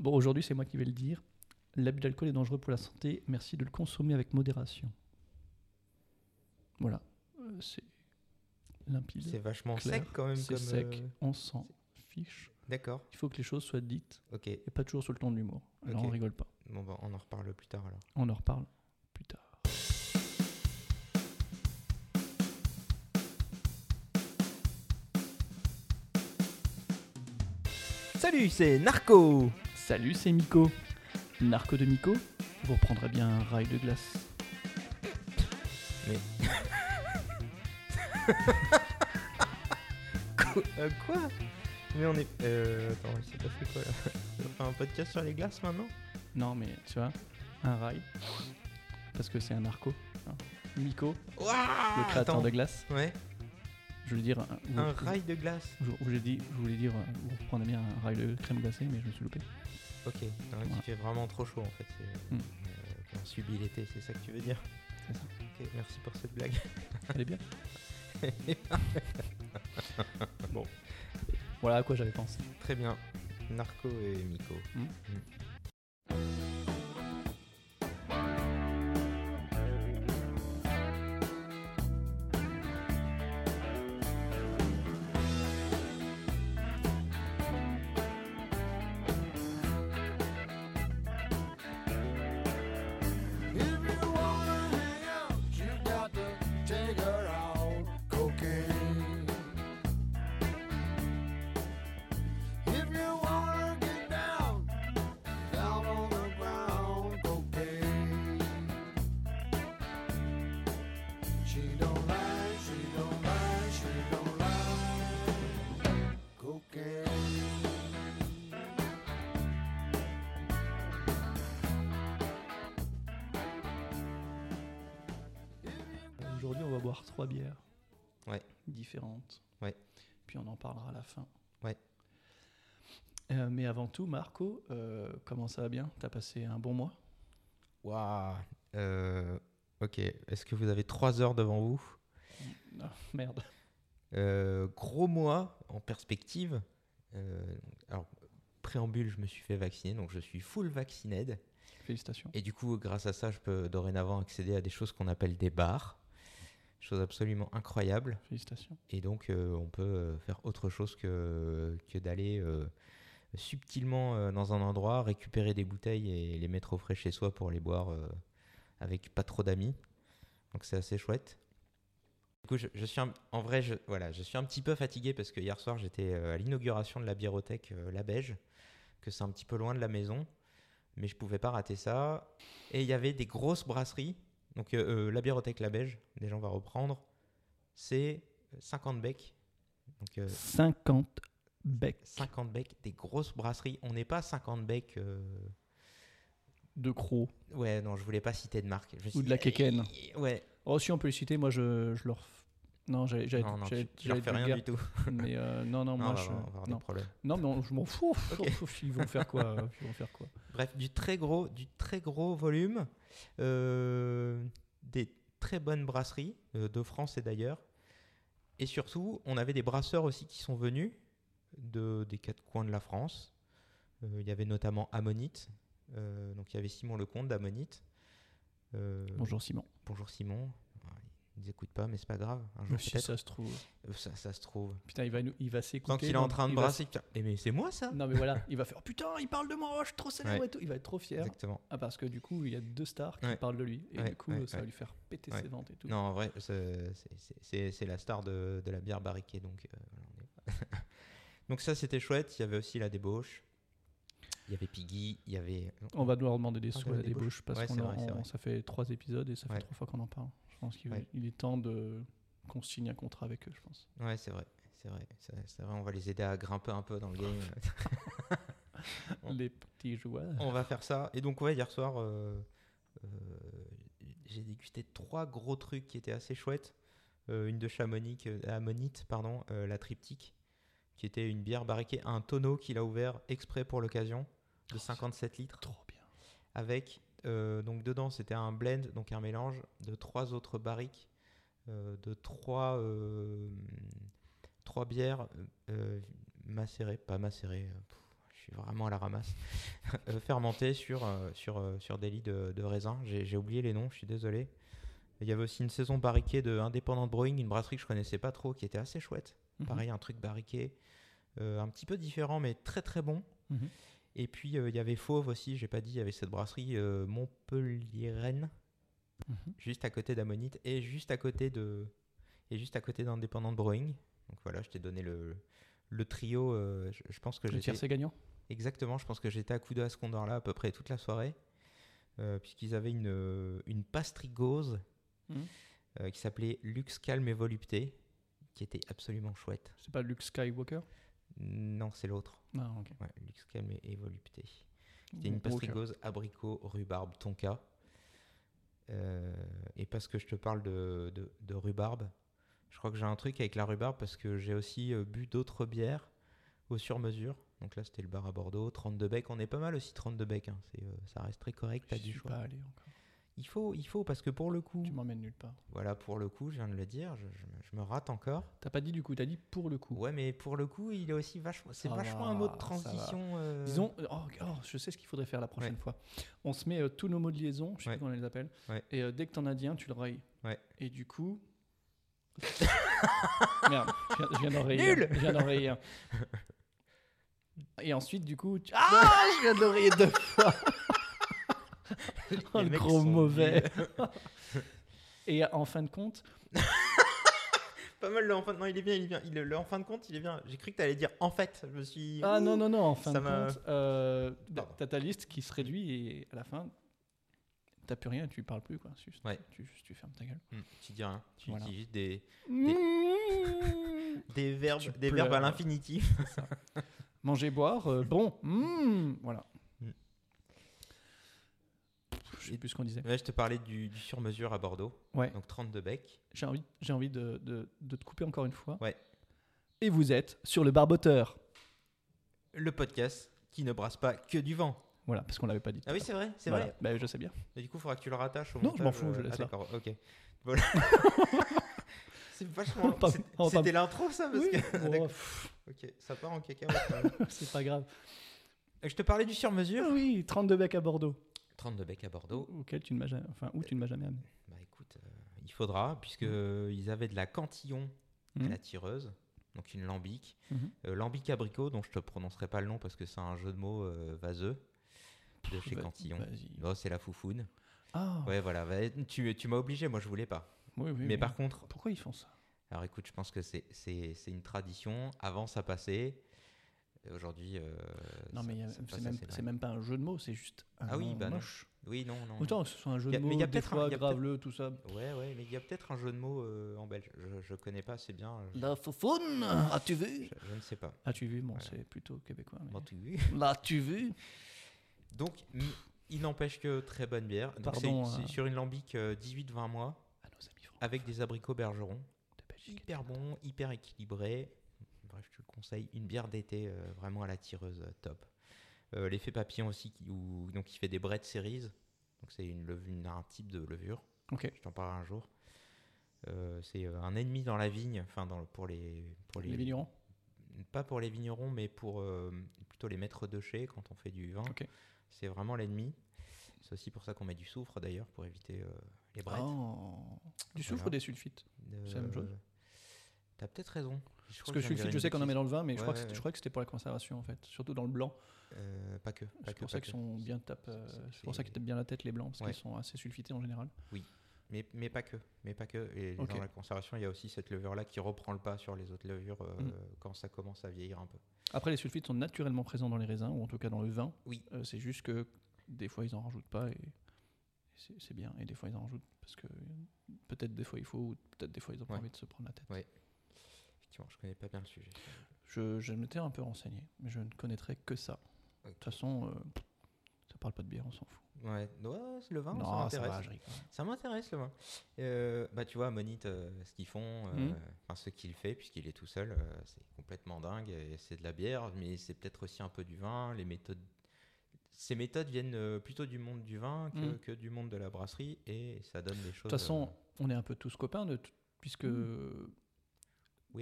Bon, aujourd'hui, c'est moi qui vais le dire. L'abus d'alcool est dangereux pour la santé. Merci de le consommer avec modération. Voilà. Euh, c'est limpide. C'est vachement clair, sec quand même. C'est sec. euh, On s'en fiche. D'accord. Il faut que les choses soient dites Ok. et pas toujours sur le ton de l'humour. Alors on rigole pas. Bon, bah, on en reparle plus tard alors. On en reparle plus tard. Salut, c'est Narco Salut, c'est Miko. Narco de Miko, vous reprendrez bien un rail de glace. Mais. quoi, euh, quoi? Mais on est. Euh, attends, il s'est passé quoi là? On va faire un podcast sur les glaces maintenant? Non, mais tu vois, un rail. Parce que c'est un narco. hein. Miko, le créateur Attends. de glace. Ouais, Je veux dire. un- vous- un rail de glace. Je, je voulais dire, je voulais dire, euh, vous bien un rail de crème glacée, mais je me suis loupé. Ok, il Voilà. fait vraiment trop chaud en fait. Hmm. euh, on subit l'été, c'est ça que tu veux dire C'est ça. Ok, merci pour cette blague. Elle est bien. bon. Voilà à quoi j'avais pensé. Très bien. Narco et Miko. Hmm. Hmm. Tout, Marco, euh, comment ça va bien? T'as passé un bon mois? Waouh. Euh, ok, est-ce que vous avez trois heures devant vous? Ah, Merde. Euh, Gros mois en perspective. Euh, alors, préambule, je me suis fait vacciner, donc je suis full vaccined. Félicitations. Et du coup, grâce à ça, je peux dorénavant accéder à des choses qu'on appelle des bars. Chose absolument incroyable. Félicitations. Et donc, euh, on peut faire autre chose que, que d'aller subtilement euh, dans un endroit, récupérer des bouteilles et les mettre au frais chez soi pour les boire euh, avec pas trop d'amis. Donc, c'est assez chouette. Du coup, je, je suis un- en vrai, je, voilà, je suis un petit peu fatigué parce que hier soir, j'étais euh, à l'inauguration de la biérothèque La Beige, que c'est un petit peu loin de la maison, mais je pouvais pas rater ça. Et il y avait des grosses brasseries. Donc, euh, la biérothèque La Beige, déjà, on va reprendre. C'est 50 becs. Donc, euh, 50 becs 50 becs, des grosses brasseries. On n'est pas 50 becs. euh, de crocs. Ouais, non, je voulais pas citer de marque. Je Ou de la Keken. Ouais, Oh, si on peut les citer, moi je, je leur. Non, j'allais j'allais- non, non, rien vulgaire, du tout. Mais euh, non, non, Non, moi on va je. on va non. des non, mais on- je m'en fous. Ok. Ils vont faire quoi Ils vont faire quoi Bref, du très gros, du très gros volume, euh, des très bonnes brasseries euh, de France et d'ailleurs. Et surtout, on avait des brasseurs aussi qui sont venus de, des quatre coins de la France. Euh, il y avait notamment Ammonite. Euh, donc il y avait Simon Lecomte d'Ammonite. Euh, Bonjour Simon. Bonjour Simon. Ils nous écoutent pas, mais c'est pas grave. Un jour Mais si peut-être. ça se trouve. Ça, ça se trouve. Putain, il va, nous- il va s'écouter. Tant qu'il est en train de brasser, eh, mais c'est moi ça Non, mais voilà, il va faire oh, Putain, il parle de moi, je suis trop célèbre Ouais. et tout. Il va être trop fier. Exactement. Ah, parce que du coup, il y a deux stars qui Ouais. parlent de lui. Et Ouais, du coup, ouais, ça va lui faire péter Ouais. ses ventes et tout. Non, en vrai, c'est- c'est- c'est c'est- c'est la star de, de la bière barriquée. Donc, euh, voilà, on est- donc ça, c'était chouette. Il y avait aussi la débauche. Il y avait Piggy. Il y avait. On va devoir demander des On sous à la débauche. parce Ouais, qu'on vrai, on- ça fait trois épisodes et ça fait Ouais. trois fois qu'on en parle. Je pense qu'il Ouais. est temps de qu'on signe un contrat avec eux, je pense. Ouais, c'est vrai. C'est vrai. C'est vrai. On va les aider à grimper un peu dans le game. On- Les petits joueurs. on va faire ça. Et donc, ouais, hier soir, euh, euh, j'ai dégusté trois gros trucs qui étaient assez chouettes. Euh, une de Chamonix, euh, Ammonite, pardon, euh, la triptyque, qui était une bière barriquée à un tonneau qu'il a ouvert exprès pour l'occasion, de 57 litres. Trop bien. avec euh, donc dedans c'était un blend donc un mélange de trois autres barriques euh, de trois euh, trois bières macérées pas macérées pff, je suis vraiment à la ramasse. Euh, fermenté sur, sur, sur des lits de, de raisin. J'ai j'ai oublié les noms, je suis désolé. Il y avait aussi une saison barriquée de Independent Brewing, une brasserie que je connaissais pas trop, qui était assez chouette. Mhm. Pareil, un truc barriqué, euh, un petit peu différent, mais très très bon. Mhm. Et puis euh, il y avait Fauve aussi, j'ai pas dit, il y avait cette brasserie euh, Montpelliéraine, Mhm. juste à côté d'Ammonite et juste à côté de et juste à côté d'Independent Brewing. Donc voilà, je t'ai donné le, le trio. euh, je, je pense que Le j'étais tiercé gagnant exactement. Je pense que j'étais à coude à ce condor là à peu près toute la soirée, euh, puisqu'ils avaient une une pastrigose euh, qui s'appelait Lux Calme et Volupté, qui était absolument chouette. C'est pas Luke Skywalker? Non, c'est l'autre. Ah, ok. Ouais, Lux Calme et- Volupté. C'était une pastrigose abricot, rhubarbe, tonka. Euh, et parce que je te parle de, de- de rhubarbe, je crois que j'ai un truc avec la rhubarbe parce que j'ai aussi euh, bu d'autres bières au sur-mesure. Donc là, c'était le bar à Bordeaux, 32 becs. On est pas mal aussi 32 becs. hein. Euh, ça reste très correct, t'as du choix. pas allé encore. Il faut, il faut parce que pour le coup, Tu m'emmènes nulle part. voilà, pour le coup, je viens de le dire, je, je me- je me rate encore. T'as pas dit du coup, t'as dit pour le coup. Ouais, mais pour le coup, il est aussi vachement, c'est Ça vachement un mot de transition. euh, Disons, oh, oh, je sais ce qu'il faudrait faire la prochaine fois. On se met euh, tous nos mots de liaison, je sais Ouais. plus comment on les appelle, Ouais. et euh, dès que t'en as dit un, tu le rayes. Ouais. Et du coup. Merde, je viens, d'en rayer. Nul. Je viens d'en rayer un. Et ensuite, du coup. tu- Ah Je viens de le rayer deux fois Oh, les le mecs gros sont mauvais. Et en fin de compte, Pas mal le en fin de... Non, il est bien, il est bien. Il, le en fin de compte, il est bien. J'ai cru que tu allais dire en fait. Je me suis. Ah non, non, non, en fin Ça de compte, euh, t'as ta liste qui se réduit et à la fin, t'as plus rien, tu parles plus, quoi. Juste, Ouais. tu, juste, tu fermes ta gueule. Hmm, tu dis rien. Tu Voilà. utilises des, Mmh. des verbes, Tu des verbes à l'infinitif. Manger, boire, euh, bon, mmh, voilà. Mm. Je sais plus ce qu'on disait. Je te parlais du, du sur-mesure à Bordeaux. Ouais. Donc 32 becs. J'ai envie, j'ai envie de, de- de te couper encore une fois. Ouais. Et vous êtes sur le barboteur. Le podcast qui ne brasse pas que du vent. Voilà, parce qu'on l'avait pas dit. Ah oui, c'est vrai, c'est Voilà. vrai. Bah, je sais bien. Et du coup, il faudra que tu le rattaches au Non, je m'en montage, fous, je euh, laisse ah, d'accord, ok. Voilà. c'est vachement. C'était l'intro, ça parce Oui, que... pff, Ok, ça part en même. c'est pas grave. je te parlais du sur-mesure. Ah oui, 32 becs à Bordeaux. 32 becs à Bordeaux. Auquel tu ne m'as jamais, enfin, où tu ne m'as jamais amené. Bah écoute, euh, il faudra, puisque euh, ils avaient de la cantillon à Mhm. la tireuse, donc une lambic. Euh, lambic abricot, dont je te prononcerai pas le nom parce que c'est un jeu de mots euh, vaseux de chez Cantillon. Oh, c'est la foufoune. Ah, Ouais, voilà. bah, tu tu m'as obligé, moi je voulais pas. oui, oui. Mais oui. par contre, Pourquoi ils font ça? Alors écoute, je pense que c'est une tradition. Avant, ça passait. Aujourd'hui. euh, Non, ça- mais c'est même, c'est pas un jeu de mots, c'est juste un Ah oui, nom bah non. moche. Oui, non, non. Autant que ce soit un jeu de mais mots, y a des peut-être un- fois graveleux, tout ça. Ouais, ouais, mais il y a peut-être un jeu de mots euh, en belge. Je, je connais pas assez bien. Je, La foufoune, as-tu vu? Je- je ne sais pas. As-tu vu? Bon, Voilà. c'est plutôt québécois. mais- Bon, tu- L'as-tu vu? Donc, il n'empêche que très bonne bière. Donc, c'est- Pardon, c'est euh, sur une lambic euh, 18-20 mois À nos amis français avec des abricots bergerons. de Belgique. Hyper bon, hyper équilibré. Bref, je te le conseille. Une bière d'été euh, vraiment à la tireuse euh, top. Euh, L'effet papillon aussi, qui, où, donc, il fait des bread series. Donc, c'est une, une- un type de levure. Ok. Je t'en parlerai un jour. Euh, c'est euh, un ennemi dans la vigne, enfin dans pour les pour Les vignerons pas pour les vignerons, mais pour euh, plutôt les maîtres de chez quand on fait du vin. Ok. C'est vraiment l'ennemi. C'est aussi pour ça qu'on met du soufre d'ailleurs, pour éviter euh, les brettes. Oh. Du soufre ou des sulfites? C'est la même chose? T'as peut-être raison. Je Parce que de sulfite, je sais qu'on en met dans le vin, mais je, Ouais, crois que ouais, c'était- je ouais. crois que c'était pour la conservation en fait, surtout dans le blanc. Euh, pas que. Pas C'est que, pour ça que. qu'ils sont bien tapent. euh, C'est- pour ça qu'ils tapent bien la tête les blancs, parce qu'ils sont assez sulfités en général. Mais, mais pas que. Mais pas que. Et dans la conservation, il y a aussi cette levure-là qui reprend le pas sur les autres levures euh, Mm. quand ça commence à vieillir un peu. Après, les sulfites sont naturellement présents dans les raisins, ou en tout cas dans le vin. Oui. Euh, c'est juste que des fois, ils en rajoutent pas et c'est bien. Et des fois, ils en rajoutent parce que peut-être des fois il faut, ou peut-être des fois, ils ont pas envie de se prendre la tête. Ouais. Effectivement, je connais pas bien le sujet. Je, je m'étais un peu renseigné, mais je ne connaîtrais que ça. De toute façon, euh, ça parle pas de bière, on s'en fout. Ouais, ouais, c'est le vin, ça non, ça m'intéresse. Ça m'intéresse le vin. Euh, bah tu vois, Monite, euh, ce qu'ils font, euh, enfin ce qu'il fait, puisqu'il est tout seul, c'est complètement dingue. C'est de la bière, mais c'est peut-être aussi un peu du vin. Les méthodes, ces méthodes viennent plutôt du monde du vin que, Mhm. que du monde de la brasserie, et ça donne des De choses. toute façon, on est un peu tous copains, de puisque are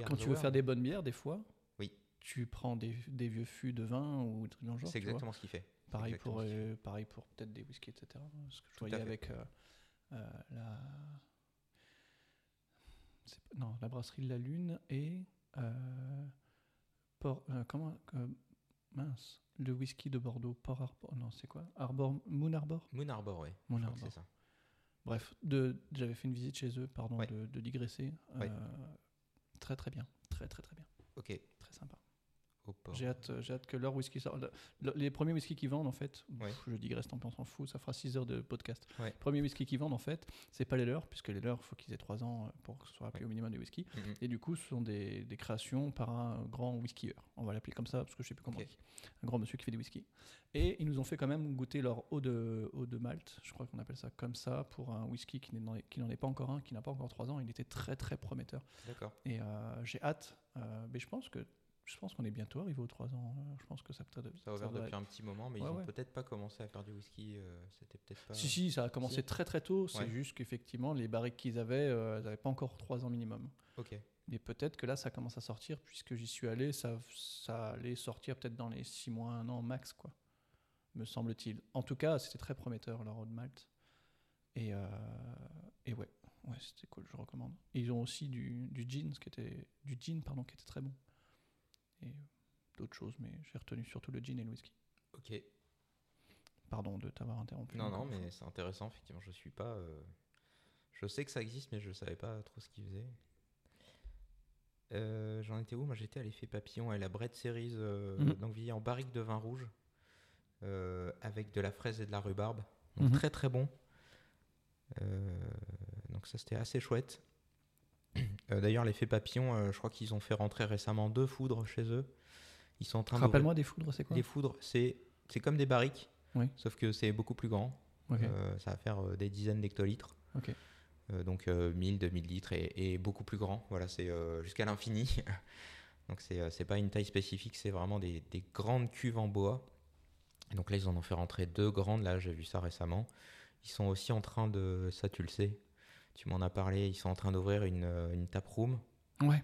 quand tu veux faire des bonnes bières, des fois, Oui. tu prends des, des vieux fûts de vin ou des trucs dans le genre. C'est exactement ce qu'il fait. Pareil pour, euh, pareil pour peut-être des whiskies, etc. Ce que je Tout voyais avec euh, euh, la. Non, la brasserie de la Lune et. Port, comment. mince. Le whisky de Bordeaux. Port Arbor. Non, c'est quoi? Arbor, Moon Arbor Moon Arbor, ouais. Moon Arbor. c'est ça. Bref, j'avais fait une visite chez eux, pardon Ouais. de, de digresser. Ouais. Très très bien. Très très très bien. Ok. Très sympa. Au port. J'ai hâte, j'ai hâte que leur whisky sorte. Le- le- les premiers whisky qu'ils vendent, en fait, Ouais. pff, je digresse, tant pis, on s'en fout, ça fera 6 heures de podcast. Ouais. Premiers whisky qu'ils vendent, en fait, c'est pas les leurs, puisque les leurs, il faut qu'ils aient 3 ans euh, pour que ce soit appelé Ouais. au minimum des whisky. Mhm. Et du coup, ce sont des, des créations par un grand whiskieur. On va l'appeler comme ça, parce que je sais plus comment Ok. on dit. Un grand monsieur qui fait des whisky. Et ils nous ont fait quand même goûter leur eau de, eau de malt, je crois qu'on appelle ça comme ça, pour un whisky qui n'est- qui n'en est pas encore un, qui n'a pas encore 3 ans. Il était très très prometteur. D'accord. Et euh, j'ai hâte. euh, mais je pense que je pense qu'on est bientôt arrivé aux 3 ans. euh, Je pense que ça peut Ça a ouvert depuis un petit moment, mais Ouais, ils ont ouais. peut-être pas commencé à faire du whisky. euh, C'était peut-être pas. Si, si, ça a commencé Si. très très tôt. C'est Ouais. juste qu'effectivement, les barriques qu'ils avaient, euh, elles n'avaient pas encore 3 ans minimum. Ok. Mais peut-être que là, ça commence à sortir, puisque j'y suis allé, ça, ça allait sortir peut-être dans les 6 mois, 1 an max, quoi. Me semble-t-il. En tout cas, c'était très prometteur, leur road malt. Et, euh, et ouais, ouais c'était cool, je recommande. Et ils ont aussi du, du gin, ce qui était, du gin, pardon, qui était très bon. Et d'autres choses, mais j'ai retenu surtout le gin et le whisky. Ok. Pardon de t'avoir interrompu. Non, non, mais c'est intéressant. Effectivement, je suis pas. euh, Je sais que ça existe, mais je savais pas trop ce qu'ils faisaient. Euh, J'en étais où? Moi, j'étais à l'effet papillon et la Bread Series, euh, Mhm. donc vieillie en barrique de vin rouge, avec de la fraise et de la rhubarbe. Donc Mhm. très très bon. Donc ça, c'était assez chouette. Euh, D'ailleurs, l'effet papillon, euh, je crois qu'ils ont fait rentrer récemment deux foudres chez eux. Ils sont en train de Rappelle-moi des foudres, c'est quoi les foudres, c'est c'est comme des barriques, Oui. sauf que c'est beaucoup plus grand. Euh, ça va faire des dizaines d'hectolitres. Euh, donc euh, 1000, 2000 litres et, et beaucoup plus grand. Voilà, c'est jusqu'à l'infini. donc c'est c'est pas une taille spécifique, c'est vraiment des, des grandes cuves en bois. Et donc là, ils en ont fait rentrer deux grandes. Là, j'ai vu ça récemment. Ils sont aussi en train de, ça tu m'en as parlé, ils sont en train d'ouvrir une, euh, une tap room. Ouais.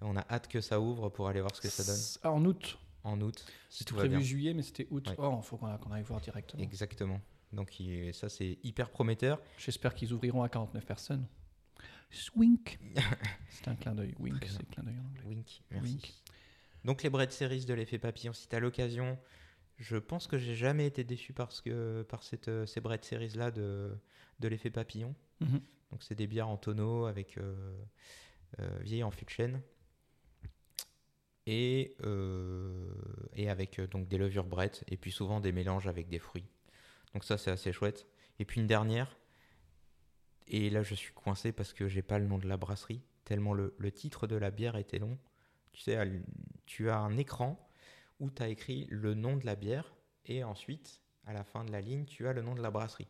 On a hâte que ça ouvre pour aller voir ce que ça donne Ah, en août. en août. Si C'était prévu bien. juillet, mais c'était août. Ouais. Oh, faut qu'on aille voir directement. Exactement. Donc il- ça, c'est hyper prometteur. J'espère qu'ils ouvriront à 49 personnes. Wink. c'est un clin d'œil. Wink, c'est clin d'œil en anglais. Wink, merci. Wink. Donc les bread series de l'effet papillon, si tu as l'occasion, je pense que j'ai jamais été déçu parce que, par cette, euh, ces bread series là de, de l'effet papillon. Mhm. Donc c'est des bières en tonneau avec euh, euh, vieilles en fût de chêne et, euh, avec donc des levures brettes et puis souvent des mélanges avec des fruits. Donc ça c'est assez chouette. Et puis une dernière, et là je suis coincé parce que j'ai pas le nom de la brasserie, tellement le, le titre de la bière était long. Tu sais, tu as un écran où tu as écrit le nom de la bière et ensuite à la fin de la ligne tu as le nom de la brasserie.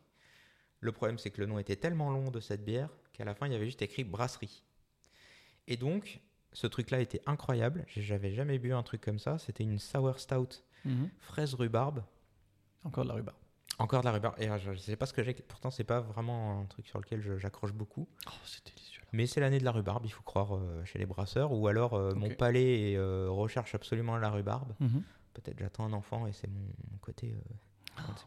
Le problème, c'est que le nom était tellement long de cette bière qu'à la fin, il y avait juste écrit brasserie. Et donc, ce truc-là était incroyable. J'avais jamais bu un truc comme ça. C'était une sour stout Mhm. fraise rhubarbe. Encore de la rhubarbe. Encore de la rhubarbe. Et euh, je ne sais pas ce que j'ai. Pourtant, c'est pas vraiment un truc sur lequel j'accroche beaucoup. Oh, c'est délicieux. là. Mais c'est l'année de la rhubarbe, il faut croire euh, chez les brasseurs. Ou alors, euh, mon palais euh, recherche absolument la rhubarbe. Mhm. Peut-être j'attends un enfant et c'est mon côté.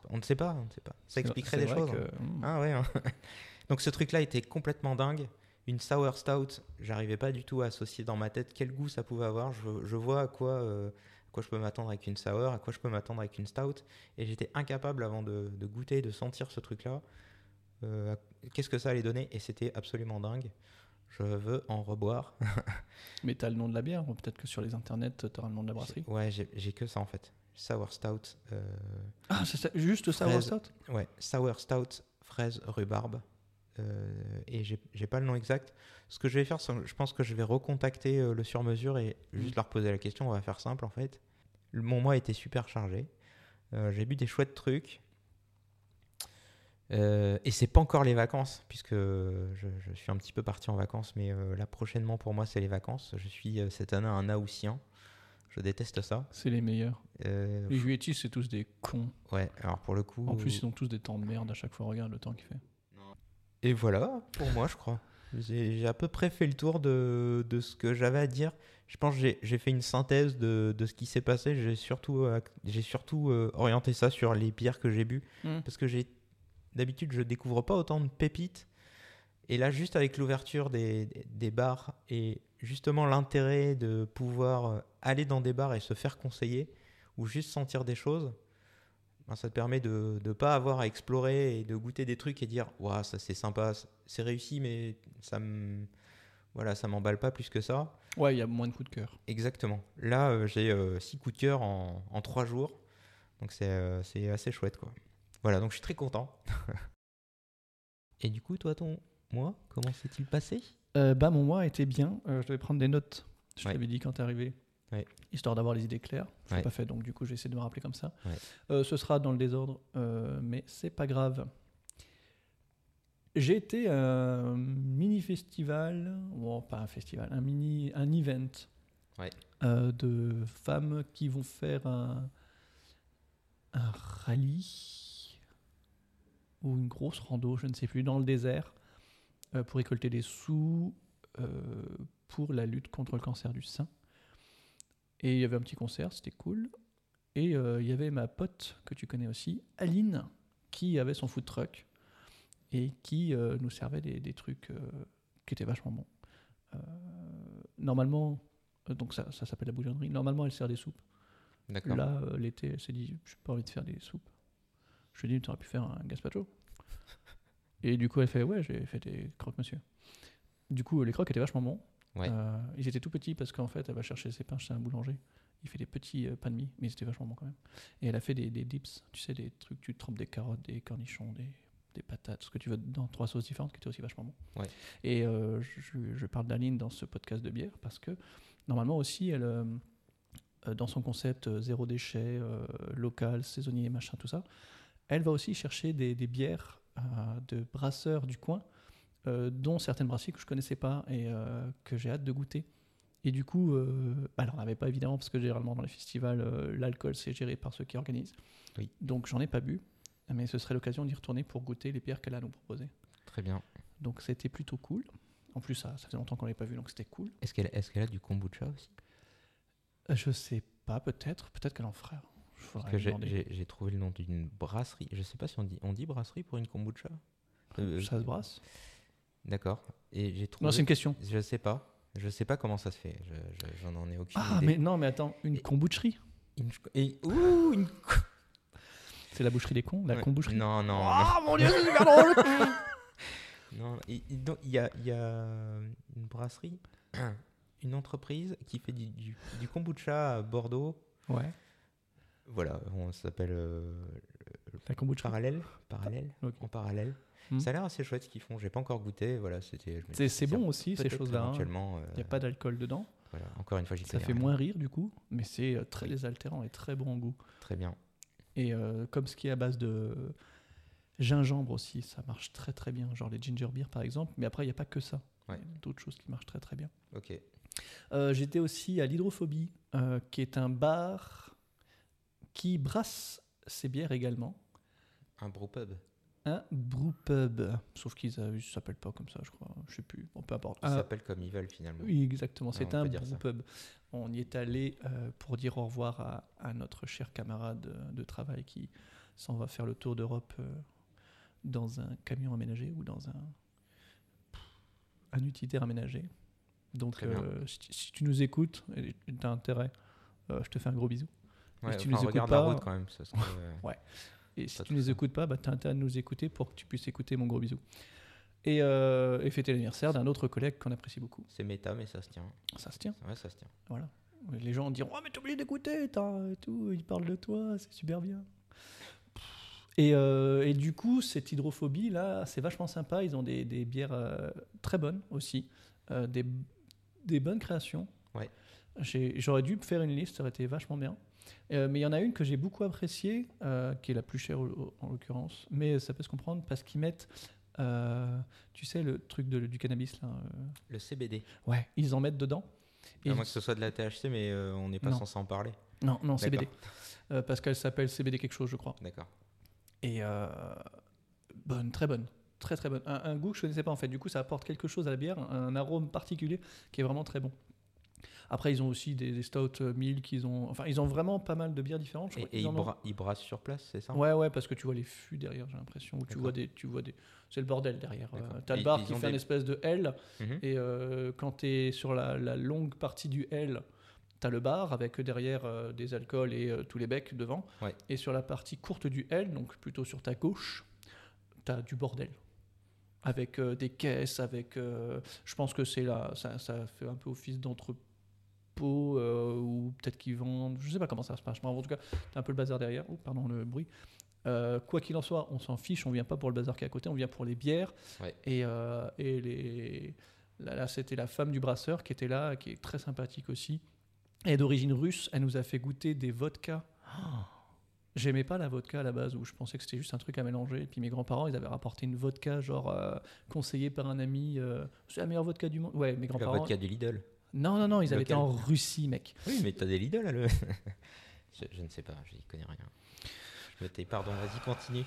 On ne sait pas. On ne sait pas. Ça expliquerait des choses. que, hein. mm, Ah ouais. hein. Donc ce truc-là était complètement dingue. Une sour stout, j'arrivais pas du tout à associer dans ma tête quel goût ça pouvait avoir. Je, je vois à quoi, euh, à quoi je peux m'attendre avec une sour, à quoi je peux m'attendre avec une stout. Et j'étais incapable avant de, de goûter, de sentir ce truc-là. euh, Qu'est-ce que ça allait donner Et c'était absolument dingue. Je veux en reboire. Mais t'as le nom de la bière, peut-être que sur les internets, t'auras le nom de la brasserie? Ouais, j'ai que ça en fait. Sour stout. euh, Ah, c'est ça, juste Fraise. stout Ouais, sour stout, fraise, rhubarbe. Euh, et j'ai pas le nom exact. Ce que je vais faire, je pense que je vais recontacter euh, le sur-mesure et juste Mm. leur poser la question. On va faire simple en fait. Le- Mon mois était super chargé. Euh, j'ai bu des chouettes trucs. Et c'est pas encore les vacances, puisque je, je suis un petit peu parti en vacances, mais là prochainement pour moi c'est les vacances. Je suis cette année un Haussien. Je déteste ça. C'est les meilleurs. Euh, Les juilletistes, c'est tous des cons. ouais, alors pour le coup. En plus, ils ont tous des temps de merde à chaque fois. Regarde le temps qu'il fait. Et voilà, pour moi je crois. J'ai à peu près fait le tour de, de ce que j'avais à dire. Je pense que j'ai- fait une synthèse de, de ce qui s'est passé. J'ai surtout, euh, j'ai surtout euh, orienté ça sur les bières que j'ai bu. Mm. Parce que j'ai d'habitude, je découvre pas autant de pépites. Et là, juste avec l'ouverture des, des bars et justement l'intérêt de pouvoir euh, aller dans des bars et se faire conseiller ou juste sentir des choses, ben, ça te permet de ne pas avoir à explorer et de goûter des trucs et dire Waouh, ça c'est sympa, c'est réussi, mais ça me. Voilà, ça m'emballe pas plus que ça. Ouais, il y a moins de coups de cœur. Exactement. Là, euh, j'ai euh, six coups de cœur en, en trois jours. Donc c'est euh, assez chouette, quoi. Voilà, donc je suis très content. Et du coup, toi, ton mois, comment s'est-il passé? Euh, bah, mon mois était bien. Euh, je devais prendre des notes. Je Ouais. t'avais dit quand t'es arrivé. Ouais. Histoire d'avoir les idées claires. Je l'ai Ouais. pas fait, donc du coup, j'ai essayé de me rappeler comme ça. Euh, ce sera dans le désordre, euh, mais c'est pas grave. J'ai été à un mini festival, bon, pas un festival, un mini, un event de femmes qui vont faire un, un rallye ou une grosse rando, je ne sais plus, dans le désert pour récolter des sous euh, pour la lutte contre le cancer du sein. Et il y avait un petit concert, c'était cool. Et euh, il y avait ma pote que tu connais aussi, Aline, qui avait son food truck et qui euh, nous servait des, des trucs euh, qui étaient vachement bons. Euh, normalement, euh, donc ça, ça s'appelle la bouillonnerie. Normalement, elle sert des soupes. Là, euh, l'été, elle s'est dit, j'ai pas envie de faire des soupes. Je lui ai dit, tu aurais pu faire un gazpacho. Et du coup, elle fait, ouais, j'ai fait des croques, monsieur. Du coup, les croques étaient vachement bons. Ouais. Euh, ils étaient tout petits parce qu'en fait, elle va chercher ses pains chez un boulanger. Il fait des petits euh, pains de mie, mais ils étaient vachement bons quand même. Et elle a fait des, des dips, tu sais, des trucs, tu trempes des carottes, des cornichons, des, des patates, ce que tu veux, dans trois sauces différentes qui étaient aussi vachement bons. Ouais. Et euh, je, je parle d'Aline dans ce podcast de bière parce que normalement aussi, elle, euh, dans son concept zéro déchet, local, saisonnier, machin, tout ça, elle va aussi chercher des, des bières de brasseurs du coin, euh, dont certaines brasseries que je connaissais pas et euh, que j'ai hâte de goûter. Et du coup, euh, bah, alors on n'avait pas évidemment, parce que généralement dans les festivals, euh, l'alcool c'est géré par ceux qui organisent. Oui. Donc j'en ai pas bu, mais ce serait l'occasion d'y retourner pour goûter les bières qu'elle a à nous proposer. Très bien. Donc c'était plutôt cool. En plus, ça, ça faisait longtemps qu'on l'avait pas vu, donc c'était cool. Est-ce qu'elle est qu'elle a du kombucha aussi? Euh, Je sais pas, peut-être, peut-être qu'elle en fera. Parce que j'ai- trouvé le nom d'une brasserie. Je sais pas si on dit, on dit brasserie pour une kombucha? Euh, Ça se brasse D'accord. Et j'ai trouvé. Non, c'est une question. Je sais pas. Je sais pas comment ça se fait. Je- je- J'en en ai aucune Ah, idée. mais non, mais attends, une kombucherie? Une- Et, ouh, une C'est la boucherie des cons, la Ouais. komboucherie Non, non. Ah, mon dieu, c'est super drôle Non, il y a, y a une brasserie, une entreprise qui fait du, du, du kombucha à Bordeaux. Ouais, Voilà, on s'appelle euh, la kombucherie. Parallèle. Parallèle. Ok. En parallèle. Hmm. Ça a l'air assez chouette ce qu'ils font. J'ai pas encore goûté. Voilà, c'était. C'est bon aussi, ces choses-là. hein. Euh, Il n'y a pas d'alcool dedans. voilà, encore une fois, j'y Ça fait rien. moins rire du coup, mais c'est euh, très désaltérant et très bon en goût. Très bien. Et euh, comme ce qui est à base de gingembre aussi, ça marche très très bien. Genre les ginger beer par exemple, mais après il n'y a pas que ça. Ouais. D'autres choses qui marchent très très bien. Ok. Euh, J'étais aussi à l'Hydrophobie, euh, qui est un bar qui brasse ses bières également. Un brewpub. Un brewpub, sauf qu'ils ne s'appellent pas comme ça, je crois. Je sais plus. Bon, peu importe. Ils s'appellent comme ils veulent finalement. Oui, exactement. C'est on un brewpub. On y est allé euh, pour dire au revoir à, à notre cher camarade euh, de travail qui s'en va faire le tour d'Europe euh, dans un camion aménagé ou dans un, un utilitaire aménagé. Donc, euh, si, si tu nous écoutes et tu as intérêt, je te fais un gros bisou. Ouais, si tu enfin, nous écoutes pas- la route quand même. Ça serait, euh, Et si tu ne nous ça. écoutes pas, bah, tu as intérêt à nous écouter pour que tu puisses écouter mon gros bisou. Et, euh, et fêter l'anniversaire d'un autre collègue qu'on apprécie beaucoup. C'est méta, mais ça se tient. Ça se tient. Ouais, ça se tient. Voilà. Les gens diront Oh, mais t'as oublié d'écouter, tout, ils parlent de toi, c'est super bien. Et, euh, et du coup, cette hydrophobie là, c'est vachement sympa. Ils ont des, des bières euh, très bonnes aussi, euh, des, des bonnes créations. Ouais. J'aurais dû faire une liste, ça aurait été vachement bien. Euh, mais il y en a une que j'ai beaucoup appréciée, euh, qui est la plus chère en l'occurrence. Mais ça peut se comprendre parce qu'ils mettent, euh, tu sais, le truc de- du cannabis là. euh, Le CBD. ouais, ils en mettent dedans. Et À moins que ce soit de la THC, mais euh, on n'est pas Non. censé en parler. Non, non. CBD. Euh, parce qu'elle s'appelle CBD quelque chose, je crois. D'accord. Et euh, bonne, très bonne. très très bonne. Un, un goût que je connaissais pas en fait. Du coup, ça apporte quelque chose à la bière, un arôme particulier qui est vraiment très bon. Après, ils ont aussi des, des stout euh, milk, ils ont, enfin, ils ont vraiment pas mal de bières différentes. je Et, crois et qu'ils ils, ont- brassent sur place, c'est ça? Ouais, ouais, parce que tu vois les fûts derrière, j'ai l'impression. Ou tu vois des, tu vois des, c'est le bordel derrière. Euh, T'as le bar qui fait une espèce de L, Mhm. et euh, quand tu es sur la, la longue partie du L, tu as le bar avec derrière euh, des alcools et tous les becs devant. Ouais. Et sur la partie courte du L, donc plutôt sur ta gauche, tu as du bordel. Avec des caisses, avec. je pense que c'est là, ça, ça fait un peu office d'entrepôt, euh, ou peut-être qu'ils vendent. Je sais pas comment ça se passe. Mais en tout cas, as un peu le bazar derrière. Oh, pardon le bruit. Euh, quoi qu'il en soit, on s'en fiche, on vient pas pour le bazar qui est à côté, on vient pour les bières. Ouais. Et, euh, et les, là, là, c'était la femme du brasseur qui était là, qui est très sympathique aussi. Elle est d'origine russe, elle nous a fait goûter des vodkas. J'aimais pas la vodka à la base, où je pensais que c'était juste un truc à mélanger. Et puis mes grands-parents, ils avaient rapporté une vodka, genre euh, conseillée par un ami. euh, c'est la meilleure vodka du monde. Ouais, mes La grands-parents. vodka du Lidl. Non, non, non, ils avaient été en Russie, mec. Oui, mais t'as des Lidl à le. je, je ne sais pas, je n'y connais rien. Je me tais, pardon, vas-y, continue.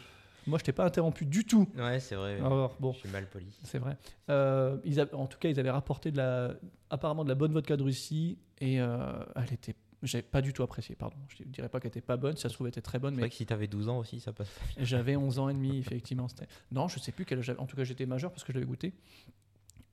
Moi, je t'ai pas interrompu du tout. Ouais, c'est vrai. Alors, bon. Je suis mal poli. C'est vrai. Euh, ils en tout cas, ils avaient rapporté de la, apparemment de la bonne vodka de Russie et euh, elle était, j'ai pas du tout apprécié. Pardon, je ne dirais pas qu'elle était pas bonne. Si ça se trouve, elle était très bonne, C'est mais vrai que si t'avais 12 ans aussi, ça passe pas. j'avais 11 ans et demi effectivement. Non, je sais plus quel âge. j'avais. En tout cas, j'étais majeur parce que je l'avais goûté,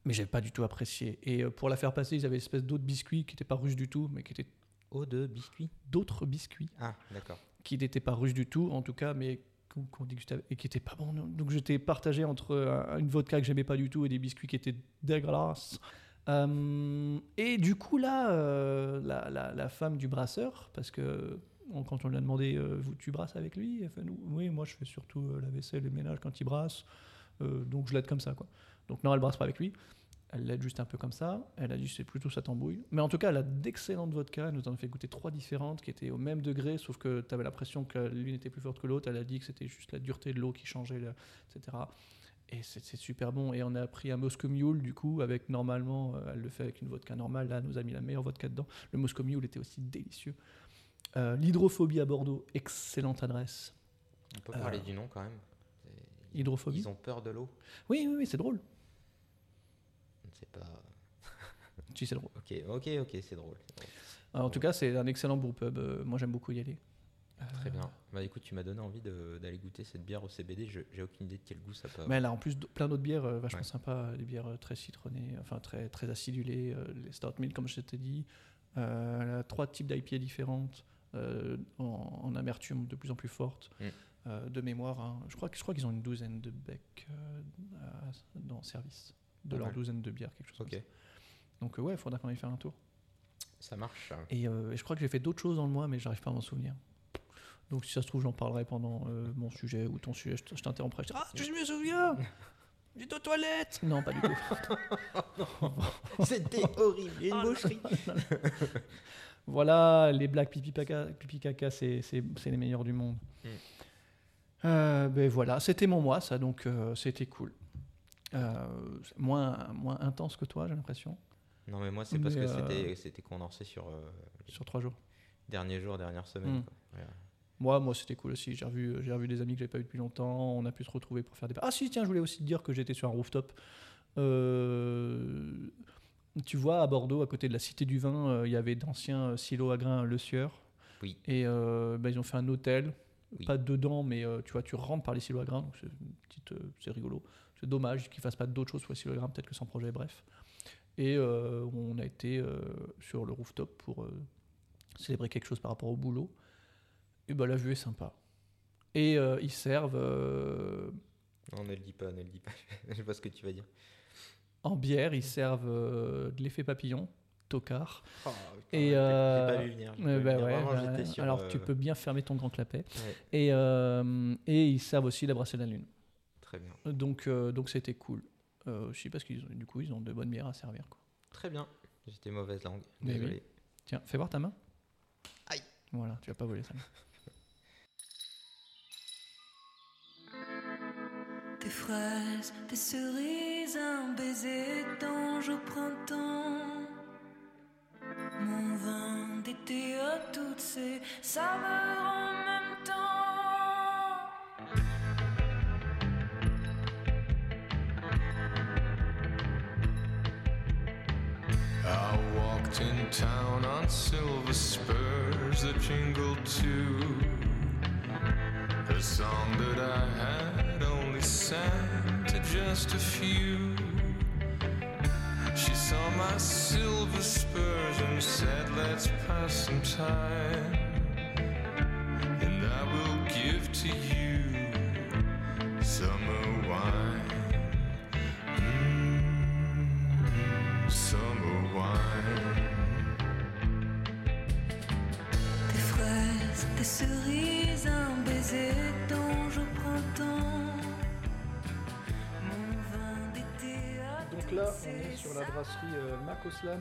mais j'ai pas du tout apprécié. Et euh, pour la faire passer, ils avaient une espèce d'autres biscuits qui n'étaient pas russes du tout, mais qui étaient Eau de biscuit d'autres biscuits Ah, d'accord. qui n'étaient pas russes du tout, en tout cas, mais qu'on dégustait et qui n'étaient pas bons. Donc j'étais partagé entre euh, une vodka que j'aimais pas du tout et des biscuits qui étaient dégueulasses. Euh, et du coup, là, euh, la, la- la femme du brasseur, parce que on- quand on lui a demandé euh, vous, Tu brasses avec lui? Elle fait, Oui, moi je fais surtout la vaisselle et le ménage quand il brasse. Donc je l'aide comme ça. Quoi. Donc non, elle brasse pas avec lui. Elle l'aide juste un peu comme ça. Elle a dit c'est plutôt sa tambouille. Mais en tout cas, elle a d'excellentes vodkas. Elle nous en a fait goûter trois différentes qui étaient au même degré, sauf que tu avais l'impression que l'une était plus forte que l'autre. Elle a dit que c'était juste la dureté de l'eau qui changeait, etc. Et c'est super bon. Et on a pris un Moscow Mule, du coup, avec normalement, euh, elle le fait avec une vodka normale. Là, elle nous a mis la meilleure vodka dedans. Le Moscow Mule était aussi délicieux. Euh, L'hydrophobie à Bordeaux, excellente adresse. On peut Euh, parler du nom quand même. Hydrophobie Ils ont peur de l'eau Oui, oui, oui, c'est drôle. Sais pas. Si, c'est drôle. Ok, ok, ok, c'est drôle. c'est. En tout cas, c'est un excellent brewpub. Euh, moi, j'aime beaucoup y aller. Très Euh, bien. Bah écoute, tu m'as donné envie d'aller goûter cette bière au CBD. J'ai aucune idée de quel goût ça peut avoir. Mais elle a en plus plein d'autres bières euh, vachement Ouais. sympas, des bières euh, très citronnées, enfin très, très acidulées, euh, les Stout Milk comme je t'ai dit. Elle a trois types d'IPA différentes, en, en amertume de plus en plus forte. Mm. De mémoire, hein. je crois, que- je crois qu'ils ont une douzaine de becs dans service, de leur douzaine de bières, quelque chose comme ça. Donc euh, ouais, il faudra qu'on aille faire un tour. ça marche. Et, euh, et je crois que j'ai fait d'autres choses dans le mois, mais j'arrive pas à m'en souvenir. Donc si ça se trouve, j'en parlerai pendant euh, mon sujet ou ton sujet. Je t'interromprai. Ah, tu me souviens J'étais aux toilettes Non, pas du tout. C'était horrible, une Ah, boucherie. voilà, les blagues pipi caca, pipi caca c'est, les meilleurs du monde. Mm. Euh, ben voilà, c'était mon mois, ça, donc c'était cool. Euh, moins, moins intense que toi, j'ai l'impression, Non, mais moi, c'est parce Mais, que euh, c'était condensé sur euh, sur trois jours. derniers jours, dernières semaines. Mm. quoi. Voilà. Moi, moi c'était cool aussi. J'ai revu, j'ai revu des amis que j'avais pas eu depuis longtemps. On a pu se retrouver pour faire des. Ah si, tiens, je voulais aussi te dire que j'étais sur un rooftop. Euh, tu vois, à Bordeaux, à côté de la Cité du Vin, euh, il y avait d'anciens silos à grains Le Sieur. Oui. Et euh, bah, ils ont fait un hôtel. Oui. Pas dedans, mais tu vois, tu rentres par les silos à grains. Donc c'est une petite, c'est rigolo. C'est dommage qu'ils fassent pas d'autres choses sur les grains. Peut-être que sans projet, bref. Et euh, on a été euh, sur le rooftop pour euh, célébrer quelque chose par rapport au boulot. Et ben la vue est sympa. Et ils servent Non, ne le dis pas, ne le dis pas. Je vois ce que tu vas dire. en bière, ils servent de l'effet papillon, tocard. Oh, Et, pas vu venir. bah vu venir. ouais, Vraiment, bah, sur, alors tu peux bien fermer ton grand clapet. ouais, Et, et ils servent aussi la brassée de la lune. Très bien. Donc euh, donc c'était cool. Euh, aussi parce qu'ils ont du coup ils ont de bonnes bières à servir. Quoi. Très bien. J'étais mauvaise langue. Mais Désolé. Tiens, fais voir ta main. Aïe. Voilà, tu vas pas voler ça. Des fraises, des cerises, un baiser d'ange au printemps. Mon vin d'été à toutes ces saveurs en town on silver spurs that jingled too. A song that I had only sang to just a few. She saw my silver spurs and said, Let's pass some time. And I will give to you on est sur la brasserie euh, Macoslan.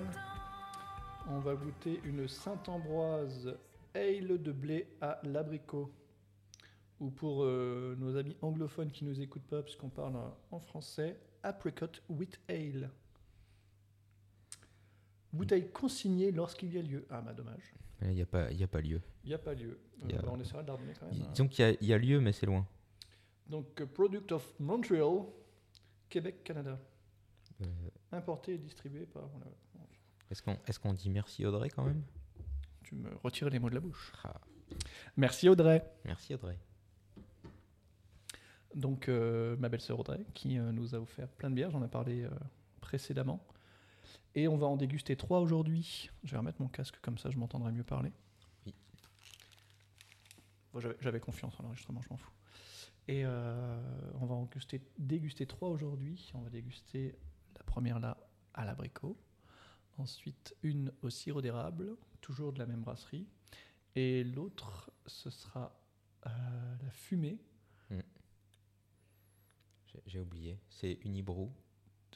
On va goûter une Saint-Ambroise Ale de blé à l'abricot. Ou pour euh, nos amis anglophones qui nous écoutent pas, puisqu'on parle euh, en français, Apricot with Ale. Bouteille consignée lorsqu'il y a lieu. Ah bah dommage. Il n'y a, pas- il y a pas lieu. Il n'y a pas lieu. Il y a- Euh, bah, on essaiera de la quand même. hein. Disons qu'il y, y a lieu, mais c'est loin. Donc, euh, Product of Montreal, Québec, Canada. Euh, Importé et distribué par... Est-ce qu'on est dit merci Audrey quand même? Tu me retires les mots de la bouche. Ah, Merci Audrey. Merci Audrey. Donc, euh, ma belle-sœur Audrey, qui euh, nous a offert plein de bières, j'en ai parlé euh, précédemment. Et on va en déguster trois aujourd'hui. Je vais remettre mon casque, comme ça je m'entendrai mieux parler. Oui. Bon, j'avais- confiance en l'enregistrement, je m'en fous. Et on va en déguster, déguster trois aujourd'hui. On va déguster la première là à l'abricot. Ensuite, une au sirop d'érable, toujours de la même brasserie. Et l'autre, ce sera euh, la fumée J'ai- J'ai oublié. C'est Unibrou.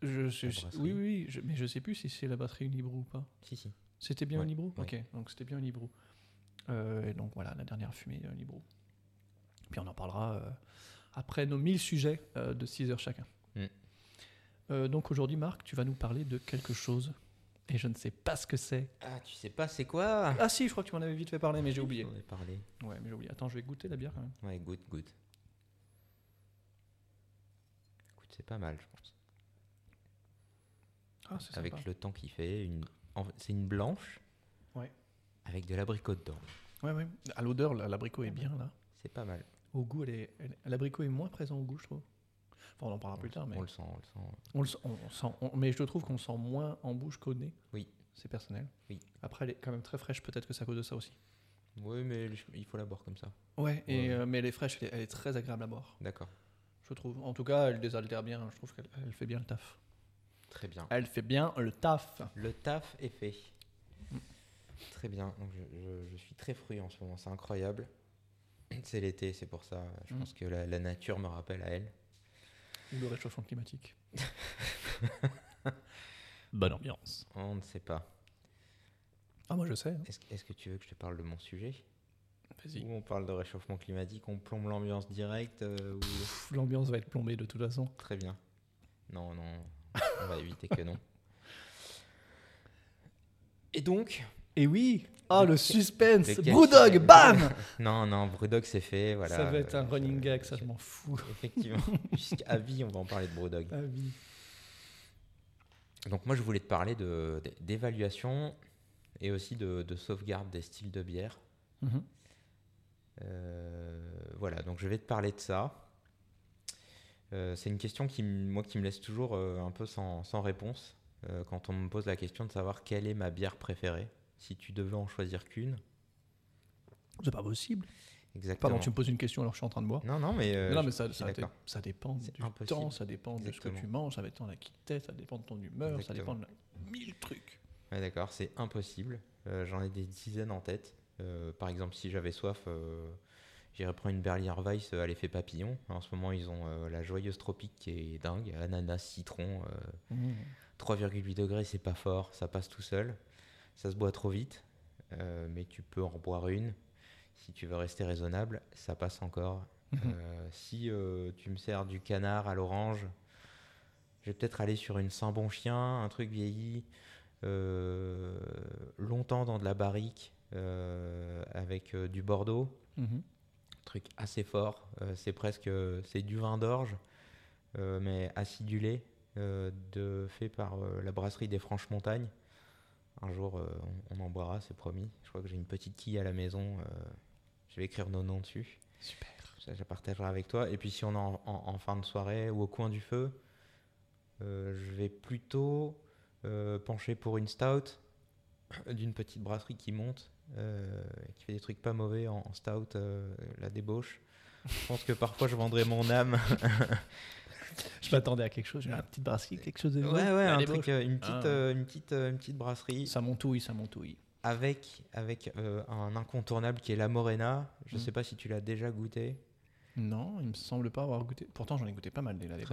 Je, brasserie. oui, oui, je- mais je sais plus si c'est la batterie Unibrou ou pas. Si, si. C'était bien Ouais, Unibrou ouais. Ok, donc c'était bien Unibrou. Euh, et donc voilà, la dernière fumée euh, Unibrou. Puis on en parlera euh, après nos 1000 sujets de 6 heures chacun. Mm. Euh, donc aujourd'hui, Marc, tu vas nous parler de quelque chose. Et je ne sais pas ce que c'est. Ah, tu sais pas c'est quoi? Ah si, je crois que tu m'en avais vite fait parler, mais j'ai oublié. Ai parlé. Ouais, mais j'ai oublié. Attends, je vais goûter la bière quand même. Ouais, good, good. Écoute, c'est pas mal, je pense. Ah, c'est Avec sympa. le temps qu'il fait. Une... C'est une blanche. Ouais. Avec de l'abricot dedans. Ouais, ouais. À l'odeur, l'abricot est bien là. C'est pas mal. Au goût, elle est, l'abricot est moins présent au goût, je trouve. Enfin, on en parlera plus tard, mais On le sent, on le sent. On le sent, on sent- on- mais je trouve qu'on sent moins en bouche qu'au nez. Oui. C'est personnel. Oui. Après, elle est quand même très fraîche, peut-être que c'est à cause de ça aussi. Oui, mais il faut la boire comme ça. Ouais, et, euh, mais elle est fraîche, elle est, elle est très agréable à boire, D'accord. je trouve. En tout cas, elle désaltère bien, je trouve qu'elle elle fait bien le taf. Très bien. Elle fait bien le taf. Le taf est fait. Mm. Très bien. Donc je, je- je suis très fruit en ce moment. C'est incroyable. C'est l'été, c'est pour ça. Je Mm. pense que la, la nature me rappelle à elle. Ou le réchauffement climatique. Bonne ambiance. On ne sait pas. Ah, moi je sais. hein. Est-ce que tu veux que je te parle de mon sujet? Vas-y. Ou on parle de réchauffement climatique, on plombe l'ambiance directe euh, ou... L'ambiance va être plombée de toute façon. Très bien. Non, non, on va éviter que non. Et donc Et oui Ah, le suspense Brewdog, sujet bam Non, non, Brewdog c'est fait, voilà. Ça va être un Euh, running gag, ça je- m'en fous. Effectivement, jusqu'à vie, on va en parler de Brewdog. Ah oui. Donc moi, je voulais te parler de- d'évaluation et aussi de, de sauvegarde des styles de bière. Mhm. Euh, voilà, donc je vais te parler de ça. Euh, c'est une question qui, moi, qui me laisse toujours euh, un peu sans, sans réponse euh, quand on me pose la question de savoir quelle est ma bière préférée. Si tu devais en choisir qu'une, C'est pas possible. exactement. Pardon, tu me poses une question alors que je suis en train de boire. Non, non, mais, euh, non, mais ça, dépend du impossible. temps, ça dépend de ce que tu manges, ça dépend de qui t'es, ça dépend de ton humeur, ça dépend de mille trucs. Ouais, d'accord, c'est impossible. Euh, J'en ai des dizaines en tête. Euh, par exemple, si j'avais soif, j'irais prendre une Berliner Weiss à l'effet papillon. En ce moment, ils ont la joyeuse tropique qui est dingue. Ananas, citron, euh, 3,8 degrés, c'est pas fort, ça passe tout seul. Ça se boit trop vite, euh, mais tu peux en boire une. Si tu veux rester raisonnable, ça passe encore. Mhm. Euh, si euh, tu me sers du canard à l'orange, je vais peut-être aller sur une Saint-Bon Chien, un truc vieilli, longtemps dans de la barrique, avec du Bordeaux, Mhm. truc assez fort. C'est presque, c'est du vin d'orge, mais acidulé, de, fait par la brasserie des Franches Montagnes. Un jour, euh, on, on en boira, c'est promis. Je crois que j'ai une petite quille à la maison. euh, je vais écrire nos noms dessus. Super. Ça, je la partagerai avec toi. Et puis, si on est en, en- en fin de soirée ou au coin du feu, euh, je vais plutôt pencher pour une stout d'une petite brasserie qui monte, qui fait des trucs pas mauvais en, en stout, la débauche. Je pense que parfois, je vendrai mon âme. Je m'attendais à quelque chose. Une petite brasserie, quelque chose de ouais, ouais, un truc, euh, une, petite, Ah. euh, une, petite, euh, une petite brasserie Ça montouille, ça montouille. avec, avec euh, un incontournable qui est la Morena. Je Mm. sais pas si tu l'as déjà goûté. Non, il me semble pas avoir goûté. Pourtant, j'en ai goûté pas mal des là, des.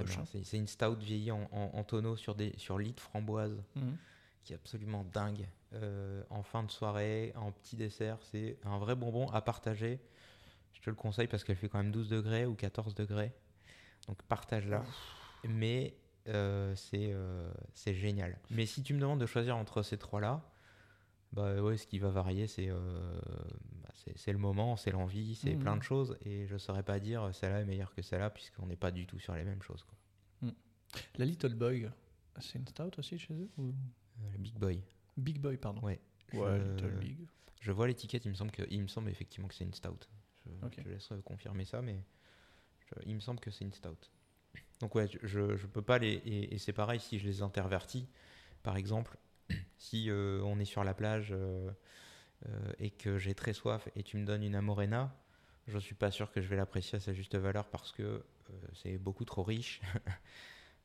C'est une stout vieillie en, en, en tonneau sur, des, sur lit de framboise. Mhm. qui est absolument dingue. Euh, en fin de soirée, en petit dessert, c'est un vrai bonbon à partager. Je te le conseille parce qu'elle fait quand même 12 degrés ou 14 degrés. Donc partage-la. Mais euh, c'est euh, c'est génial. Mais si tu me demandes de choisir entre ces trois-là, bah ouais, ce qui va varier, c'est euh, bah, le moment, c'est l'envie, c'est plein de choses. Et je saurais pas dire celle-là est meilleure que celle-là, puisqu'on n'est pas du tout sur les mêmes choses. quoi. La Little Boy, c'est une stout aussi chez eux ou- Euh, le Big Boy. Big Boy, pardon. Ouais. Ouais, Je- Little Big. Je vois l'étiquette, il me semble que, il me semble effectivement que c'est une stout. Je, Ok. je laisse confirmer ça, mais il me semble que c'est une stout. Donc ouais, je, je peux pas les et, c'est pareil si je les intervertis. Par exemple, si euh, on est sur la plage euh, euh, et que j'ai très soif et tu me donnes une amorena, je suis pas sûr que je vais l'apprécier à sa juste valeur parce que euh, c'est beaucoup trop riche.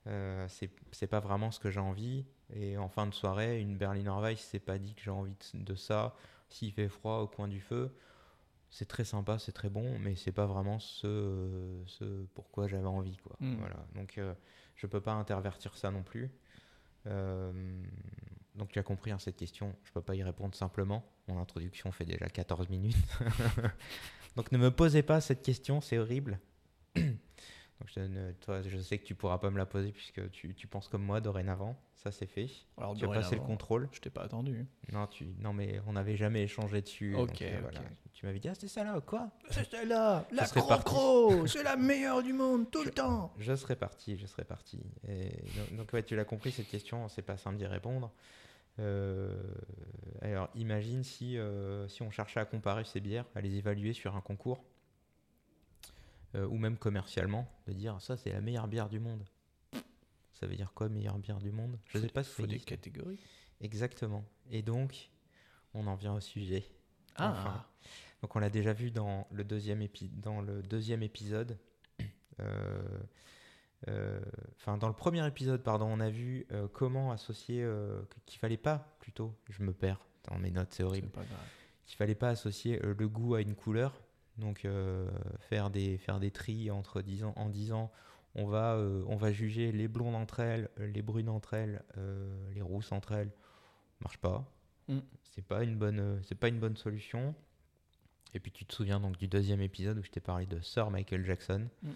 Euh, c'est pas vraiment ce que j'ai envie. Et en fin de soirée, une Berliner Weiss, c'est pas dit que j'ai envie de, de ça. S'il fait froid au coin du feu, c'est très sympa, c'est très bon, mais c'est pas vraiment ce, ce pourquoi j'avais envie. Quoi. Mm. Voilà. Donc euh, je peux pas intervertir ça non plus. Euh, donc tu as compris hein, cette question, je peux pas y répondre simplement. Mon introduction fait déjà 14 minutes. donc ne me posez pas cette question, c'est horrible. Donc je, ne- toi, je sais que tu pourras pas me la poser puisque tu, tu penses comme moi dorénavant. Ça c'est fait. Alors, tu as passé le contrôle. Je t'ai pas attendu. Non, tu... non mais on n'avait jamais échangé dessus. Ok, donc, euh, voilà. Tu m'avais dit, ah, c'est ça là, quoi? C'est celle-là, la serait parti. Crocro, c'est la meilleure du monde tout le temps. Je serais parti, je serais parti. Et donc, donc, ouais, tu l'as compris, cette question, c'est pas simple d'y répondre. Euh, alors, imagine si, euh, si on cherchait à comparer ces bières, à les évaluer sur un concours, euh, ou même commercialement, de dire ça, c'est la meilleure bière du monde. Ça veut dire quoi, meilleure bière du monde? Je Faut sais pas si faut des existe. catégories. Exactement. Et donc, on en vient au sujet. Ah, Enfin, Donc on l'a déjà vu dans le deuxième, épi- dans le deuxième épisode. Euh, euh, Enfin, dans le premier épisode, pardon, on a vu euh, comment associer, qu'il fallait pas, plutôt, je me perds dans mes notes, c'est horrible, qu'il fallait pas associer le goût à une couleur. Donc euh, faire des faire des tris entre en disant on va euh, on va juger les blondes entre elles, les brunes entre elles, euh, les rousses entre elles, marche pas. Mm. C'est pas une bonne c'est pas une bonne solution. Et puis tu te souviens donc du deuxième épisode où je t'ai parlé de Sir Michael Jackson. Mm.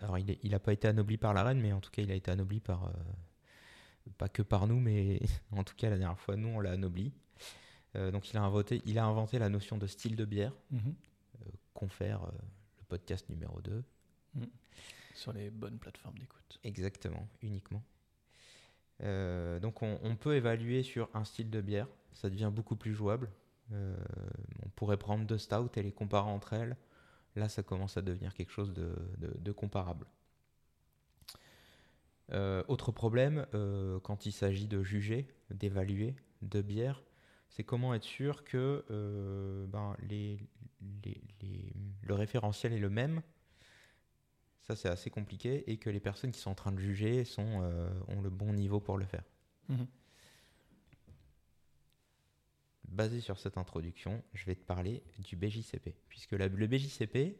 Alors il, est- il a pas été anobli par la reine, mais en tout cas il a été anobli par pas que par nous, mais en tout cas la dernière fois nous on l'a anobli. Donc il a inventé il a inventé la notion de style de bière Mhm. Confère euh, le podcast numéro 2. Sur les bonnes plateformes d'écoute. Exactement, uniquement. Euh, donc on, on peut évaluer sur un style de bière, ça devient beaucoup plus jouable. Euh, on pourrait prendre deux stouts et les comparer entre elles. Là, ça commence à devenir quelque chose de, de- de comparable. Euh, autre problème, euh, quand il s'agit de juger, d'évaluer deux bières, c'est comment être sûr que euh, ben, les, les- les- le référentiel est le même. Ça, c'est assez compliqué et que les personnes qui sont en train de juger sont, euh, ont le bon niveau pour le faire. Mhm. Basé sur cette introduction, je vais te parler du BJCP. Puisque la- le BJCP,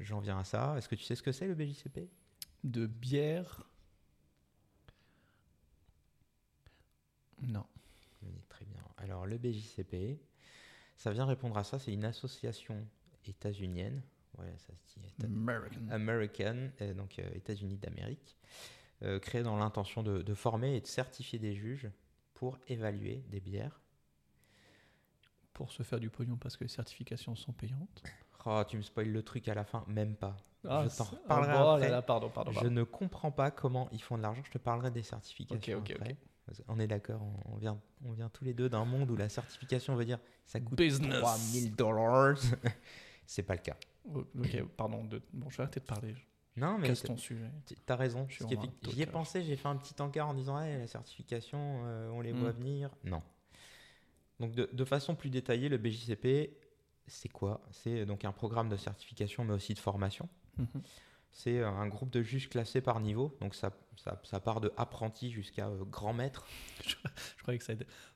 j'en viens à ça. Est-ce que tu sais ce que c'est le BJCP De bière? Non. Alors le BJCP, ça vient répondre à ça. C'est une association états-unienne. Ouais, ça se dit. American. American, donc euh, États-Unis d'Amérique, euh, créée dans l'intention de, de former et de certifier des juges pour évaluer des bières. Pour se faire du pognon parce que les certifications sont payantes. Oh, tu me spoil le truc à la fin, même pas. Ah, je t'en reparlerai ah, bon, oh là après. là, pardon, pardon. Je ne comprends pas comment ils font de l'argent. Je te parlerai des certifications après. On est d'accord, on- vient, on vient tous les deux d'un monde où la certification veut dire ça coûte Business. 3000 dollars. C'est pas le cas. Oh, Ok, pardon. De... Bon, je vais arrêter de parler. Non, mais Casse ton sujet. t'as raison. J'y ai pensé, j'ai fait un petit encart en disant hey, la certification, euh, on les voit Mm. venir. Non. Donc de, de façon plus détaillée, le BJCP, c'est quoi? C'est donc un programme de certification, mais aussi de formation. Mhm. C'est euh, un groupe de juges classés par niveau. Donc ça, ça, ça part de apprenti jusqu'à euh, grand maître. Je croyais que ça.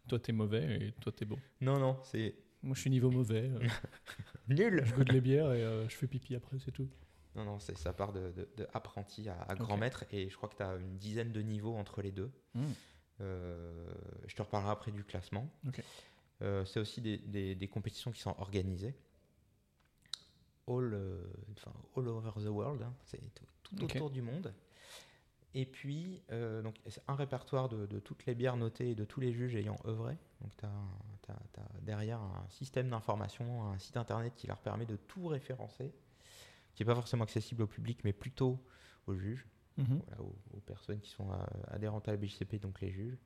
Toi, t'es mauvais et toi, t'es bon. Non, non, c'est Moi, je suis niveau mauvais. euh, nul. je goûte les bières et euh, je fais pipi après, c'est tout. Non, non, c'est- ça part de, de- de apprenti à, à grand maître. Et je crois que tu as une dizaine de niveaux entre les deux. Mm. Euh, je te reparlerai après du classement. C'est aussi des, des- des compétitions qui sont organisées. All, enfin, all over the world, hein. c'est tout, autour du monde. Et puis, euh, donc, un répertoire de, de toutes les bières notées et de tous les juges ayant œuvré. Donc, tu as, derrière un système d'information, un site internet qui leur permet de tout référencer, qui n'est pas forcément accessible au public, mais plutôt aux juges, Mhm. voilà, aux, aux personnes qui sont euh, adhérentes à la BJCP, donc les juges.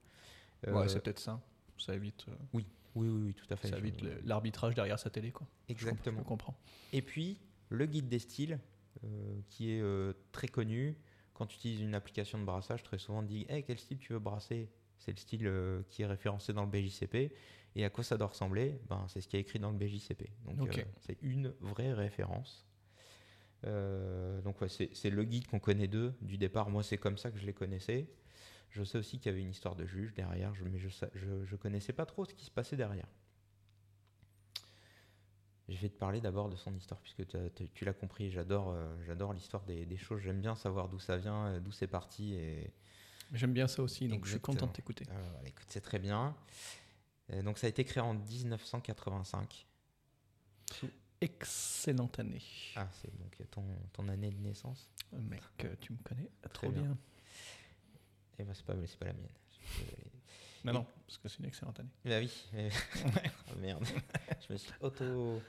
Ouais, Euh, c'est peut-être ça. Ça évite, euh, oui, oui, oui, tout à fait. ça évite l'arbitrage derrière sa télé, quoi. Exactement. Je comprends. Et puis, le guide des styles, qui est très connu. Quand tu utilises une application de brassage, très souvent on dit hey, quel style tu veux brasser? C'est le style euh, qui est référencé dans le BJCP. Et à quoi ça doit ressembler? Ben, C'est ce qui est écrit dans le BJCP. Donc, euh, c'est une vraie référence. Euh, donc, ouais, c'est le guide qu'on connaît d'eux. Du départ, moi, c'est comme ça que je les connaissais. Je sais aussi qu'il y avait une histoire de juge derrière, mais je ne connaissais pas trop ce qui se passait derrière. Je vais te parler d'abord de son histoire, puisque tu l'as compris, j'adore euh, j'adore l'histoire des, des choses, j'aime bien savoir d'où ça vient, euh, d'où c'est parti. Et, J'aime bien ça aussi, donc je suis content de t'écouter. voilà, écoute, c'est très bien. Euh, donc ça a été créé en 1985. Excellente année. Ah, c'est donc ton, ton année de naissance Mec, tu me connais trop bien. bien. Eh ben, c'est pas, pas la mienne. Mais non, parce que c'est une excellente année. Bah oui. mais- Oh, merde. Je me suis auto.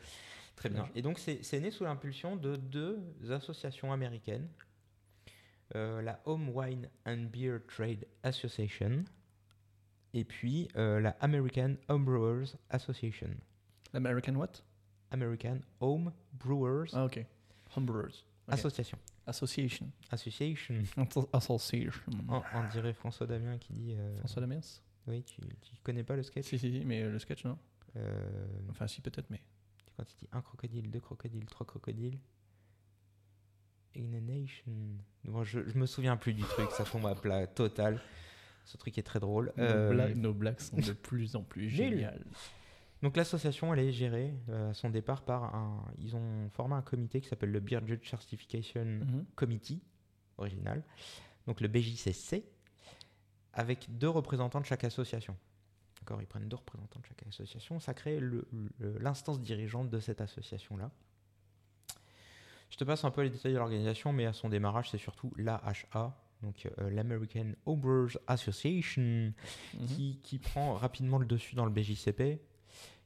Très bien. Et donc, c'est né sous l'impulsion de deux associations américaines Euh, la Home Wine and Beer Trade Association et puis euh, la American Home Brewers Association. L'American what? American Home Brewers Ah, ok. Homebrewers. ok. Association. Association. Association. Asso- Association. On, on dirait François Damien qui dit. euh, François Damiens Oui, tu, tu connais pas le sketch? Si, si, si, mais le sketch, non Enfin, si, peut-être, mais. Quand il dit un crocodile, deux crocodiles, trois crocodiles. In a nation. Bon, je, je me souviens plus du truc, ça tombe à plat total. Ce truc est très drôle. Nos, Euh, blagues, nos blagues sont de plus en plus géniales. donc l'association, elle est gérée euh, à son départ par un. Ils ont formé un comité qui s'appelle le Beer Judge Certification Mhm. Committee, original. Donc le BJCC, avec deux représentants de chaque association. D'accord, ils prennent deux représentants de chaque association. Ça crée l'instance dirigeante de cette association-là. Je te passe un peu les détails de l'organisation, mais à son démarrage, c'est surtout l'AHA, donc euh, l'American Homebrewers Association, Mhm. qui, qui prend rapidement le dessus dans le BJCP.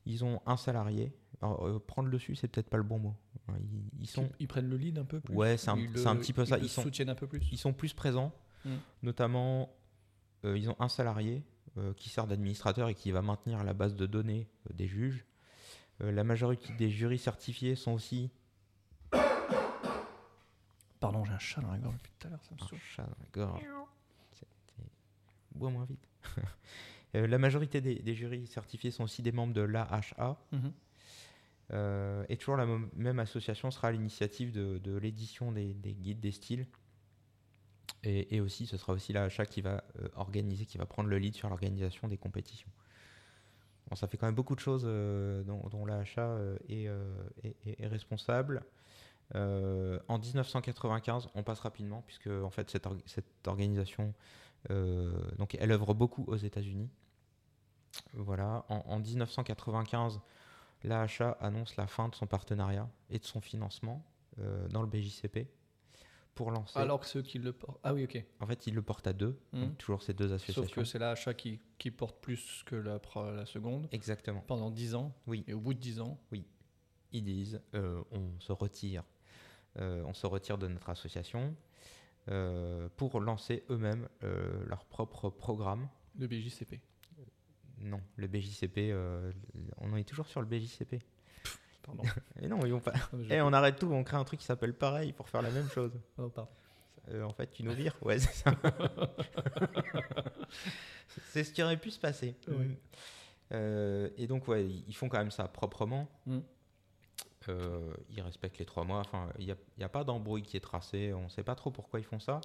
Ils ont un salarié. Alors, euh, prendre le dessus, c'est peut-être pas le bon mot. Ils, ils sont, Ils, ils prennent le lead un peu plus? Ouais, c'est un- Ils petit peu ça. Ils, Ils le sont- soutiennent un peu plus? ils sont plus présents, Mm. notamment euh, ils ont un salarié qui sert d'administrateur et qui va maintenir la base de données euh, des juges. Euh, la majorité des jurys certifiés sont aussi Pardon, j'ai un chat dans la gorge depuis tout à l'heure, ça me un saoule. chat dans la gorge. Bois moins vite. Euh, la majorité des, des jurys certifiés sont aussi des membres de l'AHA. Mhm. Euh, et toujours la mo- même association sera à l'initiative de, de l'édition des, des guides des styles. Et, aussi, ce sera aussi l'AHA qui va euh, organiser, qui va prendre le lead sur l'organisation des compétitions. Bon, ça fait quand même beaucoup de choses euh, dont, dont euh, est, responsable. En 1995, on passe rapidement, puisque en fait, cette, org- cette organisation, donc, elle œuvre beaucoup aux États-Unis. Voilà. En, en 1995, l'AHA annonce la fin de son partenariat et de son financement dans le BJCP pour lancer. Alors que ceux qui le portent. Ah oui, ok. en fait, il le porte à deux, donc toujours ces deux associations. Sauf que c'est l'achat qui, qui porte plus que la, la seconde Exactement. pendant 10 ans. Oui. Et au bout de 10 ans, Ils disent euh, on se retire, euh, on se retire de notre association euh, pour lancer eux-mêmes leur propre programme Le BJCP. Non, le BJCP, on en est toujours sur le BJCP. Pardon. Et non, ils vont pas. Je- Eh, on arrête tout, on crée un truc qui s'appelle pareil pour faire la même chose. Oh, pardon. Euh, en fait, tu nous vires Ouais, c'est ça. c'est ce qui aurait pu se passer. Oui. Euh, et donc, ouais, ils font quand même ça proprement. Mm. Euh, ils respectent les trois mois. Enfin, il n'y a, y a pas d'embrouille qui est tracée. On ne sait pas trop pourquoi ils font ça.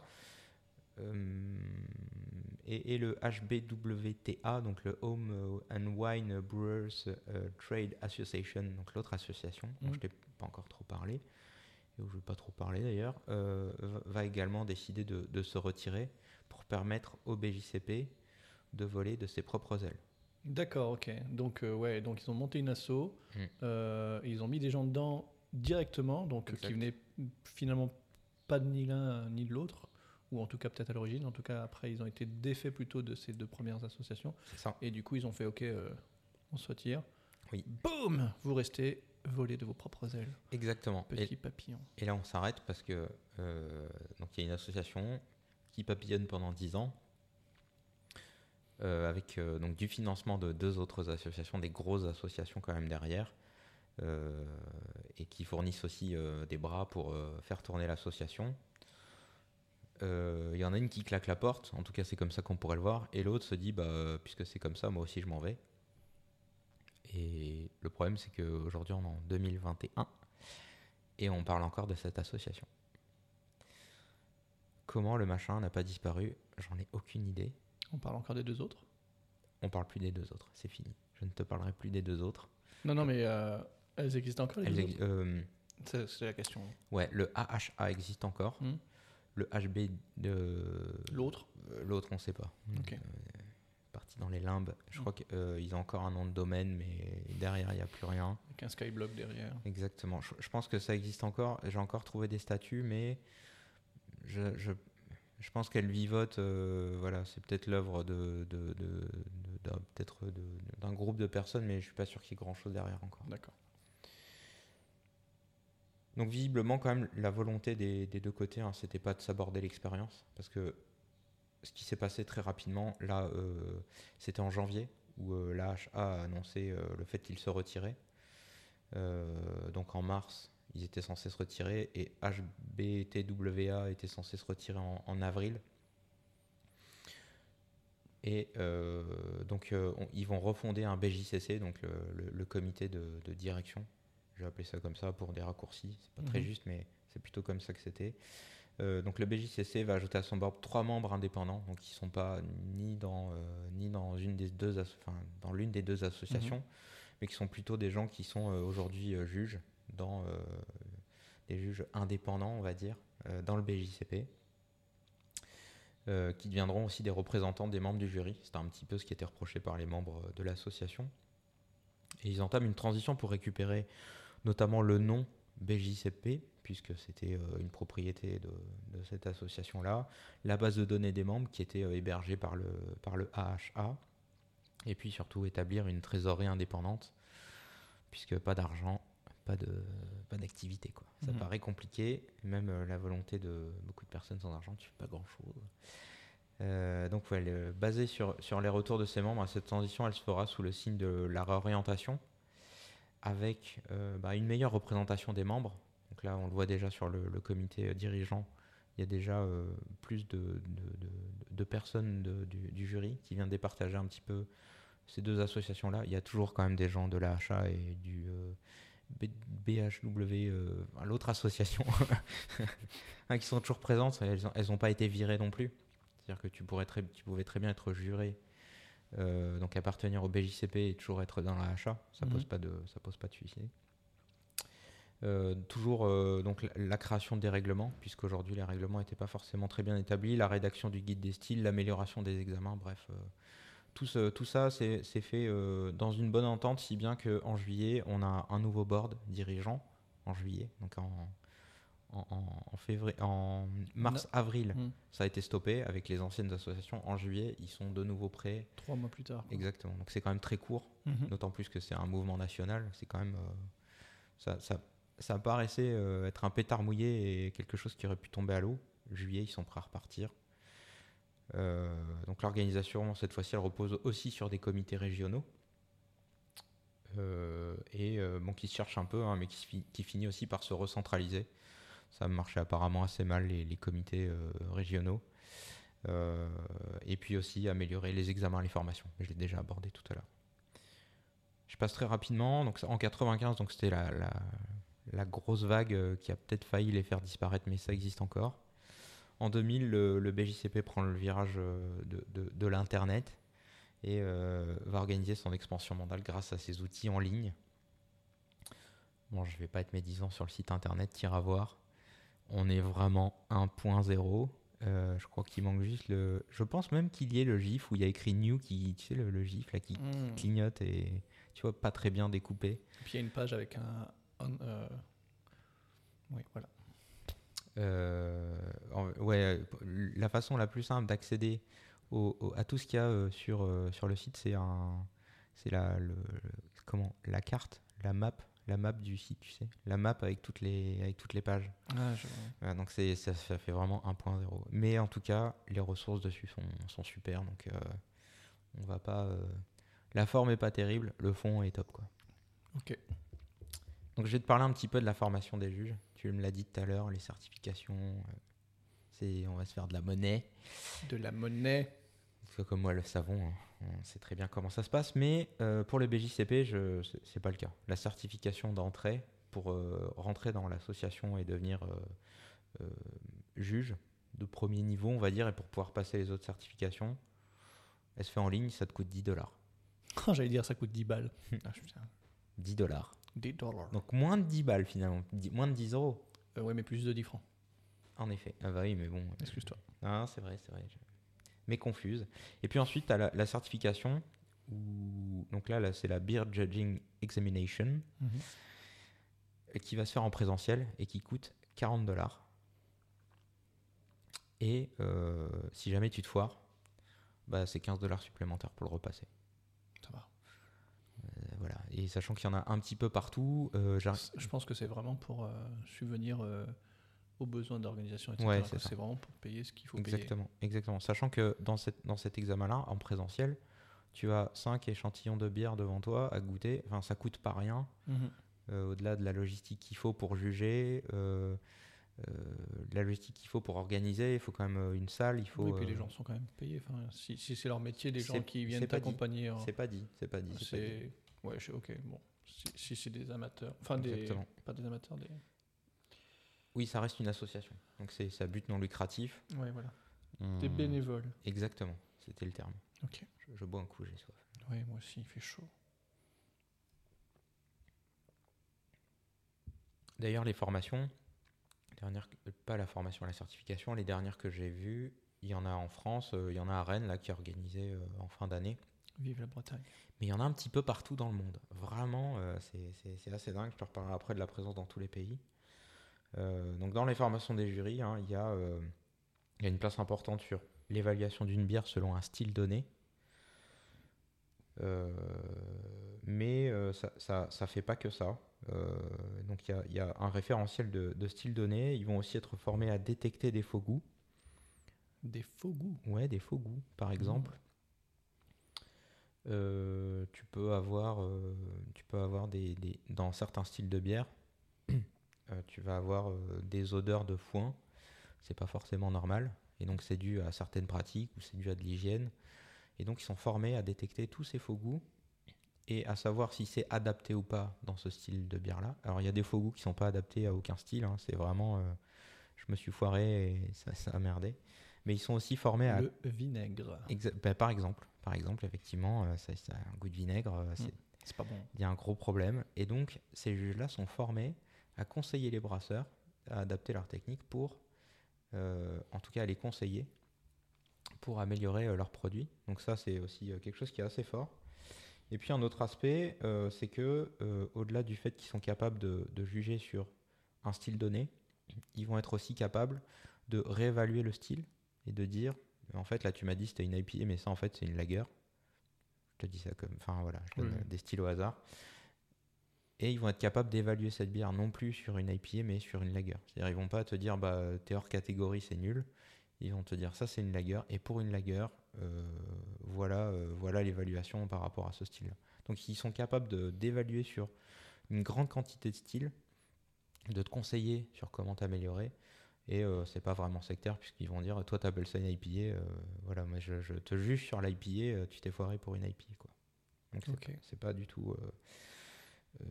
Et, et le HBWTA, donc le Home euh, and Wine Brewers euh, Trade Association, donc l'autre association, dont Mm. je t'ai pas encore trop parlé, et où je ne vais pas trop parler d'ailleurs, euh, va- également décider de, de se retirer pour permettre au BJCP de voler de ses propres ailes. D'accord, ok. Donc, euh, ouais, donc ils ont monté une asso, Mm. euh, ils ont mis des gens dedans directement, donc Exact. qui venaient finalement pas de ni l'un ni de l'autre, ou en tout cas peut-être à l'origine. En tout cas, après, ils ont été défaits plutôt de ces deux premières associations. Ça. Et du coup, ils ont fait OK, euh, on se retire. Oui. Boum Vous restez volés de vos propres ailes. Exactement. Et, Petit papillon. et là, on s'arrête parce que euh, donc il y a une association qui papillonne pendant 10 ans. euh, avec donc du financement de deux autres associations, des grosses associations quand même derrière, et qui fournissent aussi des bras pour faire tourner l'association. Euh, Il y en a une qui claque la porte, en tout cas c'est comme ça qu'on pourrait le voir, et l'autre se dit bah euh, puisque c'est comme ça, moi aussi je m'en vais. Et le problème c'est qu'aujourd'hui on est en 2021 et on parle encore de cette association. Comment le machin n'a pas disparu J'en ai aucune idée. On parle encore des deux autres? On parle plus des deux autres, c'est fini. Je ne te parlerai plus des deux autres. Non, non, mais euh, elles existent encore, les Elles deux ex- autres? euh, C'est c'est la question. ouais, le AHA existe encore. Hmm. Le HB de L'autre Euh, L'autre, on ne sait pas. Euh, parti dans les limbes. Je crois qu'ils ont encore un nom de domaine, mais derrière, il n'y a plus rien. avec un skyblock derrière. Exactement. Je, je pense que ça existe encore. J'ai encore trouvé des statuts, mais je, je, je pense qu'elles vivotent. euh, voilà, c'est peut-être l'œuvre de, de, de- de- d'un- peut-être d'un groupe de personnes, mais je suis pas sûr qu'il y ait grand-chose derrière encore. D'accord. Donc visiblement, quand même, la volonté des, deux côtés, hein, c'était pas de s'aborder l'expérience, parce que ce qui s'est passé très rapidement, là, euh, c'était en janvier, où euh, a annoncé euh, le fait qu'il se retirait. Euh, donc en mars, ils étaient censés se retirer, et HBTWA était censé se retirer en, avril. Et donc on- ils vont refonder un BJCC, donc le, comité de direction. Je vais appeler ça comme ça pour des raccourcis. C'est pas très Mhm. juste, mais c'est plutôt comme ça que c'était. Euh, donc le BJCC va ajouter à son board trois membres indépendants, donc qui sont pas ni dans euh, ni dans une des deux, enfin, dans l'une des deux associations, mais qui sont plutôt des gens qui sont euh, aujourd'hui juges dans des juges indépendants, on va dire, dans le BJCP. qui deviendront aussi des représentants des membres du jury. C'était un petit peu ce qui était reproché par les membres de l'association. Et ils entament une transition pour récupérer notamment le nom BJCP, puisque c'était euh, une propriété de, de cette association-là, la base de données des membres qui était euh, hébergée par le, par le AHA, et puis surtout établir une trésorerie indépendante, puisque pas d'argent, pas de pas d'activité quoi. Ça Mhm. paraît compliqué, même euh, la volonté de beaucoup de personnes sans argent, tu fais pas grand chose. donc ouais, le- basé sur, sur les retours de ses membres, cette transition elle se fera sous le signe de la réorientation, avec euh, bah, une meilleure représentation des membres. Donc là on le voit déjà sur le, comité euh, dirigeant, il y a déjà euh, plus de, personnes du, jury qui viennent départager un petit peu ces deux associations-là. Il y a toujours quand même des gens de l'AHA et du BHW, l'autre association, hein, qui sont toujours présentes. Elles n'ont pas été virées non plus. C'est-à-dire que tu, pourrais très, tu pouvais très bien être juré, euh, donc appartenir au BJCP et toujours être dans l'AHA. Ça Mhm. pose pas de, ça pose pas de souci. Euh, toujours euh, donc la, la création des règlements, puisqu'aujourd'hui les règlements n'étaient pas forcément très bien établis, la rédaction du guide des styles, l'amélioration des examens, bref, tout, ce- tout ça c'est fait dans une bonne entente, si bien qu'en juillet on a un nouveau board dirigeant en juillet, donc en, en, en- en février, en mars-avril, Mm. ça a été stoppé avec les anciennes associations. En juillet, ils sont de nouveau prêts. Trois mois plus tard. quoi. Exactement. Donc c'est quand même très court. Mhm. D'autant plus que c'est un mouvement national, c'est quand même. euh, ça, ça, ça paraissait euh, être un pétard mouillé et quelque chose qui aurait pu tomber à l'eau. Juillet, ils sont prêts à repartir. Euh, donc l'organisation, cette fois-ci, elle repose aussi sur des comités régionaux. Et bon, qui se cherche un peu, hein, mais qui finit aussi par se recentraliser. Ça marchait apparemment assez mal, les, comités euh, régionaux. Euh, et puis aussi améliorer les examens, les formations. Je l'ai déjà abordé tout à l'heure. Je passe très rapidement. Donc en 95, donc c'était la, la, grosse vague euh, qui a peut-être failli les faire disparaître, mais ça existe encore. En 2000, le, BJCP prend le virage de, de- l'Internet et va organiser son expansion mondiale grâce à ses outils en ligne. Bon, je vais pas être médisant sur le site internet, tire à voir. On est vraiment 1.0. Euh, je crois qu'il manque juste le. Je pense même qu'il y ait le GIF où il y a écrit New, qui, tu sais, le, le GIF là, qui Mm. clignote et tu vois, pas très bien découpé. Et puis il y a une page avec un. un, euh, Oui, voilà. Euh, ouais, la façon la plus simple d'accéder au- au- à tout ce qu'il y a sur, sur le site, c'est un, c'est la, le, le- comment, la carte, la map, la map du site, tu sais, la map avec toutes les, avec toutes les pages. Ah, je- Voilà, donc c'est, ça, ça fait vraiment 1.0. Mais en tout cas, les ressources dessus sont, sont super, donc euh, on va pas. euh, la forme est pas terrible, le fond est top quoi. Ok. Donc je vais te parler un petit peu de la formation des juges. Tu me l'as dit tout à l'heure, les certifications, euh, c'est, on va se faire de la monnaie. De la monnaie. Parce que comme moi le savons, hein, on sait très bien comment ça se passe. Mais euh, pour le BJCP, je, c'est, c'est pas le cas. La certification d'entrée pour euh, rentrer dans l'association et devenir euh, juge de premier niveau, on va dire, et pour pouvoir passer les autres certifications, elle se fait en ligne, ça te coûte 10 dollars. Oh, J'allais dire ça coûte 10 balles. ah, putain. 10 dollars. 10 dollars. Donc moins de 10 balles finalement, moins de 10 euros. Ouais, mais plus de 10 francs. En effet. Ah bah oui, mais bon. Excuse-toi. Ah, c'est vrai, c'est vrai. je- Mais confuse. Et puis ensuite, tu as la, la certification. Où... Donc là, là c'est la Beer Judging Examination Mhm. qui va se faire en présentiel et qui coûte 40 dollars. Et euh, si jamais tu te foires, bah, c'est 15 dollars supplémentaires pour le repasser. Ça va. Euh, voilà. Et sachant qu'il y en a un petit peu partout, euh, Je pense que c'est vraiment pour subvenir aux besoins d'organisation, etc. Ouais, c'est vraiment pour payer ce qu'il faut Exactement, exactement. Sachant que dans, cette, dans cet examen-là, en présentiel, tu as 5 échantillons de bière devant toi à goûter. Enfin, ça coûte pas rien. Mhm. euh, au-delà de la logistique qu'il faut pour juger, euh, euh, la logistique qu'il faut pour organiser, il faut quand même une salle, il faut. oui, puis les gens sont quand même payés. Enfin, si, si c'est leur métier, les gens qui viennent t'accompagner, en- C'est pas dit, c'est pas dit. c'est. Ouais, ok, bon. Si, si c'est des amateurs. Enfin, des. Exactement. Pas des amateurs, des. Oui, ça reste une association. Donc c'est ça but non lucratif. Ouais, voilà. Des On- bénévoles. Exactement, c'était le terme. Ok. Je, je bois un coup, j'ai soif. Ouais, moi aussi, il fait chaud. D'ailleurs, les formations, dernières, euh, pas la formation, la certification, les dernières que j'ai vues, il y en a en France, euh, il y en a à Rennes là qui est organisée euh, en fin d'année. Vive la Bretagne. Mais il y en a un petit peu partout dans le monde. Vraiment, euh, c'est assez dingue. Je te reparlerai après de la présence dans tous les pays. Euh, donc dans les formations des jurys, hein, il y, a, euh, il y a une place importante sur l'évaluation d'une bière selon un style donné. Euh, mais ça, ça, ça fait pas que ça. Donc il y a, il y a un référentiel de, de style donné. Ils vont aussi être formés à détecter des faux goûts. Des faux goûts. Ouais, des faux goûts, par exemple. Euh, tu peux avoir, euh, tu peux avoir des, des- dans certains styles de bière, tu vas avoir euh, des odeurs de foin. C'est pas forcément normal, et donc c'est dû à certaines pratiques ou c'est dû à de l'hygiène. Et donc ils sont formés à détecter tous ces faux goûts et à savoir si c'est adapté ou pas dans ce style de bière-là. Alors il y a des faux goûts qui sont pas adaptés à aucun style. hein, c'est vraiment, euh, je me suis foiré et ça, ça a merdé. Mais ils sont aussi formés à Le vinaigre. Exa- bah, par exemple, par exemple, effectivement, euh, ça, ça a un goût de vinaigre, euh, c'est- C'est pas bon. il y a un gros problème. Et donc, ces juges-là sont formés à conseiller les brasseurs, à adapter leur technique pour, euh, en tout cas, à les conseiller pour améliorer euh, leurs produits. Donc ça, c'est aussi euh, quelque chose qui est assez fort. Et puis un autre aspect, c'est que au-delà du fait qu'ils sont capables de, de juger sur un style donné, ils vont être aussi capables de réévaluer le style et de dire, en fait, là, tu m'as dit c'était une IPA, mais ça, en fait, c'est une lager. Je te dis ça comme, enfin voilà, je donne Oui. des styles au hasard. Et ils vont être capables d'évaluer cette bière non plus sur une IPA, mais sur une lager. C'est-à-dire, ils vont pas te dire, bah, t'es hors catégorie, c'est nul. Ils vont te dire ça c'est une lagueur et pour une lagueur, euh, voilà, euh, voilà l'évaluation par rapport à ce style-là. Donc ils sont capables d'évaluer sur une grande quantité de styles, de te conseiller sur comment t'améliorer. Et euh, c'est pas vraiment sectaire puisqu'ils vont dire toi t'appelles ça une IPA, voilà moi je, je te juge sur l'IPA, tu t'es foiré pour une IPA quoi. Donc c'est Ok. pas- c'est pas du tout. Euh,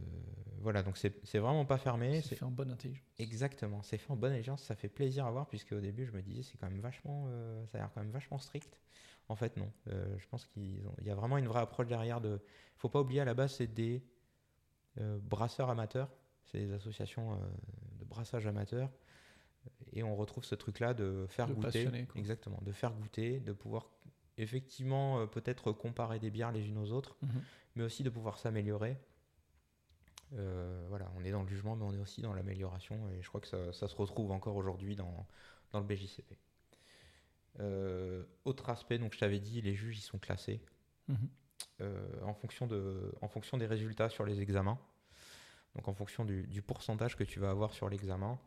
voilà donc c'est vraiment pas fermé. C'est fait en bonne intelligence. Exactement, c'est fait en bonne intelligence, ça fait plaisir à voir puisque au début je me disais c'est quand même vachement, euh, ça a l'air quand même vachement strict. En fait non, Euh, je pense qu'il y a vraiment une vraie approche derrière. De, faut pas oublier à la base c'est des brasseurs amateurs, c'est des associations de brassage amateurs et on retrouve ce truc là de faire De goûter, exactement, de faire goûter, de pouvoir effectivement peut-être comparer des bières les unes aux autres, Mhm. mais aussi de pouvoir s'améliorer. Euh, voilà, on est dans le jugement, mais on est aussi dans l'amélioration, et je crois que ça, ça se retrouve encore aujourd'hui dans, dans le BJCP. Euh, autre aspect, donc je t'avais dit, les juges ils sont classés Mhm. euh, en, fonction de, en fonction des résultats sur les examens. Donc en fonction du, du pourcentage que tu vas avoir sur l'examen,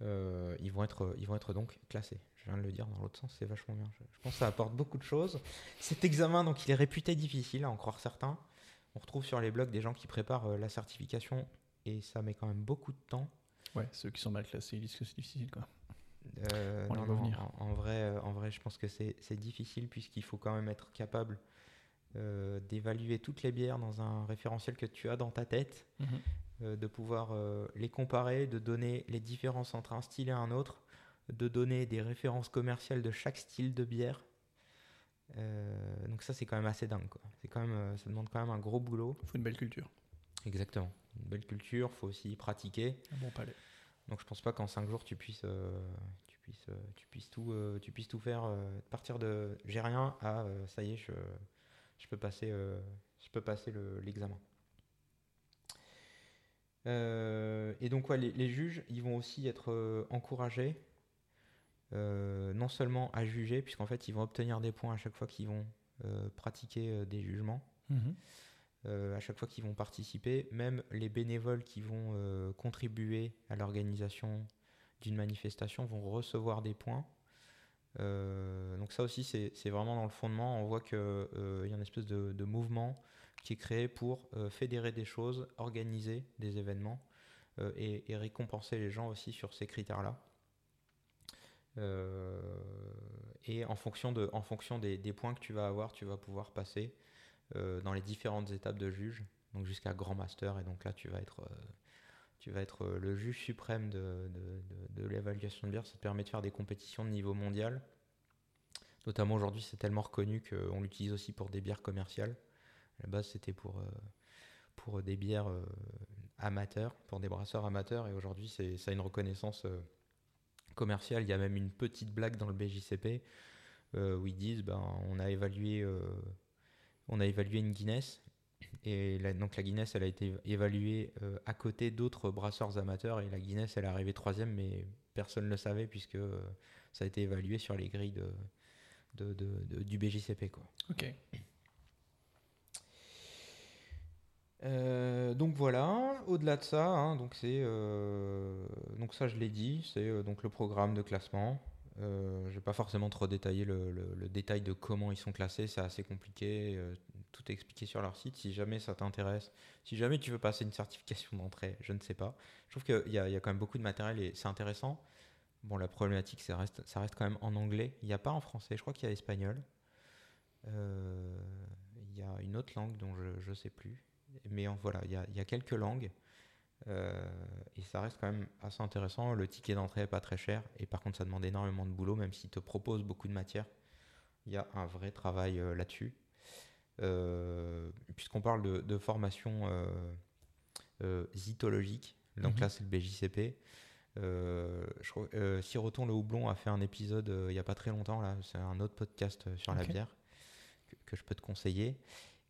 ils, vont être, ils vont être donc classés. Je viens de le dire dans l'autre sens, c'est vachement bien. Je, je pense que ça apporte beaucoup de choses. Cet examen, donc il est réputé difficile, à en croire certains. On retrouve sur les blogs des gens qui préparent euh, la certification et ça met quand même beaucoup de temps. Ouais, ceux qui sont mal classés, ils disent que c'est difficile. Quoi. Euh, On les non, voit non, venir. En, en vrai, euh, en vrai, je pense que c'est difficile puisqu'il faut quand même être capable euh, d'évaluer toutes les bières dans un référentiel que tu as dans ta tête, Mhm. euh, de pouvoir les comparer, de donner les différences entre un style et un autre, de donner des références commerciales de chaque style de bière. Euh, donc ça, c'est quand même assez dingue. Quoi. C'est quand même, euh, ça demande quand même un gros boulot. Il faut une belle culture, Exactement. Une belle culture, faut aussi pratiquer. un bon palais. Donc je pense pas qu'en 5 jours tu puisses, euh, tu puisses, tu puisses tout, euh, tu puisses tout faire. partir de j'ai rien à ça y est, je, je peux passer, je peux passer le- l'examen. Et donc ouais, les, les juges, ils vont aussi être encouragés, euh, non seulement à juger, puisqu'en fait ils vont obtenir des points à chaque fois qu'ils vont euh, pratiquer euh, des jugements Mhm. à chaque fois qu'ils vont participer, même les bénévoles qui vont contribuer à l'organisation d'une manifestation vont recevoir des points. Donc ça aussi, c'est vraiment dans le fondement. On voit qu'il y a une espèce de, de mouvement qui est créé pour fédérer des choses, organiser des événements et, et récompenser les gens aussi sur ces critères-là. Euh, et en fonction, de, en fonction des, points que tu vas avoir, tu vas pouvoir passer euh, dans les différentes étapes de juge, donc jusqu'à grand master. Et donc là, tu vas être, euh, tu vas être le juge suprême de, l'évaluation de bière. Ça te permet de faire des compétitions de niveau mondial. Notamment aujourd'hui, c'est tellement reconnu qu'on l'utilise aussi pour des bières commerciales. À la base, c'était pour, pour des bières amateurs, pour des brasseurs amateurs. Et aujourd'hui, ça a une reconnaissance commerciale. Il y a même une petite blague dans le BJCP euh, où ils disent ben, on a évalué. euh, on a évalué une Guinness et donc la Guinness elle a été évaluée euh, à côté d'autres brasseurs amateurs et la Guinness elle est arrivée troisième mais personne ne le savait puisque ça a été évalué sur les grilles de- du BJCP quoi. Ok. Euh, donc voilà, au-delà de ça, hein, donc c'est euh, donc ça je l'ai dit, c'est euh, donc le programme de classement. Je vais pas forcément trop détailler le, le- détail de comment ils sont classés, c'est assez compliqué, tout est expliqué sur leur site. Si jamais ça t'intéresse, si jamais tu veux passer une certification d'entrée, je ne sais pas. Je trouve qu'il y, y a quand même beaucoup de matériel et c'est intéressant. Bon, la problématique, ça reste, ça reste quand même en anglais. Il n'y a pas en français, je crois qu'il y a espagnol. Il y a une autre langue dont je ne sais plus. Mais en- voilà, il y a, il y a quelques langues. euh, et ça reste quand même assez intéressant. Le ticket d'entrée n'est pas très cher. Et par contre, ça demande énormément de boulot, même s'il te propose beaucoup de matière. Il y a un vrai travail euh, là-dessus. Euh, Puisqu'on parle de, de formation zytologique, donc Mhm. là c'est le BJCP. Euh, je euh, Siroton le Houblon a fait un épisode euh, il n'y a pas très longtemps, là, c'est un autre podcast sur la bière que, que je peux te conseiller.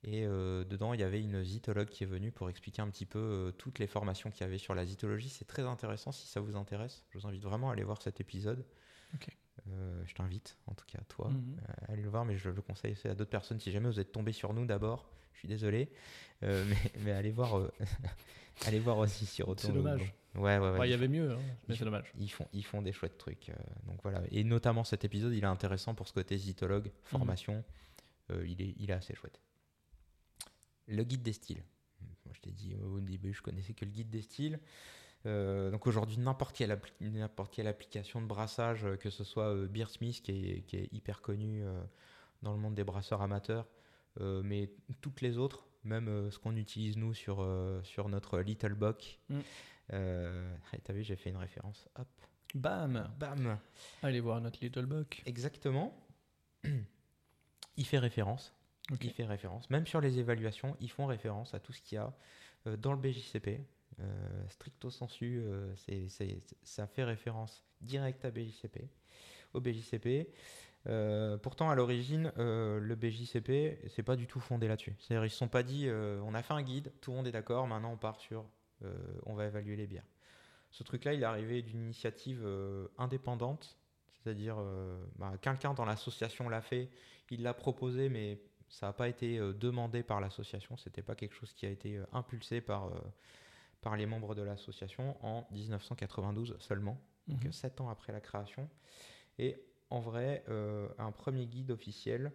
Et euh, dedans, il y avait une zytologue qui est venue pour expliquer un petit peu euh, toutes les formations qu'il y avait sur la zytologie. C'est très intéressant si ça vous intéresse. Je vous invite vraiment à aller voir cet épisode. Euh, je t'invite, en tout cas, toi, Mhm. à aller le voir, mais je le conseille aussi à d'autres personnes. Si jamais vous êtes tombé sur nous d'abord, je suis désolé, mais, mais allez voir, allez voir aussi sur C'est dommage. Ouais, ouais, ouais. Ouais, il y avait mieux, hein, mais c'est dommage. ils font, ils font des chouettes trucs. donc voilà. Et notamment cet épisode, il est intéressant pour ce côté zytologue, formation. euh, il, est, il est assez chouette. Le guide des styles. Moi, je t'ai dit au début, je connaissais que le guide des styles. Euh, donc aujourd'hui, n'importe quelle, n'importe quelle application de brassage, euh, que ce soit euh, Beersmith, qui est, qui est hyper connu dans le monde des brasseurs amateurs, mais toutes les autres, même ce qu'on utilise nous sur, sur notre Little Bock. Mm. T'as vu, j'ai fait une référence. Hop. Bam Bam Allez voir notre Little Buck. Exactement. Il fait référence. Ok. Il fait référence. Même sur les évaluations, ils font référence à tout ce qu'il y a euh, dans le BJCP. Euh, stricto sensu, euh, ça fait référence directe à BJCP, au BJCP. Pourtant, à l'origine, le BJCP, c'est pas du tout fondé là-dessus. C'est-à-dire, ils se sont pas dit, on a fait un guide, tout le monde est d'accord, maintenant on part sur, on va évaluer les bières. Ce truc-là, il est arrivé d'une initiative indépendante, c'est-à-dire bah, quelqu'un dans l'association l'a fait, il l'a proposé, mais ça n'a pas été euh, demandé par l'association, c'était pas quelque chose qui a été euh, impulsé par, euh, par les membres de l'association en 1992 seulement, donc Mhm. 7 ans après la création. Et en vrai, euh, un premier guide officiel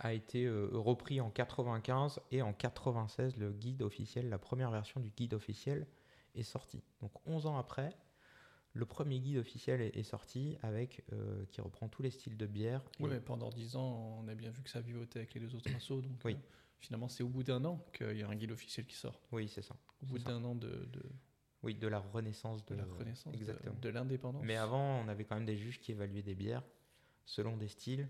a été euh, repris en 95 et en 96, le guide officiel, la première version du guide officiel est sortie. Donc 11 ans après, le premier guide officiel est, est sorti avec euh, qui reprend tous les styles de bière. Oui, mais pendant 10 ans, on a bien vu que ça vivotait avec les deux autres assos. Donc, Oui. euh, finalement, c'est au bout d'un an qu'il y a un guide officiel qui sort. Oui, c'est ça. Au bout d'un an de, de, Oui, de la renaissance de, de la renaissance, Exactement. de, l'indépendance. Mais avant, on avait quand même des juges qui évaluaient des bières selon des styles,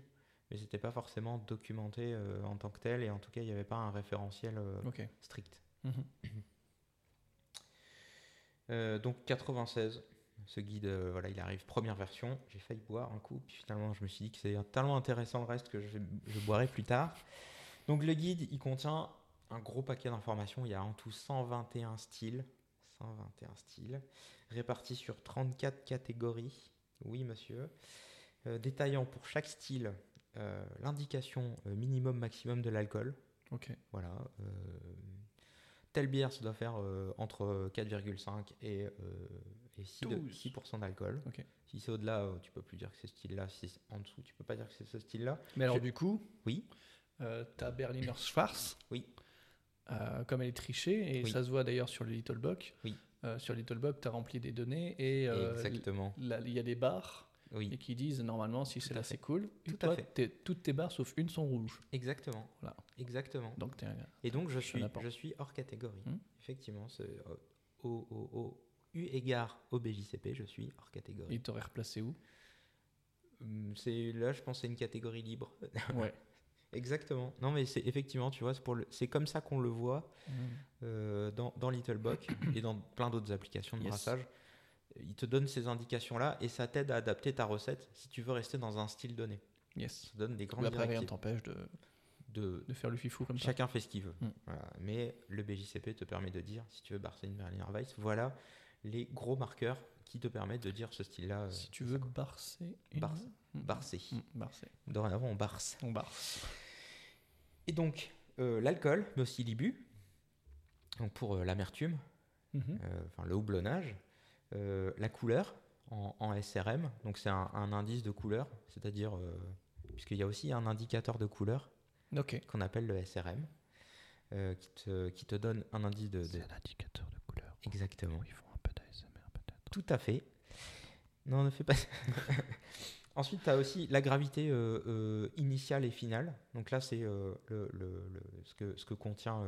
mais c'était pas forcément documenté euh, en tant que tel, et en tout cas, il n'y avait pas un référentiel euh, Ok. strict. Euh, donc 96, ce guide, euh, voilà, il arrive première version. J'ai failli boire un coup, puis finalement, je me suis dit que c'est tellement intéressant le reste que je, je boirai plus tard. Donc le guide, il contient un gros paquet d'informations. Il y a en tout 121 styles, 121 styles, répartis sur 34 catégories. Oui, monsieur. Euh, détaillant pour chaque style euh, l'indication minimum maximum de l'alcool. Ok. Voilà. telle bière, ça doit faire euh, entre 4,5 et, euh, et 6, de- 12. 6% d'alcool. Ok. Si c'est au-delà, euh, tu peux plus dire que c'est ce style-là. Si c'est en dessous, tu peux pas dire que c'est ce style-là. Mais alors, Je- du coup, Oui. euh, ta Berliner Schwarz, Oui. euh, comme elle est trichée, et Oui. ça se voit d'ailleurs sur le Little Buck. Oui. Euh, sur Little Buck, tu as rempli des données et euh, Exactement. il y a des barres et Oui. qui disent normalement si c'est là c'est cool. Et Tout à fait. t'es- toutes tes barres sauf une sont rouges. Exactement. Voilà. Exactement. Donc un- Et donc, je suis je suis hors catégorie. Hmm. Effectivement, c'est, au, au- au- eu égard au BJCP, je suis hors catégorie. il t'aurait replacé où? Hum, C'est là, je pense, c'est une catégorie libre. Ouais. Exactement. Non, mais c'est effectivement, tu vois, c'est pour le- c'est comme ça qu'on le voit euh, dans, dans Littlebox et dans plein d'autres applications de Yes. brassage. Il te donne ces indications-là et ça t'aide à adapter ta recette si tu veux rester dans un style donné. Yes. Ça donne des grandes Mais après, rien t'empêche de, de de faire le fifou comme ça. chacun fait ce qu'il veut. Mm. Voilà. Mais le BJCP te permet de dire, si tu veux barcer une Berliner Weiss, voilà les gros marqueurs qui te permettent de dire ce style-là. euh, Si tu veux barcer. Barce. Mm. Barcer. Mm, Barcer. Dorénavant, on barce. On barce. Et donc, euh, l'alcool, mais aussi l'ibu, donc pour euh, l'amertume, enfin le houblonnage, la couleur en, en SRM, donc c'est un, un indice de couleur, c'est-à-dire, puisqu'il y a aussi un indicateur de couleur qu'on appelle le SRM, qui, te, qui te donne un indice de... de- C'est un indicateur de couleur. Exactement. Ils font un peu d'ASMR peut-être. Tout à fait. Non, ne fais pas. Ensuite, tu as aussi la gravité euh, euh, initiale et finale. Donc là, c'est euh, le, le- le- ce, que, ce que contient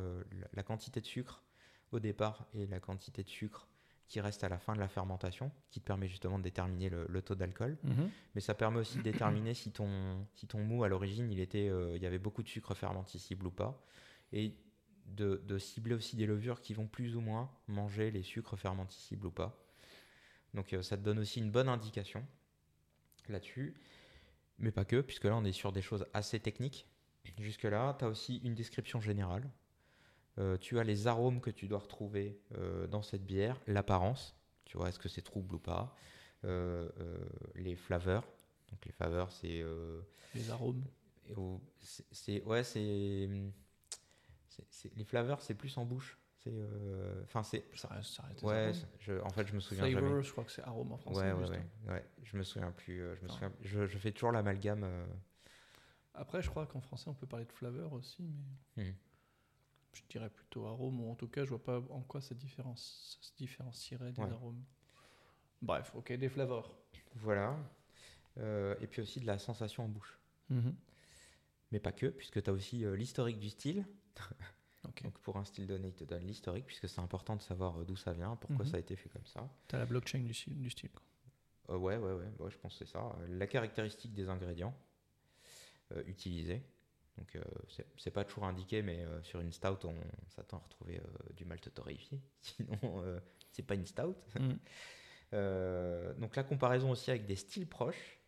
la, quantité de sucre au départ et la quantité de sucre qui reste à la fin de la fermentation, qui te permet justement de déterminer le, taux d'alcool. Mhm. Mais ça permet aussi de déterminer si ton, si ton mou, à l'origine, il, était, il y avait beaucoup de sucre fermenticible ou pas. Et de, de cibler aussi des levures qui vont plus ou moins manger les sucres fermenticibles ou pas. Donc euh, ça te donne aussi une bonne indication là-dessus. Mais pas que, puisque là on est sur des choses assez techniques. Jusque-là, tu as aussi une description générale. Euh, tu as les arômes que tu dois retrouver euh, dans cette bière, l'apparence, tu vois, est-ce que c'est trouble ou pas, euh, les flavors. Donc les flavors, c'est Les arômes. c'est- ouais c'est les flavors c'est plus en bouche c'est euh, enfin c'est Ça reste, ça reste ouais je, en fait je me souviens Flavor, jamais je crois que c'est arôme en français. ouais ouais ouais, ouais je me souviens plus euh, je me Enfin. souviens je, je fais toujours l'amalgame euh, Après, je crois qu'en français, on peut parler de flavor aussi, mais Mhm. je dirais plutôt arôme, ou en tout cas, je vois pas en quoi ça, se différencierait des Ouais. arômes. Bref, ok, des flavors. voilà Euh, et puis aussi de la sensation en bouche Mhm. mais pas que puisque tu as aussi euh, l'historique du style Donc pour un style donné il te donne l'historique puisque c'est important de savoir euh, d'où ça vient pourquoi Mhm. ça a été fait comme ça T'as la blockchain du, style- du style. quoi. Euh, ouais, ouais, ouais, ouais, je pense que c'est ça. Euh, La caractéristique des ingrédients euh, utilisés. Donc, euh, c'est- pas toujours indiqué, mais sur une stout, on s'attend à retrouver du malt torréfié. Sinon, c'est pas une stout. Mhm. Donc, la comparaison aussi avec des styles proches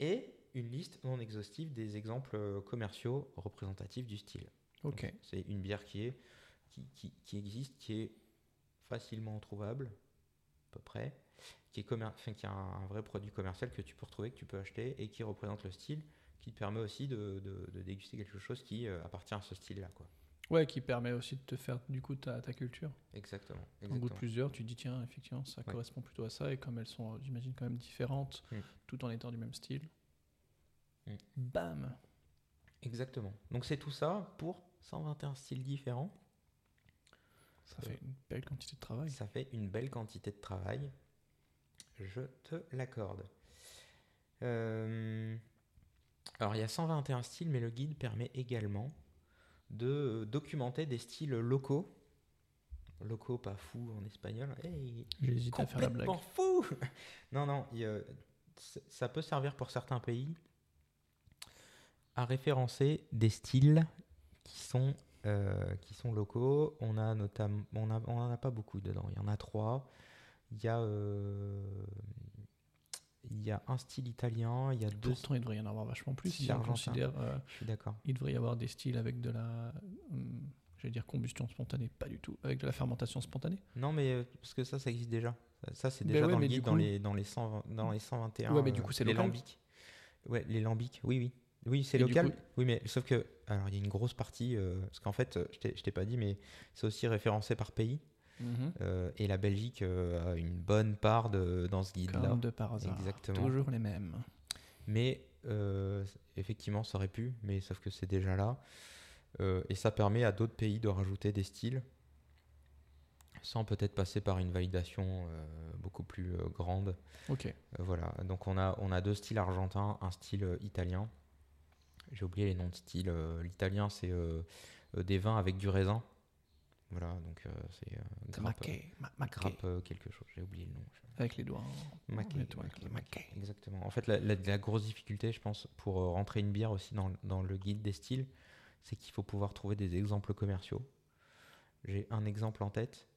et une liste non exhaustive des exemples commerciaux représentatifs du style. Ok. C'est une bière qui, est, qui, qui- qui existe, qui est facilement trouvable, à peu près, qui, est enfin, qui a un, un vrai produit commercial que tu peux retrouver, que tu peux acheter et qui représente le style, qui te permet aussi de, de- de déguster quelque chose qui euh, appartient à ce style-là. quoi. Ouais, qui permet aussi de te faire du coup ta, ta culture. Exactement. Exactement. plusieurs, tu te dis tiens, effectivement, ça Ouais. correspond plutôt à ça, et comme elles sont, euh, j'imagine, quand même différentes, Mm. tout en étant du même style. Mm. Bam Exactement. Donc c'est tout ça pour 121 styles différents. Ça fait une belle quantité de travail. Ça fait une belle quantité de travail. Je te l'accorde. Euh, Alors, il y a 121 styles, mais le guide permet également de documenter des styles locaux. Locaux, pas fous en espagnol. Hey, J'hésite à faire la blague. fou Non, non, il ça peut servir pour certains pays à référencer des styles qui sont, euh, qui sont locaux. On a notamment, on a- on en a pas beaucoup dedans. Il y en a trois. Il y a, euh, il y a un style italien. Il y a deux. Pourtant, il devrait y en avoir vachement plus. Si on considère, euh, Je suis d'accord. il devrait y avoir des styles avec de la, hum, j'allais dire combustion spontanée, pas du tout, avec de la fermentation spontanée. Non, mais euh, parce que ça, ça existe déjà. Ça, c'est Ben déjà ouais, dans le guide, dans les dans les 120 dans les 121. Ouais, mais du coup, c'est les lambics. Ouais, les lambics. Oui, oui. Oui, c'est local. coup- Oui, mais sauf que alors il y a une grosse partie euh, parce qu'en fait, je t'ai- pas dit, mais c'est aussi référencé par pays. euh, et la Belgique euh, a une bonne part de, dans ce guide-là. Comme de par hasard. Exactement. Toujours les mêmes. Mais effectivement, ça aurait pu, mais sauf que c'est déjà là. Et ça permet à d'autres pays de rajouter des styles sans peut-être passer par une validation euh, beaucoup plus euh, grande. Ok. Euh, voilà, donc on a, on a deux styles argentins, un style italien. J'ai oublié les noms de styles. euh, L'italien, c'est euh, euh, des vins avec du raisin. Voilà, donc euh, c'est euh, grappe, Maquet. ma- maquet. grappe, euh, quelque chose, j'ai oublié le nom. Avec les doigts. Maquet, les doigts, maquet, les maquet. maquets. Exactement. En fait, la, la- la grosse difficulté, je pense, pour rentrer une bière aussi dans, dans le guide des styles, c'est qu'il faut pouvoir trouver des exemples commerciaux. J'ai un exemple en tête.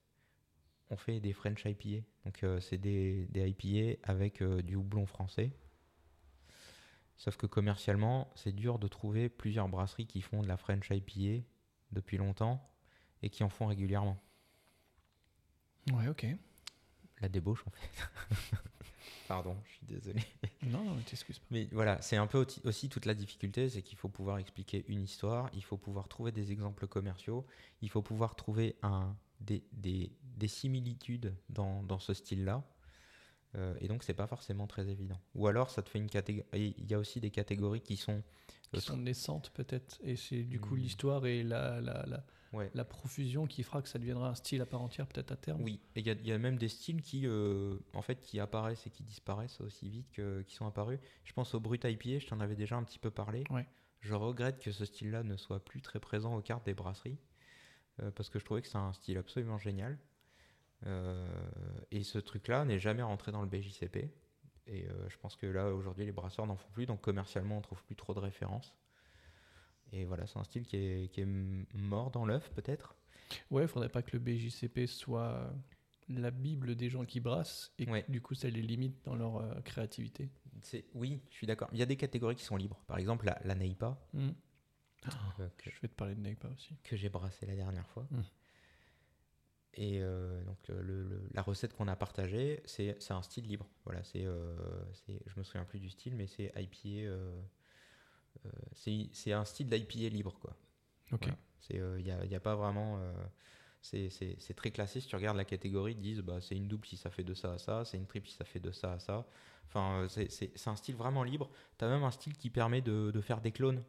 On fait des French IPA. Donc, c'est des, des IPA avec du houblon français. Sauf que commercialement, c'est dur de trouver plusieurs brasseries qui font de la French IPA depuis longtemps et qui en font régulièrement. Ouais, ok. La débauche, en fait. Pardon, je suis désolé. Non, non, t'excuses pas. Mais voilà, c'est un peu aussi- toute la difficulté, c'est qu'il faut pouvoir expliquer une histoire, il faut pouvoir trouver des exemples commerciaux, il faut pouvoir trouver un, des, des- des similitudes dans, dans ce style-là. Euh, et donc, c'est pas forcément très évident. Ou alors, ça te fait une catégorie. Il y a aussi des catégories qui sont. Qui euh, sont naissantes peut-être. Et c'est du coup Hmm. l'histoire et la, la, la, Ouais. la profusion qui fera que ça deviendra un style à part entière peut-être à terme. Oui, et il y, y a même des styles qui, euh, en fait, qui apparaissent et qui disparaissent aussi vite que, qui sont apparus. Je pense au Brut IPA, je t'en avais déjà un petit peu parlé. Ouais. Je regrette que ce style-là ne soit plus très présent aux cartes des brasseries, euh, parce que je trouvais que c'est un style absolument génial. Euh, et ce truc-là n'est jamais rentré dans le BJCP. Et euh, je pense que là, aujourd'hui, les brasseurs n'en font plus, donc commercialement, on trouve plus trop de références. Et voilà, c'est un style qui est, qui est mort dans l'œuf, peut-être. Ouais, il faudrait pas que le BJCP soit la bible des gens qui brassent et que Ouais. du coup ça les limite dans leur euh, créativité. Oui, je suis d'accord. Il y a des catégories qui sont libres. Par exemple, la, la NEIPA, Hmm. euh, que, Je vais te parler de Negpa aussi. que j'ai brassé la dernière fois. Mm. Et euh, donc le- le- le- la recette qu'on a partagée, c'est un style libre. Voilà, c'est, euh, c'est- je me souviens plus du style, mais c'est IPA. euh, euh, c'est un style d'IPA libre, quoi. Ok. Voilà. Il n'y a, y a pas vraiment. euh, c'est, très classé. Si tu regardes la catégorie, ils disent bah, c'est une double si ça fait de ça à ça, c'est une triple si ça fait de ça à ça. Enfin, euh, c'est, un style vraiment libre. Tu as même un style qui permet de, de faire des clones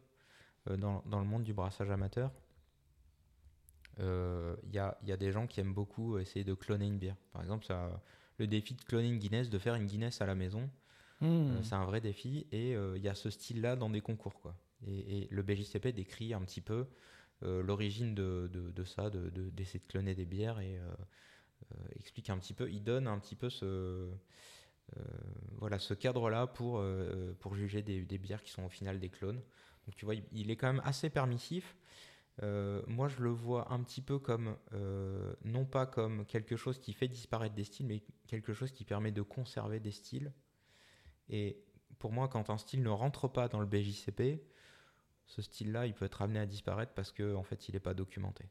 euh, dans, dans le monde du brassage amateur. Il y, a, y a des gens qui aiment beaucoup essayer de cloner une bière. Par exemple, ça, le défi de cloner une Guinness, de faire une Guinness à la maison, Hmm. euh, c'est un vrai défi et euh, il y a ce style-là dans des concours. Quoi. Et, et le BJCP décrit un petit peu euh, l'origine de, de- de ça, d'essayer de, d'essayer de cloner des bières et euh, euh, explique un petit peu, il donne un petit peu ce, euh, voilà, ce cadre-là pour, euh, pour juger des, des bières qui sont au final des clones. Donc tu vois, il, il est quand même assez permissif. Euh, moi, je le vois un petit peu comme, euh, non pas comme quelque chose qui fait disparaître des styles, mais quelque chose qui permet de conserver des styles. Et pour moi, quand un style ne rentre pas dans le BJCP, ce style-là, il peut être amené à disparaître parce qu'en en fait, il n'est pas documenté.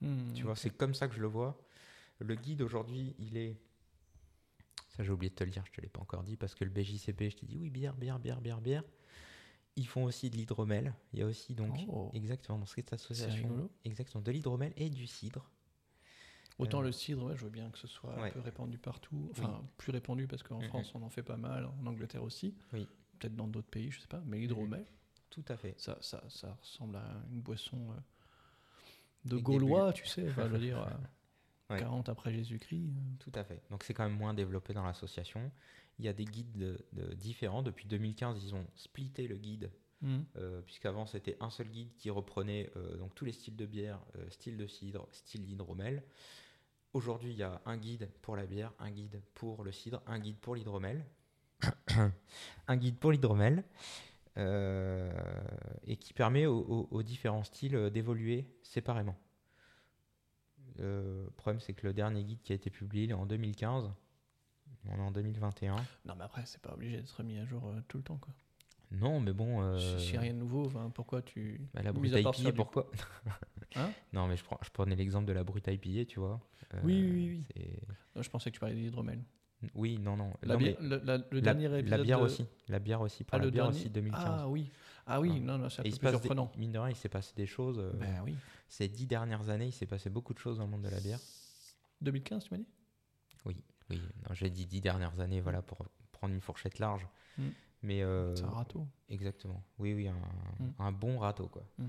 Hmm, Tu vois, c'est comme ça que je le vois. Le guide aujourd'hui, il est. Ça, j'ai oublié de te le dire, je te l'ai pas encore dit, parce que le BJCP, je t'ai dit oui, bière, bière, bière, bière, bière. Ils font aussi de l'hydromel. Il y a aussi donc Oh. exactement dans cette association, exactement de l'hydromel et du cidre. Autant Euh, le cidre, ouais, je veux bien que ce soit ouais. un peu répandu partout. Enfin, plus répandu parce qu'en. France, on en fait pas mal, en Angleterre aussi. Oui. Peut-être dans d'autres pays, je sais pas. Mais l'hydromel, Tout à fait. ça, ça, ça ressemble à une boisson euh, de Avec Gaulois, tu sais. Enfin, je veux dire, euh, Ouais. 40 après Jésus-Christ. euh. Tout à fait. Donc c'est quand même moins développé dans l'association. Il y a des guides de- de- différents. Depuis 2015, ils ont splitté le guide Hmm. Euh, puisqu'avant c'était un seul guide qui reprenait euh, donc tous les styles de bière, euh, style de cidre, style d'hydromel. Aujourd'hui, il y a un guide pour la bière, un guide pour le cidre, un guide pour l'hydromel, un guide pour l'hydromel, et qui permet aux, aux- aux différents styles d'évoluer séparément. Le problème, c'est que le dernier guide qui a été publié il est en 2015. On est en 2021. Non, mais après, c'est pas obligé d'être mis à jour euh, tout le temps, quoi. Non, mais bon. euh, Si si rien de nouveau, enfin, pourquoi tu. Bah, la brute IPA, pourquoi Hein Non, mais je, prends, je prenais l'exemple de la brute IPA, tu vois. Euh, Oui, oui, oui, Non, je pensais que tu parlais d'hydromel. Oui, non, non. La Non, bière- mais le, la- le la, dernier la épisode. bière de- aussi. La bière aussi. Pour Ah, la le bière dernier- aussi 2015. Ah oui. Ah oui, non, non, c'est un peu des- surprenant. mine de rien, il s'est passé des choses. euh, Ben oui. Ces dix dernières années, il s'est passé beaucoup de choses dans le monde de la bière. 2015, tu m'as dit? Oui, non, j'ai dit dix dernières années, voilà, pour prendre une fourchette large. Mm. Mais euh, C'est un râteau. Exactement. Oui, oui, un, Mm. un bon râteau, quoi. Mm.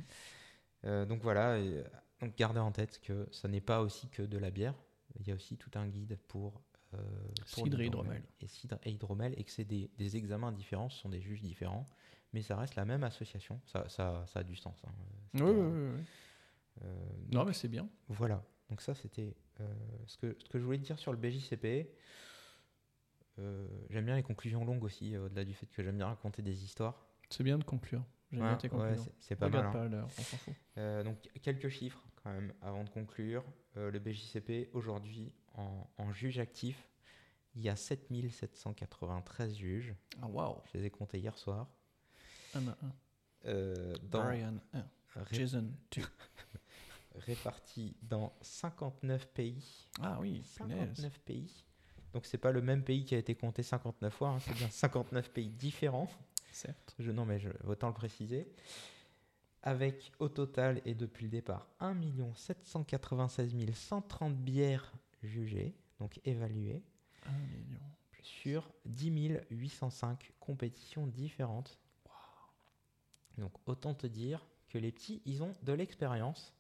Euh, donc voilà, et, euh, donc gardez en tête que ça n'est pas aussi que de la bière. Il y a aussi tout un guide pour, euh, pour Cidre et hydromel. Et cidre et hydromel, et que c'est des, des examens différents, ce sont des juges différents, mais ça reste la même association. Ça, ça, ça a du sens. hein. Oui, oui, oui. oui. Non, mais c'est bien. voilà, donc ça c'était ce, que, ce que je voulais dire sur le BJCP. Euh, j'aime bien les conclusions longues aussi, euh, au-delà du fait que j'aime bien raconter des histoires. C'est bien de conclure. J'aime Ouais, bien tes conclusions. c'est- c'est pas Regarde mal. hein. pas on s'en fout. Euh, donc quelques chiffres quand même avant de conclure. Euh, le BJCP aujourd'hui en, en juge actif, il y a 7793 juges. Ah, waouh. Je les ai comptés hier soir. Un à un. Euh, dans, Brian 1. ré- Jason 2. répartis dans 59 pays. Ah oui, punaise. 59 pays. Donc c'est pas le même pays qui a été compté 59 fois, hein, c'est bien 59 pays différents. Certes. Je, non mais je, autant le préciser. Avec au total et depuis le départ 1 796 130 bières jugées, donc évaluées, 1 million. sur 10 805 compétitions différentes. Donc autant te dire que les petits, ils ont de l'expérience.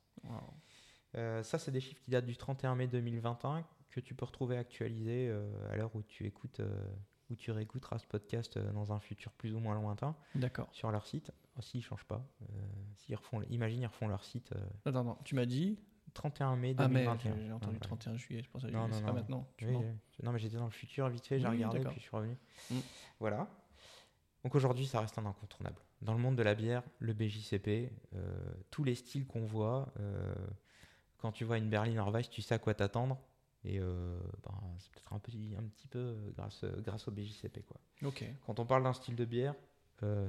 Euh, ça, c'est des chiffres qui datent du 31 mai 2021 que tu peux retrouver actualisés euh, à l'heure où tu écoutes, euh, où tu réécouteras ce podcast dans un futur plus ou moins lointain D'accord. sur leur site. Oh, S'ils changent pas, euh, s'ils refont, imagine ils refont leur site euh, Attends, attends, tu m'as dit. 31 mai Ah, mais 2021. j'ai j'ai entendu ouais. 31 juillet. Je pensais que Non, non, c'est pas non. maintenant. Tu Oui. Non, mais j'étais dans le futur vite fait, j'ai Oui, regardé, puis je suis revenu. Mm. Voilà. Donc aujourd'hui, ça reste un incontournable. Dans le monde de la bière, le BJCP, euh, tous les styles qu'on voit, euh, quand tu vois une Berliner Weiss, tu sais à quoi t'attendre. Et euh, ben, c'est peut-être un petit, un petit peu grâce, grâce au BJCP. Quoi. Ok. Quand on parle d'un style de bière,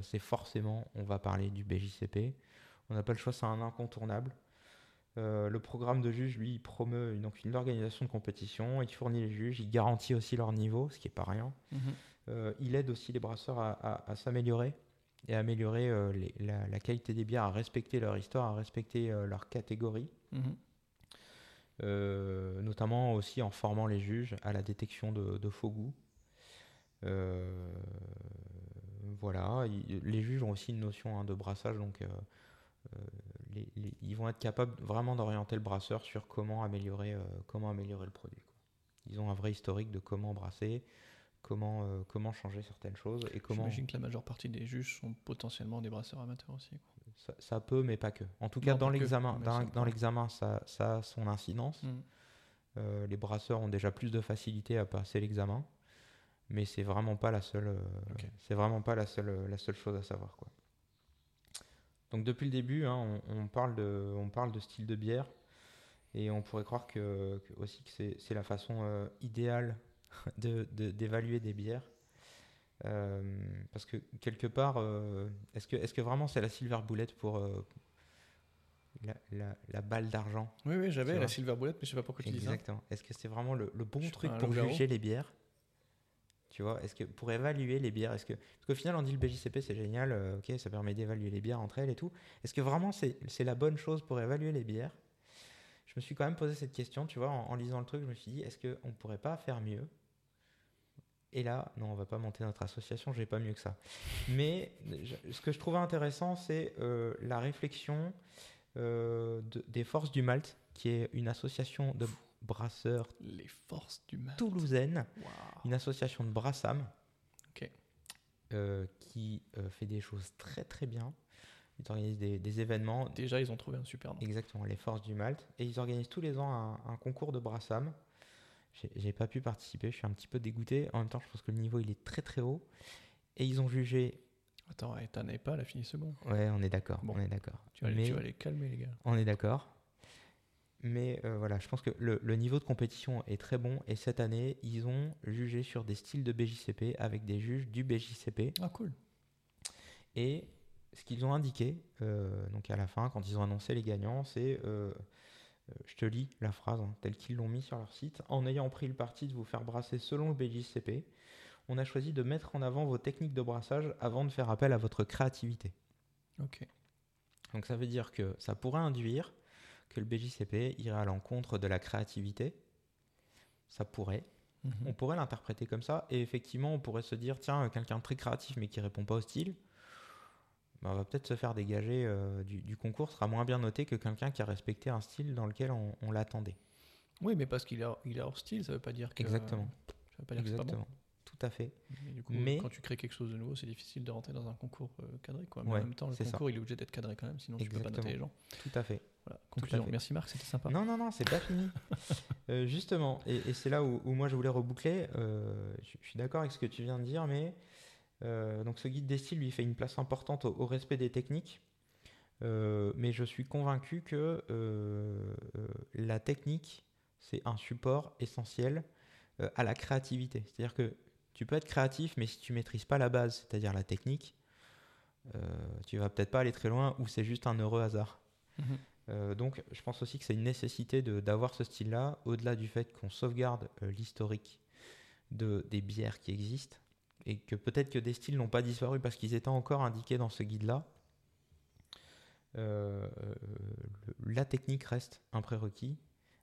c'est forcément, on va parler du BJCP. On n'a pas le choix, c'est un incontournable. Le programme de juge, lui, il promeut une, donc une organisation de compétition, il fournit les juges, il garantit aussi leur niveau, ce qui n'est pas rien. Mhm. Il aide aussi les brasseurs à, à- à s'améliorer et à améliorer euh, les- la, la qualité des bières, à respecter leur histoire, à respecter euh, leur catégorie, Mhm. Euh, notamment aussi en formant les juges à la détection de, de faux goûts. Euh, voilà, il- les juges ont aussi une notion hein, de brassage, donc euh, euh, les- les- ils vont être capables vraiment d'orienter le brasseur sur comment améliorer, euh, comment améliorer le produit. quoi. Ils ont un vrai historique de comment brasser, comment, euh, comment changer certaines choses et comment J'imagine que la majeure partie des juges sont potentiellement des brasseurs amateurs aussi. quoi. ça, ça peut, mais pas que. En tout cas, Non, dans l'examen, dans, l'examen, ça, ça a son incidence. Mhm. Euh, les brasseurs ont déjà plus de facilité à passer l'examen, mais c'est vraiment pas la seule, euh, c'est vraiment pas la seule, la seule chose à savoir quoi. Donc depuis le début, hein, on, on parle de, on parle de style de bière, et on pourrait croire que, que- aussi que c'est, c'est la façon idéale de, de- d'évaluer des bières. Euh, parce que quelque part, euh, est-ce que, est-ce que vraiment c'est la silver bullet pour euh, la, la- la balle d'argent Oui, oui, j'avais la. Silver Bullet, mais je sais pas pourquoi tu dis ça. Exactement. Est-ce que c'est vraiment le, le bon Je truc pour juger les bières? Tu vois, est-ce que pour évaluer les bières, est-ce que parce qu'au final on dit le BJCP c'est génial, ok, ça permet d'évaluer les bières entre elles et tout. Est-ce que vraiment c'est la bonne chose pour évaluer les bières? Je me suis quand même posé cette question, tu vois, en, en lisant le truc, je me suis dit est-ce que on pourrait pas faire mieux? Et là, non, on va pas monter notre association, j'ai pas mieux que ça. Mais je- ce que je trouvais intéressant, c'est euh, la réflexion euh, de- des Forces du Malte, qui est une association de brasseurs Les forces du mal. toulousaine, Waouh. une association de brassam euh, qui fait des choses très très bien. Ils organisent des, des événements, Déjà, ils ont trouvé un super nom. exactement les forces du Malte, et ils organisent tous les ans un, un concours de brassam. J'ai- pas pu participer, je suis un petit peu dégoûté. En même temps, je pense que le niveau il est très très haut. Et ils ont jugé. Attends, et t'en es pas, elle a fini second? Ouais, on est d'accord, Bon. on est d'accord. Tu vas, les- Mais- calmer, les gars. On est d'accord. Mais euh, voilà, je pense que le, le niveau de compétition est très bon. Et cette année, ils ont jugé sur des styles de BJCP avec des juges du BJCP. Ah, cool. Et ce qu'ils ont indiqué, euh, donc à la fin, quand ils ont annoncé les gagnants, c'est, euh, je te lis la phrase hein, telle qu'ils l'ont mis sur leur site, en ayant pris le parti de vous faire brasser selon le BJCP, on a choisi de mettre en avant vos techniques de brassage avant de faire appel à votre créativité. Ok. Donc ça veut dire que ça pourrait induire que le BJCP irait à l'encontre de la créativité. Ça pourrait. Mhm. On pourrait l'interpréter comme ça. Et effectivement, on pourrait se dire, tiens, quelqu'un de très créatif mais qui répond pas au style, bah, on va peut-être se faire dégager euh, du, du concours, sera moins bien noté que quelqu'un qui a respecté un style dans lequel on, on l'attendait. Oui, mais parce qu'il est, il est hors style, ça veut pas dire que. Exactement. Ça veut pas dire que c'est pas bon. Exactement. Tout à fait. Mais du coup, Mais- quand tu crées quelque chose de nouveau, c'est difficile de rentrer dans un concours euh, cadré. Quoi. Mais Ouais, en même temps, le c'est ça. concours, il est obligé d'être cadré quand même, sinon tu peux pas noter Exactement. les gens. Tout à fait. Voilà. Conclusion. fait. Merci Marc, c'était sympa. Non, non, non, c'est pas fini. Euh, justement, et, et c'est là où, où moi je voulais reboucler. euh, je suis d'accord avec ce que tu viens de dire, mais donc ce guide des styles lui fait une place importante au, au respect des techniques. Euh, mais je suis convaincu que euh, euh, la technique, c'est un support essentiel euh, à la créativité. C'est-à-dire que tu peux être créatif, mais si tu maîtrises pas la base, c'est-à-dire la technique, euh, tu vas peut-être pas aller très loin ou c'est juste un heureux hasard. Mhm. Euh, donc, je pense aussi que c'est une nécessité d'avoir ce style-là, au-delà du fait qu'on sauvegarde euh, l'historique de, des bières qui existent, et que peut-être que des styles n'ont pas disparu parce qu'ils étaient encore indiqués dans ce guide-là. Euh, euh, la technique reste un prérequis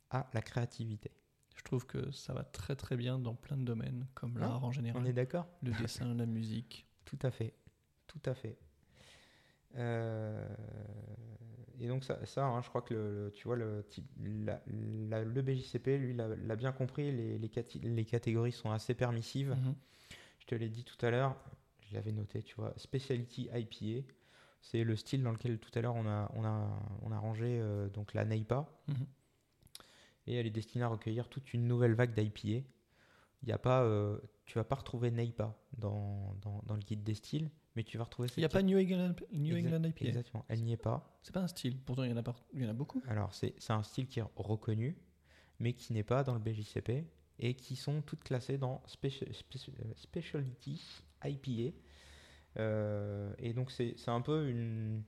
à la créativité. Je trouve que ça va très très bien dans plein de domaines, comme l'art en On général, est d'accord le dessin, la musique. Tout à fait, tout à fait. Euh, et donc ça, ça hein, je crois que le, le- tu vois le, type- la- la- le BJCP, lui, l'a bien compris. Les, les, cati- les catégories sont assez permissives. Mhm. Te l'ai dit tout à l'heure, je l'avais noté, tu vois. Speciality IPA, c'est le style dans lequel tout à l'heure on a, on a, on a rangé euh, donc la NEIPA. Mhm. Et elle est destinée à recueillir toute une nouvelle vague d'IPA. Il y a pas, euh, tu vas pas retrouver NEIPA dans, dans, dans le guide des styles, mais tu vas retrouver Il n'y a pas New England, New Exact- England IPA. Exactement, elle n'y est pas. C'est pas un style. Pourtant, il y en a, par- il y en a beaucoup. Alors, c'est un style qui est reconnu, mais qui n'est pas dans le BJCP et qui sont toutes classées dans euh, Specialty IPA. Euh, et donc, c'est un peu une,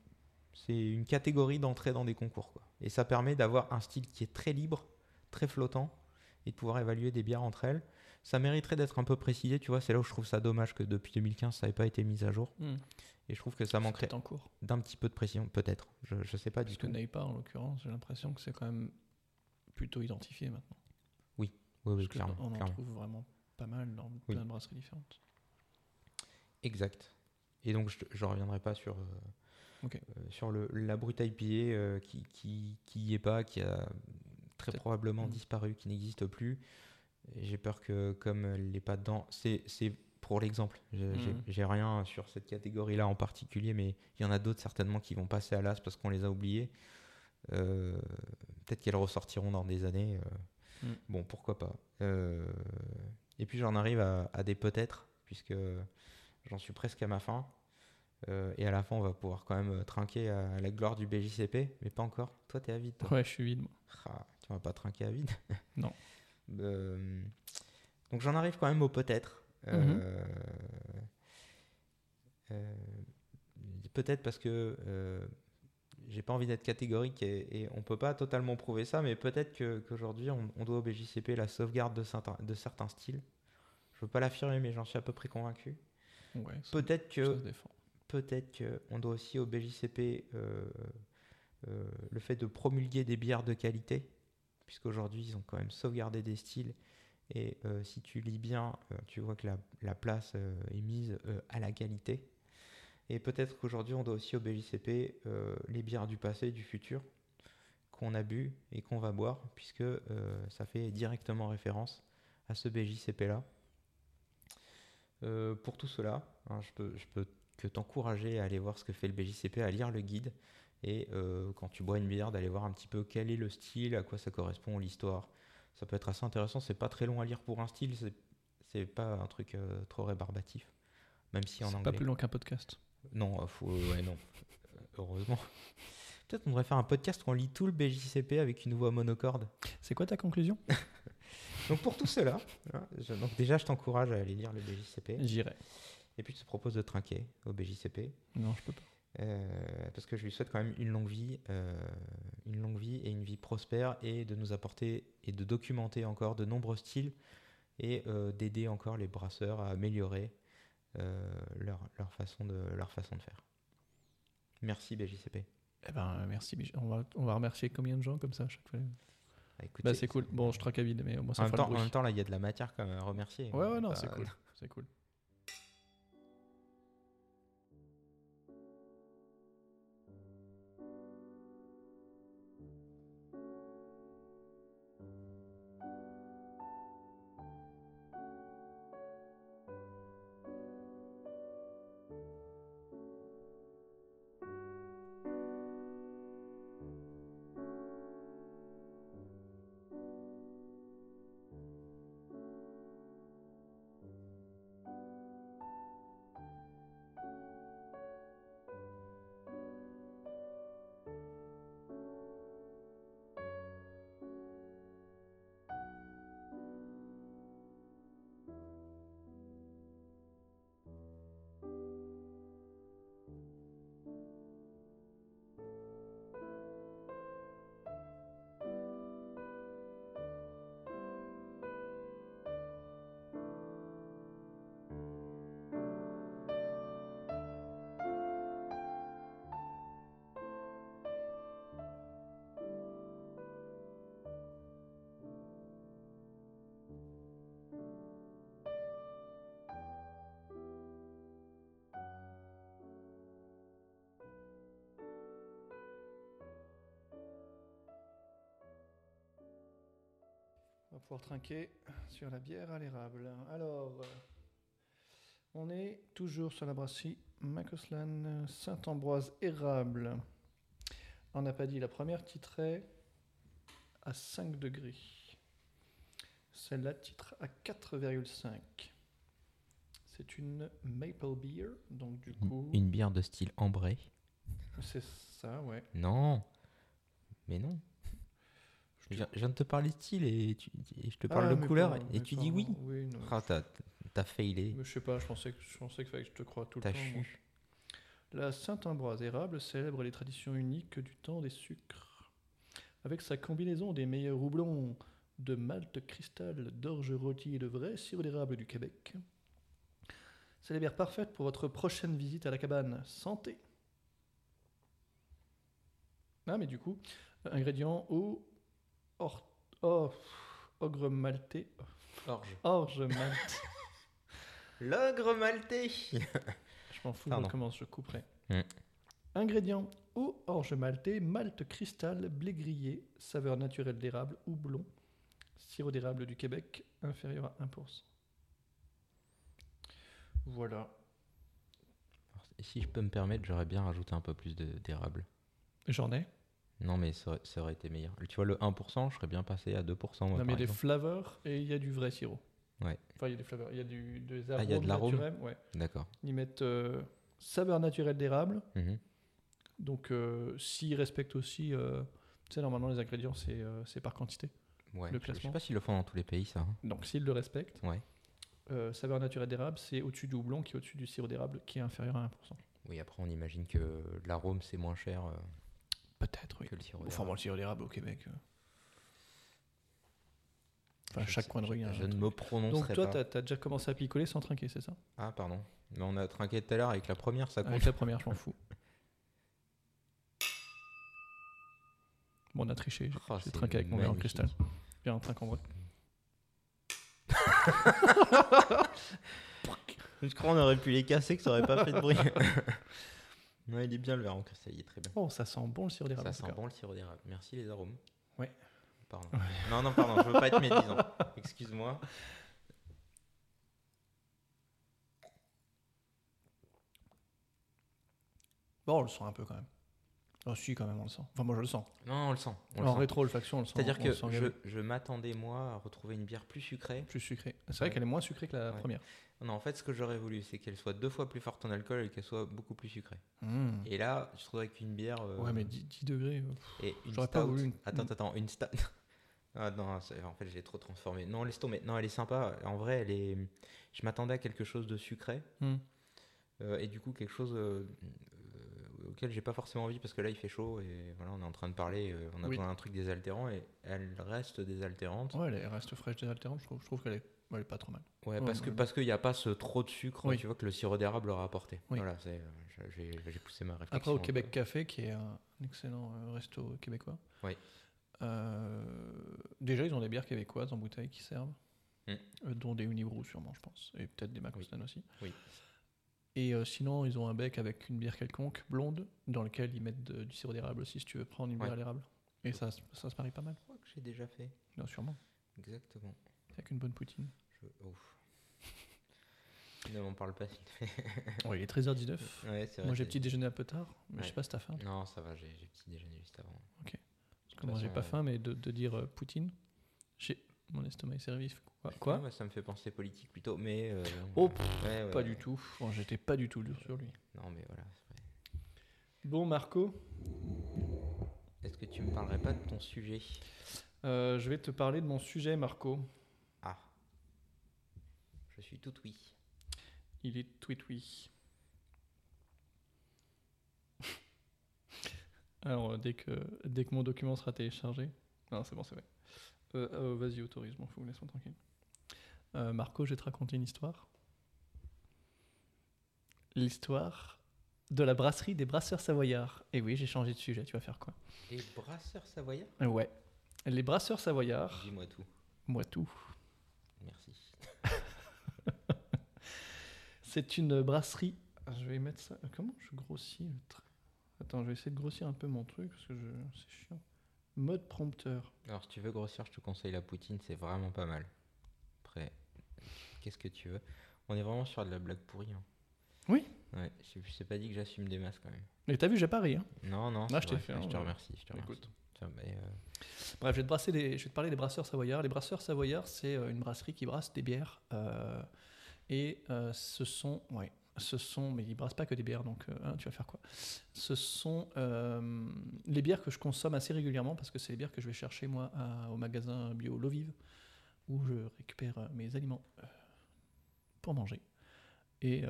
une catégorie d'entrée dans des concours. Quoi. Et ça permet d'avoir un style qui est très libre, très flottant, et de pouvoir évaluer des bières entre elles. Ça mériterait d'être un peu précisé, tu vois, c'est là où je trouve ça dommage que depuis 2015, ça n'ait pas été mis à jour. Hmm. Et je trouve que ça manquerait d'un petit peu de précision, peut-être. Je, je sais pas du Parce que tout. Neipa, en l'occurrence, j'ai l'impression que c'est quand même plutôt identifié maintenant. Oui, oui, Parce que clairement. on en clairement. trouve vraiment pas mal dans Oui. plein de brasseries différentes. Exact. Et donc, je ne reviendrai pas sur, euh, euh, sur le, la brute IPA euh, qui, qui, qui y est pas, qui a très probablement Mm. disparu, qui n'existe plus. J'ai peur que, comme elle n'est pas dedans, c'est pour l'exemple. J'ai Mhm. j'ai rien sur cette catégorie-là en particulier, mais il y en a d'autres certainement qui vont passer à l'as parce qu'on les a oubliés. Euh, Peut-être qu'elles ressortiront dans des années. Mm. Bon, pourquoi pas. Euh, et puis j'en arrive à, à des peut-être, puisque j'en suis presque à ma fin. Euh, et à la fin, on va pouvoir quand même euh, trinquer à la gloire du BJCP, mais pas encore. Toi, t'es à vide. toi. Ouais, je suis vide. moi. Ah, tu vas pas trinquer à vide Non. Euh, donc j'en arrive quand même au peut-être. Euh, peut-être parce que j'ai pas envie d'être catégorique et, et on peut pas totalement prouver ça, mais peut-être qu'aujourd'hui on, on doit au BJCP la sauvegarde de certains, de certains styles. Je veux pas l'affirmer, mais j'en suis à peu près convaincu. Ouais, Peut-être que peut-être qu'on doit aussi au BJCP euh, euh, le fait de promulguer des bières de qualité, puisqu'aujourd'hui ils ont quand même sauvegardé des styles. Et euh, si tu lis bien, tu vois que la, la place est mise à la qualité. Et peut-être qu'aujourd'hui on doit aussi au BJCP euh, les bières du passé et du futur qu'on a bu et qu'on va boire, puisque euh, ça fait directement référence à ce BJCP-là. Euh, pour tout cela, hein, je peux, je peux que t'encourager à aller voir ce que fait le BJCP, à lire le guide et quand tu bois une bière, d'aller voir un petit peu quel est le style, à quoi ça correspond, l'histoire. Ça peut être assez intéressant, c'est pas très long à lire pour un style, c'est, c'est pas un truc trop rébarbatif, même si en C'est anglais. pas plus long qu'un podcast. Non, euh, faut, ouais, non. Euh, Heureusement. Peut-être on devrait faire un podcast où on lit tout le BJCP avec une voix monocorde. C'est quoi ta conclusion? Donc pour tout cela, hein, je- donc déjà je t'encourage à aller lire le BJCP. J'irai. Et puis je te propose de trinquer au BJCP. Non, je peux pas. Euh, parce que je lui souhaite quand même une longue vie, euh, une longue vie et une vie prospère et de nous apporter et de documenter encore de nombreux styles et euh, d'aider encore les brasseurs à améliorer euh, leur, leur, façon de, leur façon de faire. Merci BJCP. Eh ben, merci. Mich- On va, on va remercier combien de gens comme ça à chaque fois? Bah, Bah, c'est cool. Bon, je traque à vide, mais au moins En ça même, fera temps, le en bruit. même temps, là, il y a de la matière quand même à remercier. Ouais, ouais, non, Bah, c'est cool. C'est cool. Pouvoir trinquer sur la bière à l'érable. Alors, on est toujours sur la brasserie Macoslan Saint-Ambroise érable. On n'a pas dit la première titrait à 5 degrés. Celle-là titre à 4,5. C'est une maple beer, donc du coup, Une bière de style ambré. c'est ça, ouais. Non. Mais non. Je viens de te parler de style et, tu- et je te parle Ah, de couleur pas- et tu pas- dis oui. Oui, non, Ah, t'as, t'as failé. Mais je sais pas, je pensais que je pensais qu'il fallait que je te croie tout le temps. moi. chu. La Saint-Ambroise érable célèbre les traditions uniques du temps des sucres. Avec sa combinaison des meilleurs roublons de malt cristal, d'orge rôti et de vrai sirop d'érable du Québec. C'est la bière parfaite pour votre prochaine visite à la cabane. Santé Ah, mais du coup, ingrédients eau, or, oh, ogre maltais, Orge. orge. L'ogre maltais Je m'en fous, je recommence, je couperai. Mm. Ingrédients eau, orge maltais, malt cristal, blé grillé, saveur naturelle d'érable, houblon, sirop d'érable du Québec, inférieur à 1%. Voilà. Si je peux me permettre, j'aurais bien rajouté un peu plus de- d'érable. J'en ai. Non, mais ça aurait, ça aurait été meilleur. Tu vois, le 1%, je serais bien passé à 2%. moi, Non, mais il y a par des flavors et il y a du vrai sirop. Ouais. Enfin, il y a des flavors. Il y a du, des Ah, il y a de arômes l'arôme naturels, Ouais. D'accord. Ils mettent euh, saveur naturelle d'érable. Mhm. Donc, euh, s'ils respectent aussi. euh, tu sais, normalement, les ingrédients, c'est euh, par quantité. Ouais. Le je- Je sais classement. pas s'ils le font dans tous les pays, ça. hein. Donc, s'ils le respectent, Ouais. saveur naturelle d'érable, c'est au-dessus du houblon qui est au-dessus du sirop d'érable qui est inférieur à 1%. Oui, après, on imagine que l'arôme, c'est moins cher Peut-être, oui. que le sirop. Enfin, bon, le sirop d'érable au Québec. euh. Enfin, Je chaque sais- coin de rue. il y a un Je ne me prononcerai Donc, toi, pas. t'as as déjà commencé à picoler sans trinquer, c'est ça? Ah, pardon. Mais on a trinqué tout à l'heure avec la première, ça compte. Avec la première, je m'en fous. Bon, on a triché. J'ai Oh, trinqué avec mon verre en cristal. Bien, un trinque en vrai. Je crois qu'on aurait pu les casser, que ça aurait pas fait de bruit. non, il est bien le verre en cristal, il est très bien. Oh, ça sent bon le sirop d'érable. Ça sent bon le sirop d'érable. Merci les arômes. Ouais. Pardon. Non, non, pardon, je veux pas être médisant. Excuse-moi. Bon, on le sent un peu quand même. Oh, si, quand même, on le sent. Enfin, moi, je le sens. Non, on le sent. on le en sent. rétro-olfaction, on le sent. C'est-à-dire que je, je m'attendais, moi, à retrouver une bière plus sucrée. Plus sucré. C'est vrai qu'elle est moins sucrée que la Ouais. première. Non, en fait, ce que j'aurais voulu, c'est qu'elle soit deux fois plus forte en alcool et qu'elle soit beaucoup plus sucrée. Mmh. Et là, je trouverais qu'une bière. euh, Ouais, mais 10, 10 degrés. euh, pff. Et une J'aurais pas stout- voulu une- Attends, attends, une stout. ah non, en fait, j'ai trop transformé. Non, laisse tomber. Non, elle est sympa. En vrai, elle est. Je m'attendais à quelque chose de sucré. Hmm. euh, et du coup, quelque chose euh, auquel j'ai pas forcément envie parce que là, il fait chaud et voilà, on est en train de parler. on a Oui. besoin d'un truc désaltérant et elle reste désaltérante. Ouais, elle reste fraîche désaltérante, je trouve. Je trouve qu'elle est, elle est pas trop mal. Ouais, Ouais, parce que ouais. parce qu'il n'y a pas ce trop de sucre, Oui. tu vois, que le sirop d'érable leur a apporté. Oui. Voilà, c'est, euh, j'ai, poussé ma réflexion. Après, au peu. Québec Café, qui est un excellent euh, resto québécois. Oui. euh, déjà, ils ont des bières québécoises en bouteille qui servent, Mm. euh, dont des Unibrou sûrement, je pense, et peut-être des Macostan aussi. Oui. Et euh, sinon, ils ont un bec avec une bière quelconque, blonde, dans lequel ils mettent de- du sirop d'érable aussi, si tu veux prendre une bière Ouais. à l'érable. Et ça, se- ça se marie pas mal, Je crois que j'ai déjà fait. bien sûrement, Exactement. Avec une bonne poutine. Je... ouf. ne m'en parle pas. Oh, il est 13h19. Ouais, vrai. Moi, j'ai petit déjeuner un peu tard, mais je Ouais. sais pas si t'as faim. Non, ça va, j'ai, petit déjeuner juste avant. Parce que moi, j'ai pas euh, faim, mais de, de dire euh, Poutine, j'ai mon estomac est servi. Quoi, Ça me fait penser politique plutôt, mais. euh, Oh, ouais, Pas du tout. Bon, J'étais pas du tout dur sur lui. Non, mais voilà. vrai. Bon, Marco, Est-ce que tu me parlerais pas de ton sujet? Euh, je vais te parler de mon sujet, Marco. Je suis tout oui. Il est tweet oui. Alors, euh, dès que, dès que mon document sera téléchargé. Non, c'est bon, c'est vrai. Euh, euh, Vas-y, autorise, m'en fous, laisse-moi tranquille. Euh, Marco, je vais te raconter une histoire. L'histoire de la brasserie des brasseurs savoyards. Et oui, j'ai changé de sujet, tu vas faire quoi? Et brasseur savoyard Euh, Ouais. Les brasseurs savoyards, Dis-moi tout. moi tout. Merci. C'est une brasserie. Ah, Je vais mettre ça. Comment je grossis le trait Attends, je vais essayer de grossir un peu mon truc parce que je... c'est chiant. Mode prompteur. Alors, si tu veux grossir, je te conseille la poutine, c'est vraiment pas mal. Après, qu'est-ce que tu veux? On est vraiment sur de la blague pourrie. hein. Oui. Ouais, je t'ai pas dit que j'assume des masses quand même. Mais t'as vu, j'ai pas ri. hein. Non, non, c'est je t'ai vrai, fait, Je te remercie. Je te remercie. Écoute. Tiens, mais, euh, Bref, je vais, te brasser des- je vais te parler des brasseurs savoyards. Les brasseurs savoyards, c'est euh, une brasserie qui brasse des bières. euh, et euh, ce sont. Ouais, ce sont. Mais ils brassent pas que des bières, donc euh, hein, tu vas faire quoi? Ce sont euh, les bières que je consomme assez régulièrement parce que c'est les bières que je vais chercher moi au magasin bio L'Eau Vive où je récupère mes aliments pour manger. Et,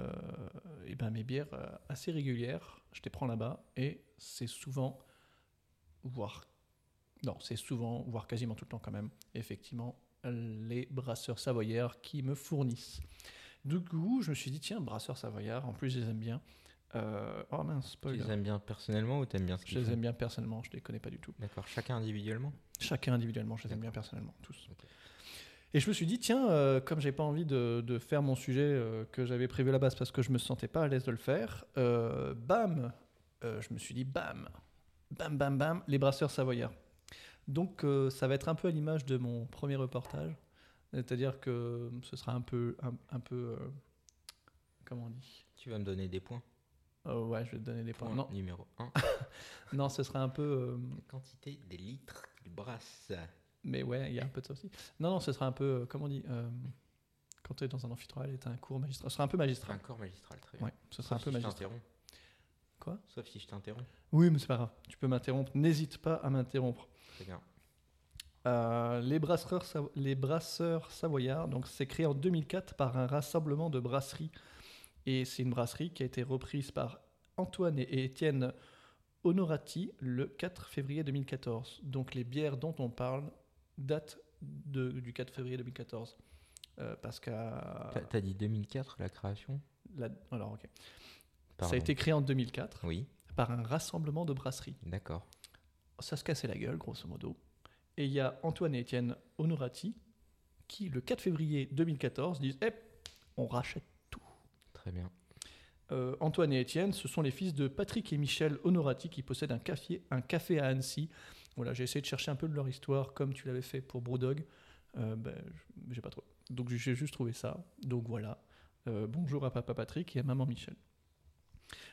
et ben mes bières assez régulières, je les prends là-bas et c'est souvent, voire non, c'est souvent, voire quasiment tout le temps quand même, effectivement, les brasseurs savoyards qui me fournissent. Du coup, je me suis dit, tiens, brasseurs savoyards, en plus je les aime bien. Euh, oh mince, Tu spoiler. les aimes bien personnellement ou t'aimes bien ce Je les font aime bien personnellement, je les connais pas du tout. D'accord, chacun individuellement Chacun individuellement, je les aime bien personnellement, tous. Et je me suis dit, tiens, euh, comme j'ai pas envie de, de faire mon sujet euh, que j'avais prévu à la base parce que je me sentais pas à l'aise de le faire, euh, bam, euh, je me suis dit, bam, bam, bam, bam, les brasseurs savoyards. Donc ça va être un peu à l'image de mon premier reportage, c'est-à-dire que ce sera un peu, un, un peu, euh, comment on dit? Tu vas me donner des points. Euh, Ouais, je vais te donner des points. Point Non, numéro 1. non, ce sera un peu. euh, La quantité des litres qu'il brasse. Mais ouais, il y a un peu de ça aussi. Non, non, ce sera un peu, euh, comment on dit, quand tu es dans un amphithéâtre et tu un cours magistral. Ce sera un peu magistral. un corps magistral, très bien. Ouais, ce sera un peu si je magistral. t'interromps. Quoi? Sauf si je t'interromps. Oui, mais c'est pas grave. Tu peux m'interrompre. N'hésite pas à m'interrompre. Très bien. Euh, les, brasseurs, les brasseurs savoyards, donc c'est créé en 2004 par un rassemblement de brasseries. Et c'est une brasserie qui a été reprise par Antoine et Étienne Honorati le 4 février 2014. Donc les bières dont on parle datent de- du 4 février 2014. Euh, parce qu'à. T'as- dit 2004 la création? La- alors, ok. Ça a été créé en 2004 Oui, par un rassemblement de brasseries. d'accord. ça se cassait la gueule, grosso modo. Et il y a Antoine et Étienne Honorati qui, le 4 février 2014, disent Eh, on rachète. Très bien. Euh, Antoine et Étienne, ce sont les fils de Patrick et Michel Honorati qui possèdent un café, un café à Annecy. Voilà, j'ai essayé de chercher un peu de leur histoire comme tu l'avais fait pour Brewdog. Euh, ben, j'ai pas trouvé. Donc j'ai juste trouvé ça. Donc voilà. Euh, bonjour à papa Patrick et à maman Michel.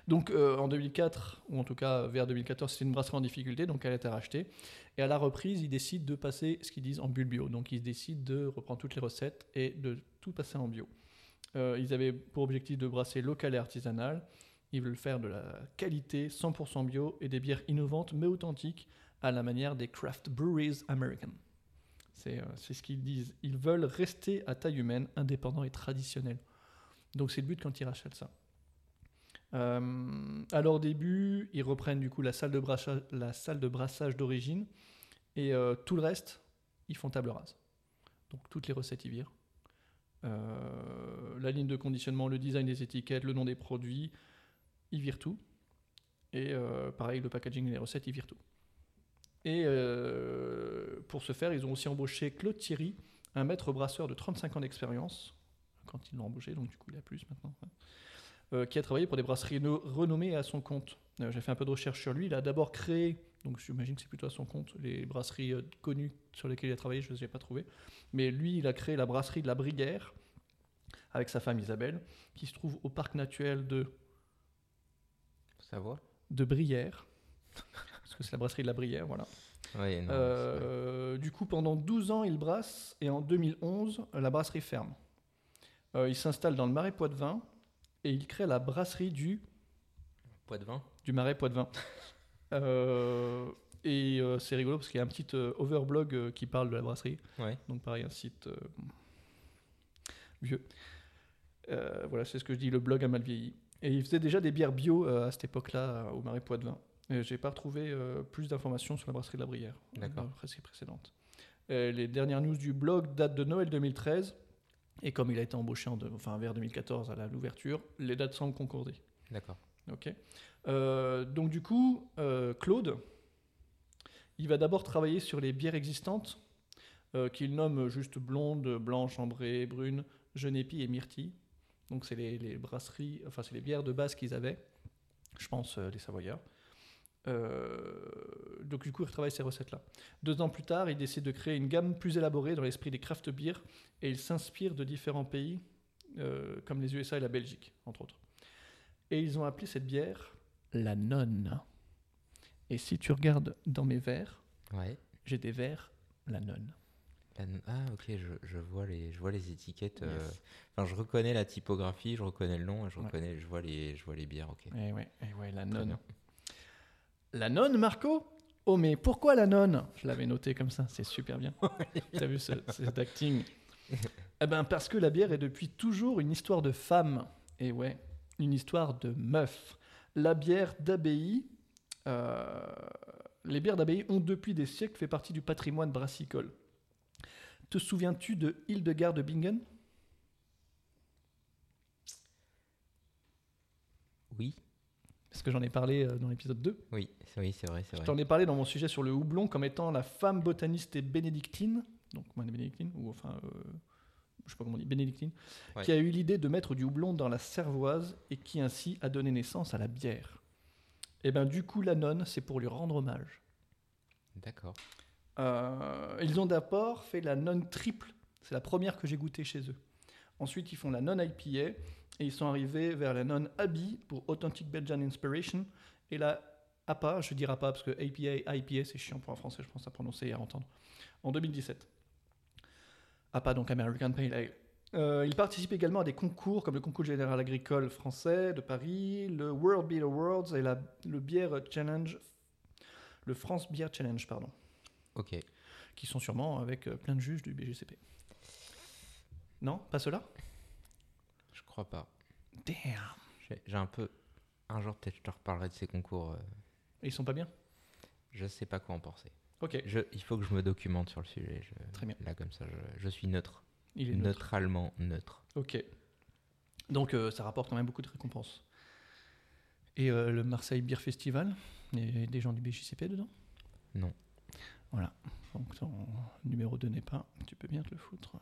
Donc euh, en 2004, ou en tout cas vers 2014, c'était une brasserie en difficulté, donc elle a été rachetée. Et à la reprise, ils décident de passer ce qu'ils disent en bulle bio. Donc ils décident de reprendre toutes les recettes et de tout passer en bio. Euh, ils avaient pour objectif de brasser local et artisanal. Ils veulent faire de la qualité 100% bio et des bières innovantes mais authentiques à la manière des craft breweries américaines. C'est euh, ce qu'ils disent. Ils veulent rester à taille humaine, indépendants et traditionnels. Donc c'est le but quand ils rachètent ça. Euh, à leur début, ils reprennent du coup la salle de brassage, d'origine et euh, tout le reste, ils font table rase. Donc toutes les recettes y virent. Euh, la ligne de conditionnement, le design des étiquettes, le nom des produits, ils virent tout. Et euh, pareil, le packaging et les recettes, ils virent tout. Et pour ce faire, ils ont aussi embauché Claude Thierry, un maître brasseur de 35 ans d'expérience, quand ils l'ont embauché, donc du coup il a plus maintenant, ouais. Euh, qui a travaillé pour des brasseries no- renommées à son compte. Euh, J'ai fait un peu de recherche sur lui, il a d'abord créé, donc j'imagine que c'est plutôt à son compte, les brasseries euh, connues sur lesquelles il a travaillé, je ne les ai pas trouvées. Mais lui, il a créé la brasserie de la Briguère, avec sa femme Isabelle, qui se trouve au parc naturel de Savoir de Brière, parce que c'est la brasserie de la Brière, voilà. Oui, non. Euh, du coup, pendant 12 ans, il brasse, et en 2011, la brasserie ferme. Euh, il s'installe dans le Marais Poitevin, et il crée la brasserie du, Poids de vin du Marais Poitevin. Euh, et euh, c'est rigolo, parce qu'il y a un petit euh, overblog qui parle de la brasserie. Ouais. Donc pareil, un site vieux. Voilà, c'est ce que je dis, le blog a mal vieilli. Et il faisait déjà des bières bio à cette époque-là, au Marais Poitevin. Et J'ai pas retrouvé plus d'informations sur la brasserie de la Brière, D'accord. la brasserie précédente. Les dernières news du blog datent de Noël 2013. Et comme il a été embauché en de- enfin, vers 2014 à l'ouverture, les dates semblent concorder. D'accord. Ok. Euh, donc du coup, euh, Claude, il va d'abord travailler sur les bières existantes euh, qu'il nomme juste blonde, blanche, ambrée, brune, genépi et myrtille. Donc c'est les, les brasseries, enfin c'est les bières de base qu'ils avaient. Je pense les Savoyards. Euh, donc du coup, il retravaille ces recettes-là. Deux ans plus tard, il décide de créer une gamme plus élaborée dans l'esprit des craft beer et il s'inspire de différents pays euh, comme les USA et la Belgique, entre autres. Et ils ont appelé cette bière la nonne. Et si tu regardes dans mes verres, Ouais. j'ai des verres la nonne. Ah, ok, je, je vois les, je vois les étiquettes. euh. Enfin, je reconnais la typographie, je reconnais le nom, et je Ouais. reconnais, je vois les, je vois les bières. Ok. Eh ouais, eh ouais, la nonne. La nonne, Marco Oh, mais pourquoi la nonne? Je l'avais noté comme ça, c'est super bien. T'as vu ce, cet acting? Eh ben, parce que la bière est depuis toujours une histoire de femme. Et ouais, une histoire de meuf. La bière d'abbaye, euh, les bières d'abbaye ont depuis des siècles fait partie du patrimoine brassicole. Te souviens-tu de Hildegard de Bingen? Oui, Parce que j'en ai parlé euh, dans l'épisode 2. oui, c'est- oui, c'est vrai, c'est Je t'en ai parlé dans mon sujet sur le houblon comme étant la femme botaniste et bénédictine, donc moine bénédictine, ou enfin, euh, je sais pas comment on dit, bénédictine, Ouais. qui a eu l'idée de mettre du houblon dans la cervoise et qui ainsi a donné naissance à la bière. Et ben du coup, la nonne, c'est pour lui rendre hommage. D'accord. Euh, ils ont d'abord fait la nonne triple, c'est la première que j'ai goûtée chez eux. Ensuite, ils font la nonne IPA et ils sont arrivés vers la nonne Abbey pour Authentic Belgian Inspiration et la APA, je dirais APA parce que APA, IPA c'est chiant pour un français, je pense à prononcer et à entendre, en 2017. APA donc American Pale Ale. Euh, ils participent également à des concours comme le concours général agricole français de Paris, le World Beer Awards et la, le Beer Challenge, le France Beer Challenge, pardon Ok. qui sont sûrement avec euh, plein de juges du BGCP. Non, pas cela crois pas. Damn. J'ai un peu. Un jour, peut-être, je te reparlerai de ces concours. euh, ils sont pas bien? Je sais pas quoi en penser. Ok, Je, il faut que je me documente sur le sujet. je- Très bien. Là, comme ça, je, je suis neutre. il est neutre. Neutralement neutre. Ok. Donc euh, ça rapporte quand même beaucoup de récompenses. Et euh, le Marseille Beer Festival, il y a des gens du BJCP dedans? Non. Voilà. Donc ton numéro 2 n'est pas, tu peux bien te le foutre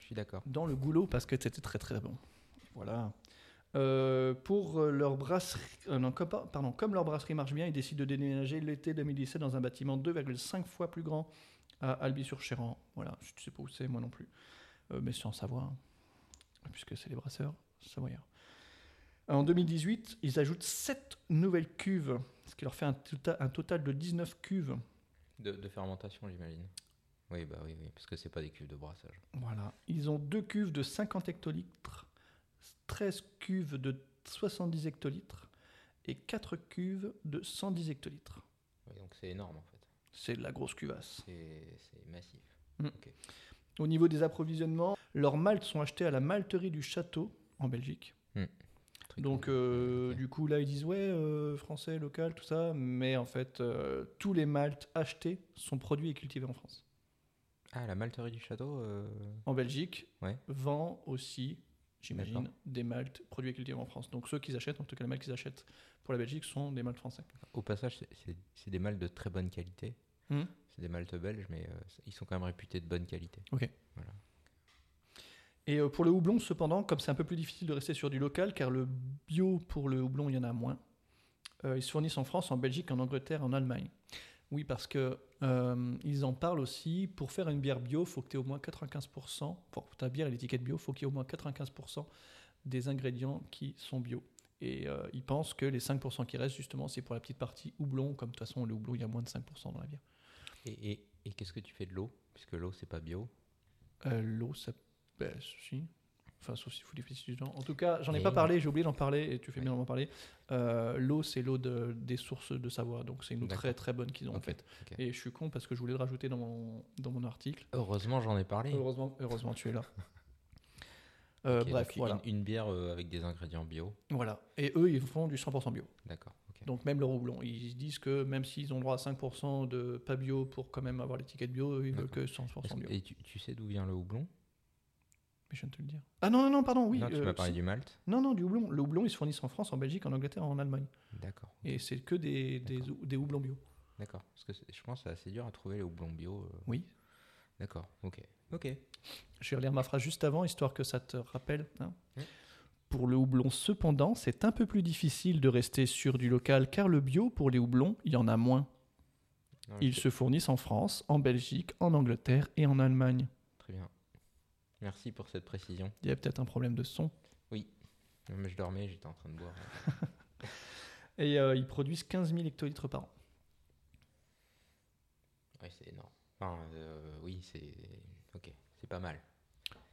Je suis d'accord. dans le goulot parce que c'était très très bon. Voilà. Euh, pour leur brasserie, euh, non, comme, pardon, comme leur brasserie marche bien, ils décident de déménager l'été 2017 dans un bâtiment 2,5 fois plus grand à Albi-sur-Chéran. Voilà, je ne sais pas où c'est, moi non plus, Euh, mais sans savoir, hein, puisque c'est les brasseurs savoyards. En 2018, ils ajoutent 7 nouvelles cuves, ce qui leur fait un, tota- un total de 19 cuves. De, de fermentation, j'imagine. Oui, bah oui, oui, parce que c'est pas des cuves de brassage. Voilà. Ils ont deux cuves de 50 hectolitres, 13 cuves de 70 hectolitres et 4 cuves de 110 hectolitres. Oui, donc c'est énorme en fait. C'est de la grosse cuvasse. C'est massif. Au niveau des approvisionnements, leurs maltes sont achetés à la malterie du château en Belgique. Truc Donc, euh, du coup, là, ils disent ouais, euh, français, local, tout ça. Mais en fait, euh, tous les maltes achetés sont produits et cultivés en France. Ah, la malterie du château euh, En Belgique, Ouais. vend aussi, j'imagine, des maltes produits et cultivés en France. Donc ceux qu'ils achètent, en tout cas les maltes qu'ils achètent pour la Belgique, sont des maltes français. Au passage, c'est- des maltes de très bonne qualité. Hmm. C'est des maltes belges, mais euh, ils sont quand même réputés de bonne qualité. Et euh, pour le houblon, cependant, comme c'est un peu plus difficile de rester sur du local, car le bio pour le houblon, il y en a moins, euh, ils se fournissent en France, en Belgique, en Angleterre, en Allemagne. Oui, parce que euh, ils en parlent aussi, pour faire une bière bio, il faut que tu aies au moins 95%, pour ta bière et l'étiquette bio, il faut qu'il y ait au moins 95% des ingrédients qui sont bio. Et euh, ils pensent que les 5% qui restent, justement, c'est pour la petite partie houblon, comme de toute façon, le houblon, il y a moins de 5% dans la bière. Et, et- et qu'est-ce que tu fais de l'eau? Puisque l'eau, c'est pas bio? Euh, L'eau, ça. Ben, si. Enfin, sauf faut des pesticides dedans. En tout cas, j'en ai Et- pas parlé, j'ai oublié d'en parler et tu fais Ouais. bien d'en parler. Euh, l'eau, c'est l'eau de- des sources de Savoie, donc c'est une eau très très bonne qu'ils ont en fait. Et je suis con parce que je voulais le rajouter dans mon, dans mon article. Heureusement, j'en ai parlé. Heureusement, heureusement, tu es là. Euh, bref, voilà. Une, une bière euh, avec des ingrédients bio. voilà. Et eux, ils font du 100% bio. D'accord. Donc même le houblon, ils disent que même s'ils ont droit à 5% de pas bio pour quand même avoir l'étiquette bio, eux, ils veulent que 100% Est-ce que- bio. Et tu, tu sais d'où vient le houblon? Mais je viens de te le dire. Ah non, non, non, pardon, oui. Non, tu euh, m'as parlé du malt. Non, non, du houblon. Le houblon, ils se fournissent en France, en Belgique, en Angleterre, en Allemagne. D'accord. Et c'est que des, des, des houblons bio. D'accord. Parce que je pense que c'est assez dur à trouver les houblons bio. euh. Oui. D'accord. Ok. Ok. Je vais relire ma phrase juste avant, histoire que ça te rappelle. hein. Oui. Pour le houblon, cependant, c'est un peu plus difficile de rester sur du local, car le bio, pour les houblons, il y en a moins. Non, Ils se fournissent en France, en Belgique, en Angleterre et en Allemagne. Merci pour cette précision. Il y a peut-être un problème de son. Non, mais je dormais, j'étais en train de boire. Et euh, ils produisent 15 000 hectolitres par an. Oui, c'est énorme. Enfin, euh, oui, c'est. Ok, c'est pas mal.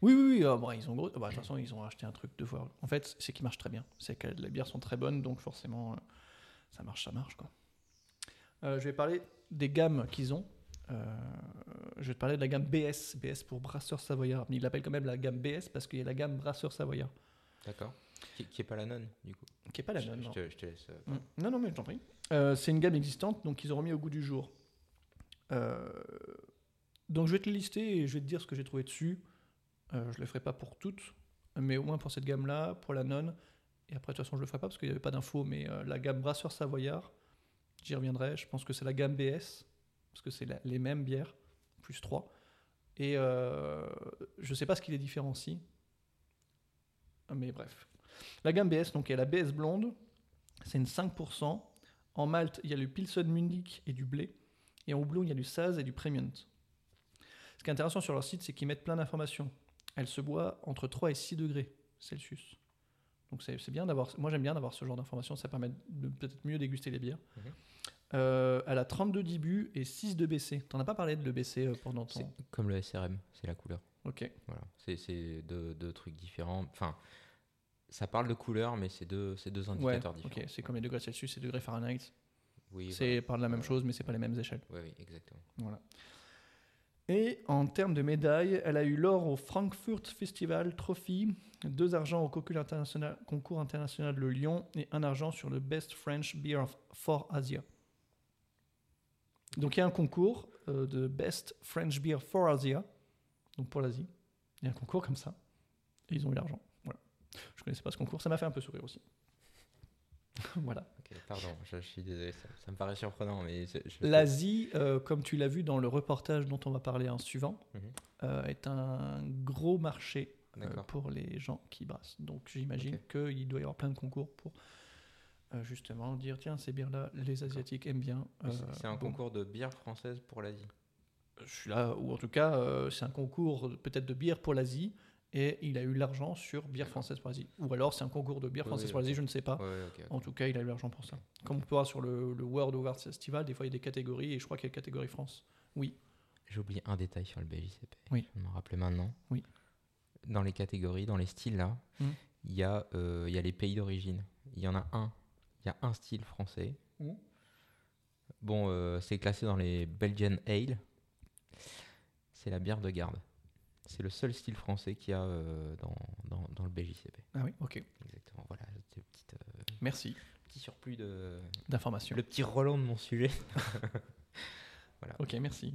Oui, oui, oui. ah, bon, ils ont gros. bah, de toute façon, ils ont acheté un truc deux fois. En fait, c'est qu'ils marchent très bien. C'est que les bières sont très bonnes, donc forcément, euh, ça marche, ça marche. Quoi. Euh, je vais parler des gammes qu'ils ont. Euh, je vais te parler de la gamme BS. BS pour Brasseur Savoyard. Mais ils l'appellent quand même la gamme BS parce qu'il y a la gamme Brasseur Savoyard. D'accord. Qui, qui est pas la nonne, du coup. qui est pas la Je- nonne. je, non. te, je te laisse. euh, Mm. Non, non, mais je t'en prie. Euh, c'est une gamme existante, donc ils ont remis au goût du jour. Euh, donc je vais te les lister et je vais te dire ce que j'ai trouvé dessus. Je le ferai pas pour toutes, mais au moins pour cette gamme-là, pour la nonne. Et après, de toute façon, je le ferai pas parce qu'il n'y avait pas d'infos, mais la gamme Brasseur Savoyard, j'y reviendrai. Je pense que c'est la gamme BS, parce que c'est les mêmes bières, plus 3. Et euh, je sais pas ce qui les différencie. Mais bref. La gamme BS, donc il y a la BS blonde, c'est une 5%. En Malte, il y a le Pilsen Munich et du blé. Et en houblon, il y a du Saz et du Premium. Ce qui est intéressant sur leur site, c'est qu'ils mettent plein d'informations. Elle se boit entre 3 et 6 degrés Celsius. Donc c'est c'est bien d'avoir. Moi j'aime bien d'avoir ce genre d'informations, ça permet de peut-être mieux déguster les bières. Mhm. Euh, elle a 32 d'IBU et 6 de BC. T'en as pas parlé de l'EBC euh, pendant C'est ton. comme le SRM, c'est la couleur. Ok. Voilà. C'est- deux, deux trucs différents. Enfin, ça parle de couleur, mais c'est deux, deux Ouais, indicateurs différents. ok. C'est comme les degrés Celsius et degrés Fahrenheit. Oui, C'est parle de la même Voilà. chose, mais c'est pas les mêmes échelles. voilà. Oui, oui, exactement. Voilà. Et en termes de médailles, elle a eu l'or au Frankfurt Festival Trophy, deux argents au concours international, concours international de Lyon et un argent sur le Best French Beer of- for Asia. Donc il y a un concours euh, de Best French Beer for Asia, donc pour l'Asie. Il y a un concours comme ça. Et ils ont eu l'argent. Voilà. Je connaissais pas ce concours, ça m'a fait un peu sourire aussi. voilà. Ok, pardon, je, je suis désolé, ça, ça me paraît surprenant, mais je- L'Asie, euh, comme tu l'as vu dans le reportage dont on va parler en suivant, Mhm. euh, est un gros marché pour les gens qui brassent. Donc j'imagine qu'il doit y avoir plein de concours pour euh, justement dire tiens, ces bières-là, les Asiatiques aiment bien. Euh, c'est un bon, concours de bière française pour l'Asie. Je suis là, ou en tout cas, euh, c'est un concours peut-être de bière pour l'Asie. Et il a eu l'argent sur bière française pour l'Asie. Ou alors c'est un concours de bière Oui, française oui, pour l'Asie, je ne sais pas. En tout cas, il a eu l'argent pour ça. Comme on peut voir sur le, le World of Arts Festival, des fois il y a des catégories et je crois qu'il y a une catégorie France. Oui. J'ai oublié un détail sur le BJCP. Oui. Je m'en rappelais maintenant. Oui. Dans les catégories, dans les styles là, Mhm. il y, euh, il y a les pays d'origine. Il y en a un. Il y a un style français. Mhm. Bon, euh, c'est classé dans les Belgian Ale. C'est la bière de garde. C'est le seul style français qu'il y a euh, dans, dans, dans le BJCP. Ah oui, ok. Exactement. Voilà, euh, Merci petit surplus de. d'information. Le petit Roland de mon sujet. Ok, merci.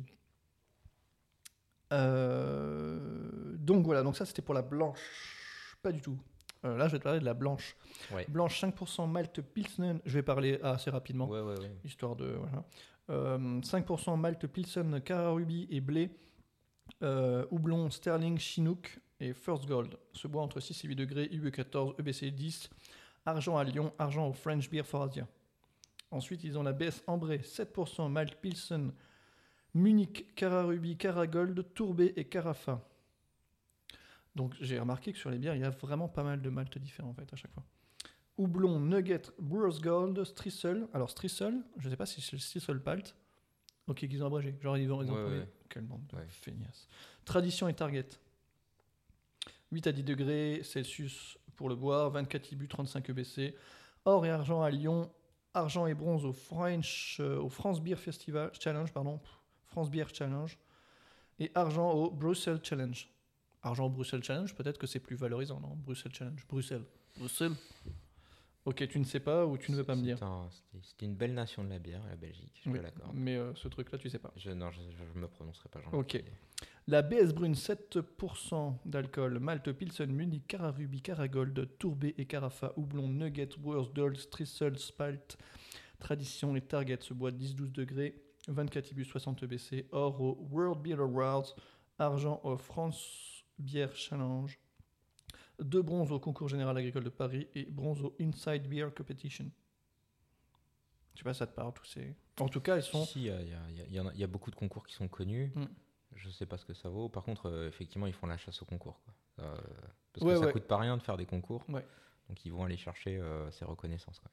Donc voilà, donc ça c'était pour la blanche. Pas du tout. Euh, là, je vais te parler de la blanche. Ouais. Blanche 5% Malte Pilsen. Je vais parler assez rapidement, Ouais, ouais, ouais. histoire de. Voilà. Euh, 5% Malte Pilsen, Cara Ruby et blé. Euh, houblon Sterling Chinook et First Gold. Se boit entre 6 et 8 degrés, IBU 14, EBC 10. Argent à Lyon, argent au French Beer for Asia. Ensuite, ils ont la BS Ambré, 7% Malte Pilsen, Munich, Cara Ruby, Cara Gold, Tourbé et Carafa. Donc j'ai remarqué que sur les bières, il y a vraiment pas mal de maltes différents en fait à chaque fois. Houblon, Nugget, Brewers Gold, Strissel. Alors Strissel, je sais pas si c'est le Strissel Palt. Ok, qu'ils ont abrégé. Genre ils ont, Ouais. Quelle bande de Ouais. feignasses. Tradition et Target. 8 à 10 degrés Celsius pour le boire, 24 IBU, 35 EBC. Or et argent à Lyon, argent et bronze au French, euh, au France Beer Festival Challenge, pardon, France Beer Challenge, et argent au Bruxelles Challenge. Argent au Bruxelles Challenge, peut-être que c'est plus valorisant, non Bruxelles Challenge, Bruxelles, Bruxelles. Ok, tu ne sais pas ou tu ne veux pas me dire. C'est un- C'était c'était une belle nation de la bière, la Belgique, je Oui, te l'accorde. mais euh, ce truc-là, tu sais pas. Je, non, je, je me prononcerai pas. Ok. La BS Brune, 7% d'alcool, Malte Pilsen, Munich, Cara Ruby, Cara Gold, Tourbé et Carafa, Houblon, Nugget, Brewers Gold, Strissel, Spalt, Tradition et Target se boit 10-12 degrés, 24 IBU, 60 EBC, or au World Beer Awards, argent au France Beer Challenge, deux bronzes au concours général agricole de Paris et bronze au Inside Beer Competition. Je sais pas, ça te parle tous ces. En tout cas, ils sont. Si, il y, a- y y y y beaucoup de concours qui sont connus. Mm. Je sais pas ce que ça vaut. Par contre, euh, effectivement, ils font la chasse au concours. quoi. Euh, parce Ouais, que ça ouais. coûte pas rien de faire des concours. Ouais. Donc ils vont aller chercher euh, ces reconnaissances. quoi.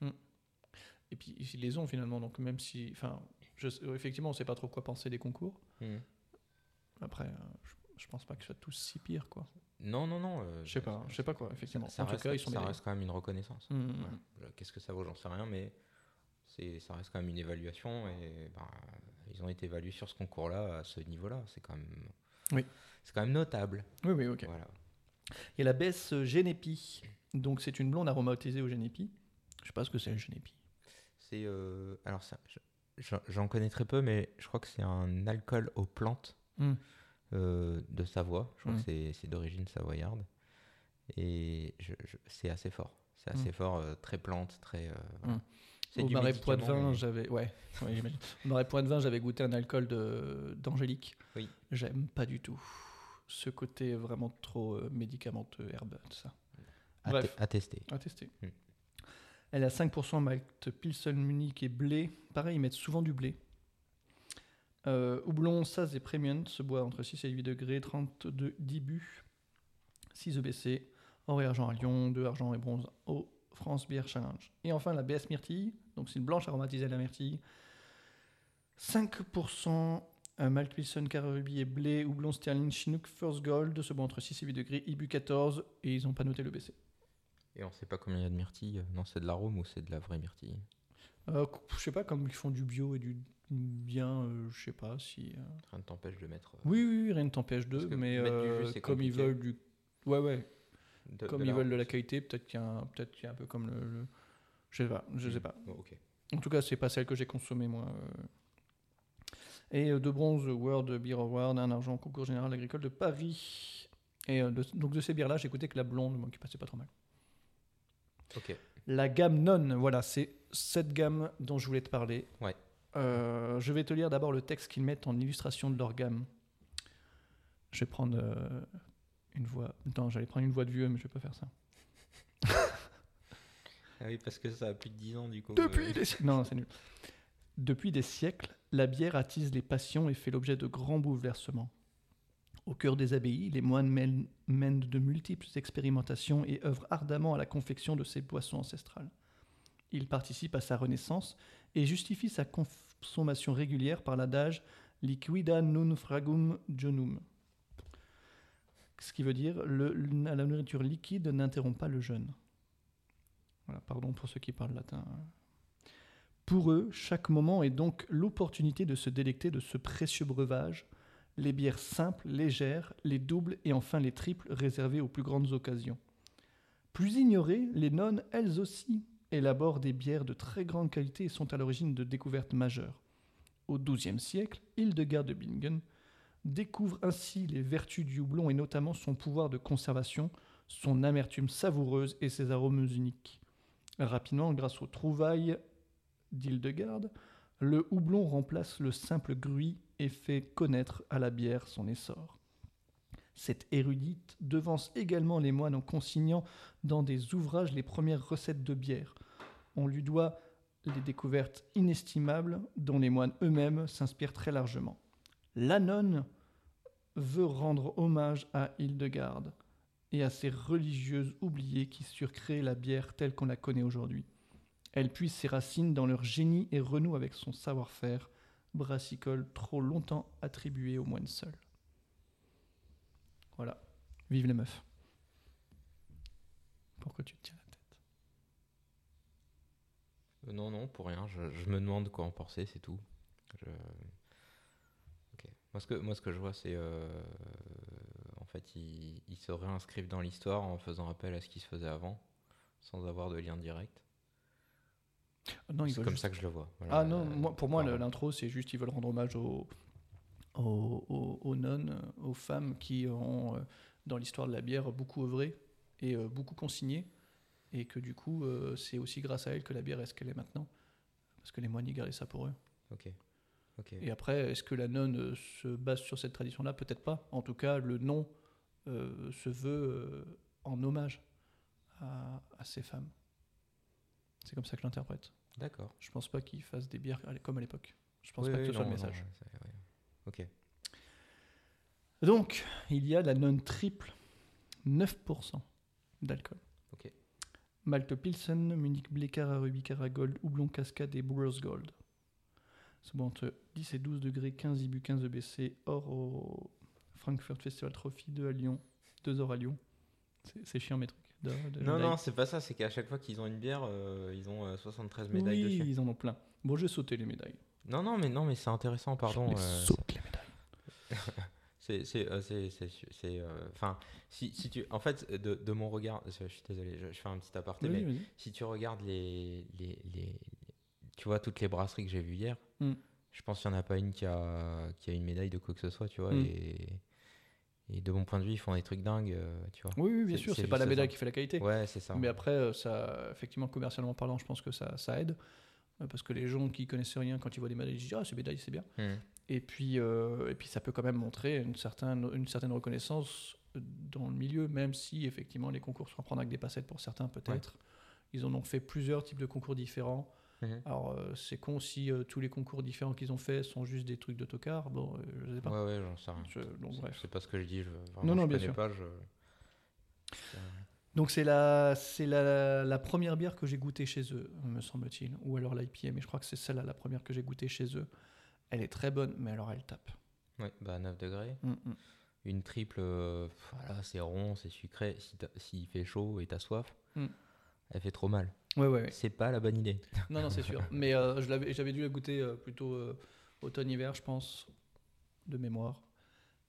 Et puis ils les ont finalement, donc même si. Enfin, effectivement, on sait pas trop quoi penser des concours. Mm. Après, je, je pense pas qu'ils soient tous si pires, quoi. Non, non, non. euh, Je sais pas, je sais pas quoi, effectivement. Ça, en tout reste, cas, ils sont ça des- reste quand même une reconnaissance. Mm, mm, Voilà. Euh, Qu'est-ce que ça vaut, j'en sais rien, mais ça reste quand même une évaluation et ben, ils ont été évalués sur ce concours-là à ce niveau-là. C'est quand même, Oui. c'est quand même notable. Oui, oui, ok. Voilà. Il y a la baisse Genepi. Donc c'est une blonde aromatisée au Genepi. Je sais pas ce que c'est le Genepi. C'est euh, alors j'en- connais très peu, mais je crois que c'est un alcool aux plantes. Euh, de Savoie. Je crois que c'est- c'est d'origine savoyarde et je- je- c'est assez fort. C'est assez Hmm. fort, euh, très plante, très. euh, voilà. Au marais poids de vin, mais- j'avais ouais, ouais, j'imagine. Au marais poids de vin, j'avais goûté un alcool de d'Angélique. Oui. J'aime pas du tout ce côté vraiment trop euh, médicamenteux, herbe, tout ça. à, Bref. à tester. À tester. Hmm. Elle a 5% Malte Pilsen Munich et blé. Pareil, ils mettent souvent du blé. Euh, houblon, Saz et Premium se boit entre 6 et 8 degrés, 32 d'Ibu, 6 EBC, or et argent à Lyon, 2 argent et bronze au France Beer Challenge. Et enfin la BS Myrtille, donc c'est une blanche aromatisée à la myrtille. 5% euh, Carré Ruby et blé, houblon Sterling Chinook First Gold se boit entre 6 et 8 degrés, Ibu 14 et ils n'ont pas noté le BC. Et on sait pas combien il y a de myrtille. Non, c'est de l'arôme ou c'est de la vraie myrtille? Euh, je sais pas, comme ils font du bio et du bien, euh, je sais pas si. euh, Rien ne t'empêche de mettre. euh, Oui, oui, oui, rien ne t'empêche que mais euh, comme ils veulent du. Ouais, ouais, de- comme de ils veulent de la qualité, peut-être qu'il y a un, peut-être qu'il y a un peu comme le. le- Je sais pas, je sais pas. Bon. En tout cas, c'est pas celle que j'ai consommée moi. euh. Et de bronze, World Beer Award, un argent concours général agricole de Paris. Et de- donc de ces bières-là, j'ai écouté que la blonde, moi, qui passait pas trop mal. Ok. La gamme non, voilà, c'est cette gamme dont je voulais te parler. Ouais. Euh, je vais te lire d'abord le texte qu'ils mettent en illustration de leur gamme. Je vais prendre euh, une voix. Non, j'allais prendre une voix de vieux, mais je vais pas faire ça. Ah oui, parce que ça a plus de 10 ans du coup. Depuis euh, des siècles. Non, c'est nul. Depuis des siècles, la bière attise les passions et fait l'objet de grands bouleversements. Au cœur des abbayes, les moines mènent, mènent de multiples expérimentations et œuvrent ardemment à la confection de ces boissons ancestrales. Ils participent à sa renaissance et justifient sa consommation régulière par l'adage liquida non fragum jonum. Ce qui veut dire la nourriture liquide n'interrompt pas le jeûne. Voilà, pardon pour ceux qui parlent latin. Pour eux, chaque moment est donc l'opportunité de se délecter de ce précieux breuvage, les bières simples, légères, les doubles et enfin les triples réservées aux plus grandes occasions. Plus ignorées, les nonnes, elles aussi, élaborent des bières de très grande qualité et sont à l'origine de découvertes majeures. Au XIIe siècle, Hildegard de Bingen découvre ainsi les vertus du houblon et notamment son pouvoir de conservation, son amertume savoureuse et ses arômes uniques. Rapidement, grâce aux trouvailles d'Hildegard, le houblon remplace le simple gruy et fait connaître à la bière son essor. Cette érudite devance également les moines en consignant dans des ouvrages les premières recettes de bière. On lui doit les découvertes inestimables dont les moines eux-mêmes s'inspirent très largement. L'Anon veut rendre hommage à Hildegard et à ces religieuses oubliées qui surcréent la bière telle qu'on la connaît aujourd'hui. Elle puise ses racines dans leur génie et renoue avec son savoir-faire, brassicole trop longtemps attribué aux moines seuls. Voilà. Vive les meufs. Pourquoi tu te Euh, non, non, pour rien. Je, je me demande quoi en penser, c'est tout. Je- Ok. Moi, ce que, moi, ce que je vois, c'est. euh, En fait, ils, ils se réinscrivent dans l'histoire en faisant appel à ce qui se faisait avant, sans avoir de lien direct. Non, C'est comme juste- ça que je le vois. Voilà. Ah non, moi- pour moi, l'intro, c'est juste ils veulent rendre hommage aux, aux, aux- aux nonnes, euh, aux femmes qui ont, euh, dans l'histoire de la bière, beaucoup œuvré et euh, beaucoup consigné. Et que du coup, euh, c'est aussi grâce à elles que la bière est ce qu'elle est maintenant. Parce que les moines, ils gardaient ça pour eux. Ok. Ok. Et après, est-ce que la nonne euh, se base sur cette tradition-là? Peut-être pas. En tout cas, le nom euh, se veut euh, en hommage à, à ces femmes. C'est comme ça que je l'interprète. D'accord. Je pense pas qu'ils fassent des bières comme à l'époque. Je pense Oui, pas que ce soit le message. non. Ok. Donc, il y a la non triple, 9% d'alcool. Ok. Malte Pilsen, Munich Blé, Cara Ruby, Cara Gold, Houblon Cascade et Brewers Gold. C'est bon, entre 10 et 12 degrés, 15 IBU, 15 EBC, or au Frankfurt Festival Trophy, 2 à Lyon, 2 heures à Lyon. C'est chiant mes trucs. de- de Non, non, c'est pas ça. C'est qu'à chaque fois qu'ils ont une bière, euh, ils ont euh, 73 médailles oui, dessus. ils en ont plein. Bon, j'ai sauté les médailles. Non, non, mais non, mais c'est intéressant, pardon. Euh. C'est C'est, c'est, euh, euh, enfin, si, si tu, en fait, de, de mon regard, je suis désolé, je, je fais un petit aparté, mais si tu regardes les, les, les- tu vois toutes les brasseries que j'ai vues hier, Mm. je pense qu'il n'y en a pas une qui a, qui a une médaille de quoi que ce soit, tu vois, Mm. et, et de mon point de vue, ils font des trucs dingues, euh, tu vois. Oui, oui, bien sûr, c'est pas la médaille ça. qui fait la qualité. Ouais, c'est ça. Mais après, ça, effectivement, commercialement parlant, je pense que ça, ça aide. Euh, Parce que les gens qui connaissent rien, quand ils voient des médailles, ils disent Ah, c'est médaille, c'est bien. Mm. Et puis, euh, et puis, ça peut quand même montrer une certaine, une certaine reconnaissance dans le milieu, même si, effectivement, les concours se reprennent avec des passettes pour certains, peut-être. Ils en ont fait plusieurs types de concours différents. Mhm. Alors, euh, c'est con si euh, tous les concours différents qu'ils ont fait sont juste des trucs d'autocar. Bon, euh, je sais pas. Ouais, ouais, j'en sais rien. Je- donc, bref. C'est pas ce que je dis. Je, vraiment, Non, non, je bien connais sûr. pas. Je... Donc c'est la, c'est la, la première bière que j'ai goûtée chez eux, me semble-t-il. Ou alors l'IPA, mais je crois que c'est celle-là la première que j'ai goûtée chez eux. Elle est très bonne, mais alors elle tape. Ouais, bah 9 degrés. Mm, mm. Une triple, euh, voilà, c'est rond, c'est sucré. Si S'il fait chaud et t'as soif, Mm. elle fait trop mal. Ouais, ouais, ouais. C'est pas la bonne idée. Non, non, c'est sûr. Mais euh, j'avais dû la goûter euh, plutôt euh, automne-hiver, je pense, de mémoire.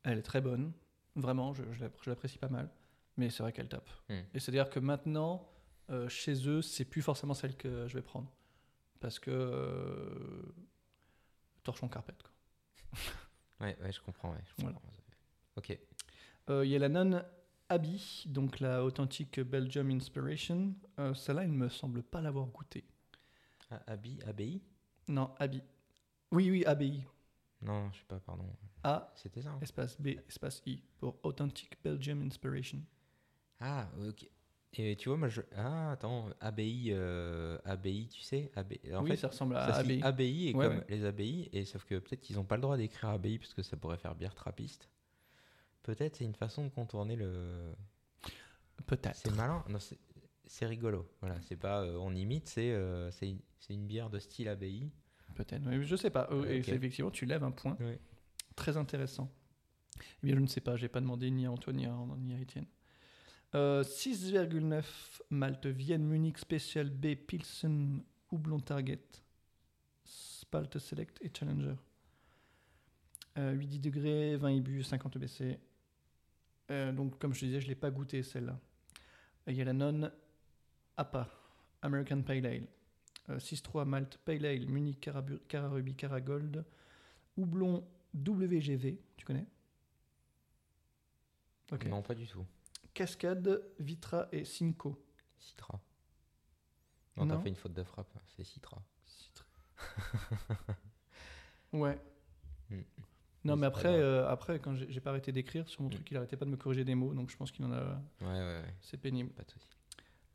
Elle est très bonne, vraiment, je, je l'apprécie pas mal. Mais c'est vrai qu'elle tape. Mm. Et c'est-à-dire que maintenant, euh, chez eux, c'est plus forcément celle que je vais prendre. Parce que. euh, torchon carpette, quoi. Ouais, ouais, je comprends. Ouais, je Voilà. Ok. Euh, Il y a la non Abbey, donc la authentique Belgium Inspiration. Euh, Celle-là, il ne me semble pas l'avoir goûtée. Ah, Abi, ABI Non, Abbey. Oui, oui, Abbey. Non, je sais pas, pardon. A, C'était ça. hein espace B, espace I, pour Authentic Belgium Inspiration. Ah, ok. Et tu vois, moi, je. Ah, attends, ABI, euh, ABI, tu sais AB... En oui, fait, ça ressemble à ça se lit Abbey. ABI et Ouais, comme ouais. les ABI, et sauf que peut-être qu'ils n'ont pas le droit d'écrire ABI parce que ça pourrait faire bière trappiste. Peut-être c'est une façon de contourner le. Peut-être. C'est malin. Non, c'est- c'est rigolo. Voilà, c'est pas euh, on imite, c'est euh, c'est une- c'est une bière de style ABI. Peut-être. mais Je sais pas. Euh, et effectivement, tu lèves un point très intéressant. Eh bien, je ne sais pas. J'ai pas demandé ni à Antoine ni à, ni à Étienne. Euh, 6,9 Malte Vienne Munich Special B Pilsen Houblon Target Spalt Select et Challenger. Euh, 8 degrés, 20 IBU, 50 EBC. Euh, donc, comme je te disais, je ne l'ai pas goûté celle-là. Il y a la non APA, American Pale Ale. Euh, 6,3 Malte Pale Ale, Munich Carabu- Cararuby Caragold. Houblon WGV, tu connais? Non, pas du tout. Cascade, Vitra et Simcoe. Citra. Non, t'as Non. fait une faute de frappe. C'est Citra. Ouais. Hmm. Non, Mais après, euh, après quand j'ai pas arrêté d'écrire sur mon Hmm. truc, il arrêtait pas de me corriger des mots, donc je pense qu'il en a. Ouais, ouais, ouais. C'est pénible. Pas de souci.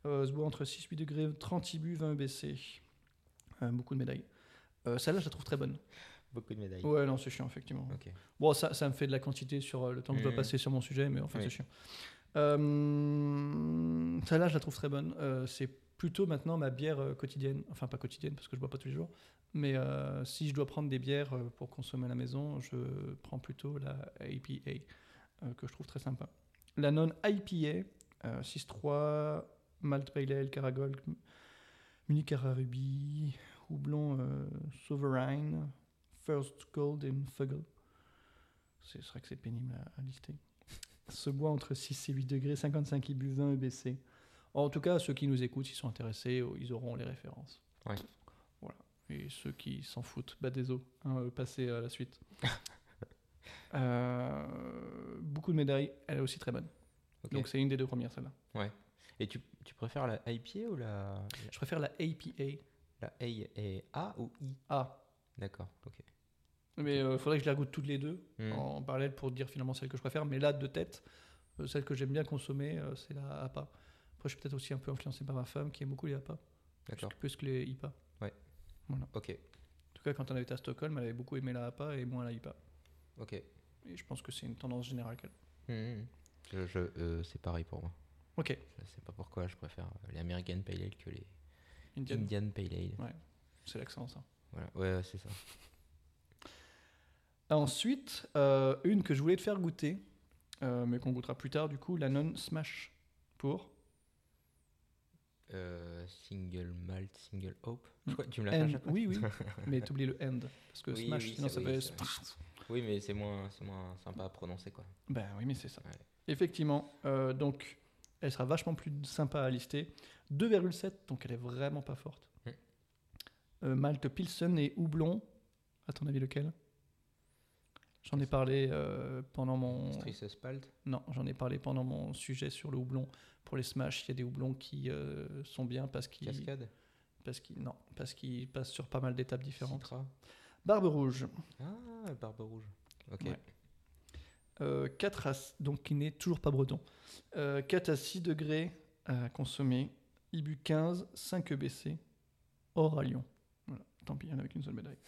Euh, se boit entre 6-8 degrés, 30 IBU, 20 EBC. Euh, beaucoup de médailles. Euh, Celle-là, je la trouve très bonne. Beaucoup de médailles. Ouais, non, c'est chiant, effectivement. Ok. Bon, ça, ça me fait de la quantité sur euh, le temps que je dois Mhm. passer sur mon sujet, mais enfin, Oui. c'est chiant. Euh, Celle-là, je la trouve très bonne. Euh, c'est plutôt maintenant ma bière euh, quotidienne. Enfin, pas quotidienne, parce que je bois pas tous les jours. Mais euh, si je dois prendre des bières pour consommer à la maison, je prends plutôt la IPA, que je trouve très sympa. La non-IPA, euh, 6-3, Malt Pale Ale, Caragold, Munich Cararuby, Houblon Sovereign, First Gold et Fuggle. C'est vrai que c'est pénible à lister. Se boit entre 6 et 8 degrés, 55 IBU, 20 EBC. En tout cas, ceux qui nous écoutent, s'ils sont intéressés, euh, ils auront les références. Ouais. Voilà. Et ceux qui s'en foutent, bas des os, hein, euh, passez à la suite. Euh, beaucoup de médailles, elle est aussi très bonne. Donc c'est une des deux premières, celle-là. Et tu, tu préfères la IPA ou la, Je préfère la APA. la A et A ou I Ah, D'accord, ok. Mais il faudrait que je la goûte toutes les deux Hmm. en parallèle pour dire finalement celle que je préfère. Mais là, de tête, euh, celle que j'aime bien consommer, euh, c'est la APA. Après, je suis peut-être aussi un peu influencé par ma femme qui aime beaucoup les APA, plus, D'accord, que- plus que les IPA. ok, En tout cas, quand on avait été à Stockholm, elle avait beaucoup aimé la APA et moins la IPA. ok. Et je pense que c'est une tendance générale qu'elle. Mhm. Je, je, euh, c'est pareil pour moi. Ok, Je sais pas pourquoi je préfère euh, les American Pale Ale que les Indian, Indian Pale Ale. c'est l'accent ça. Voilà, ouais, ouais, c'est ça. Ensuite, euh, une que je voulais te faire goûter, euh, mais qu'on goûtera plus tard du coup, la non Smash pour Euh, single Malt, Single Hope. Hmm. Je crois que tu me l'as fait à End. chaque fois. Oui, oui, mais t'oublies le end parce que Oui, Smash, oui, sinon ça oui, fait. Oui, mais c'est moins, moins sympa à prononcer, quoi. Ben oui, mais c'est ça. Ouais. Effectivement. donc, elle sera vachement plus sympa à lister. 2,7, donc elle est vraiment pas forte. Mm. Euh, Malte Pilsen et Houblon. À ton avis, lequel? J'en ai parlé euh, pendant mon. Strisses Spalt. Non, j'en ai parlé pendant mon sujet sur le houblon. Pour les smash, il y a des houblons qui euh, sont bien parce qu'ils Cascade? parce qu'ils non parce qu'ils passent sur pas mal d'étapes différentes. Citra? Barbe rouge, Ah, Barbe Rouge. Ok. Ouais. euh, 4 à donc qui n'est toujours pas breton. Euh, 4 à 6 degrés à consommer. Ibu 15, 5 EBC, hors à Lyon. Voilà, tant pis, il y en avait qu'une seule médaille.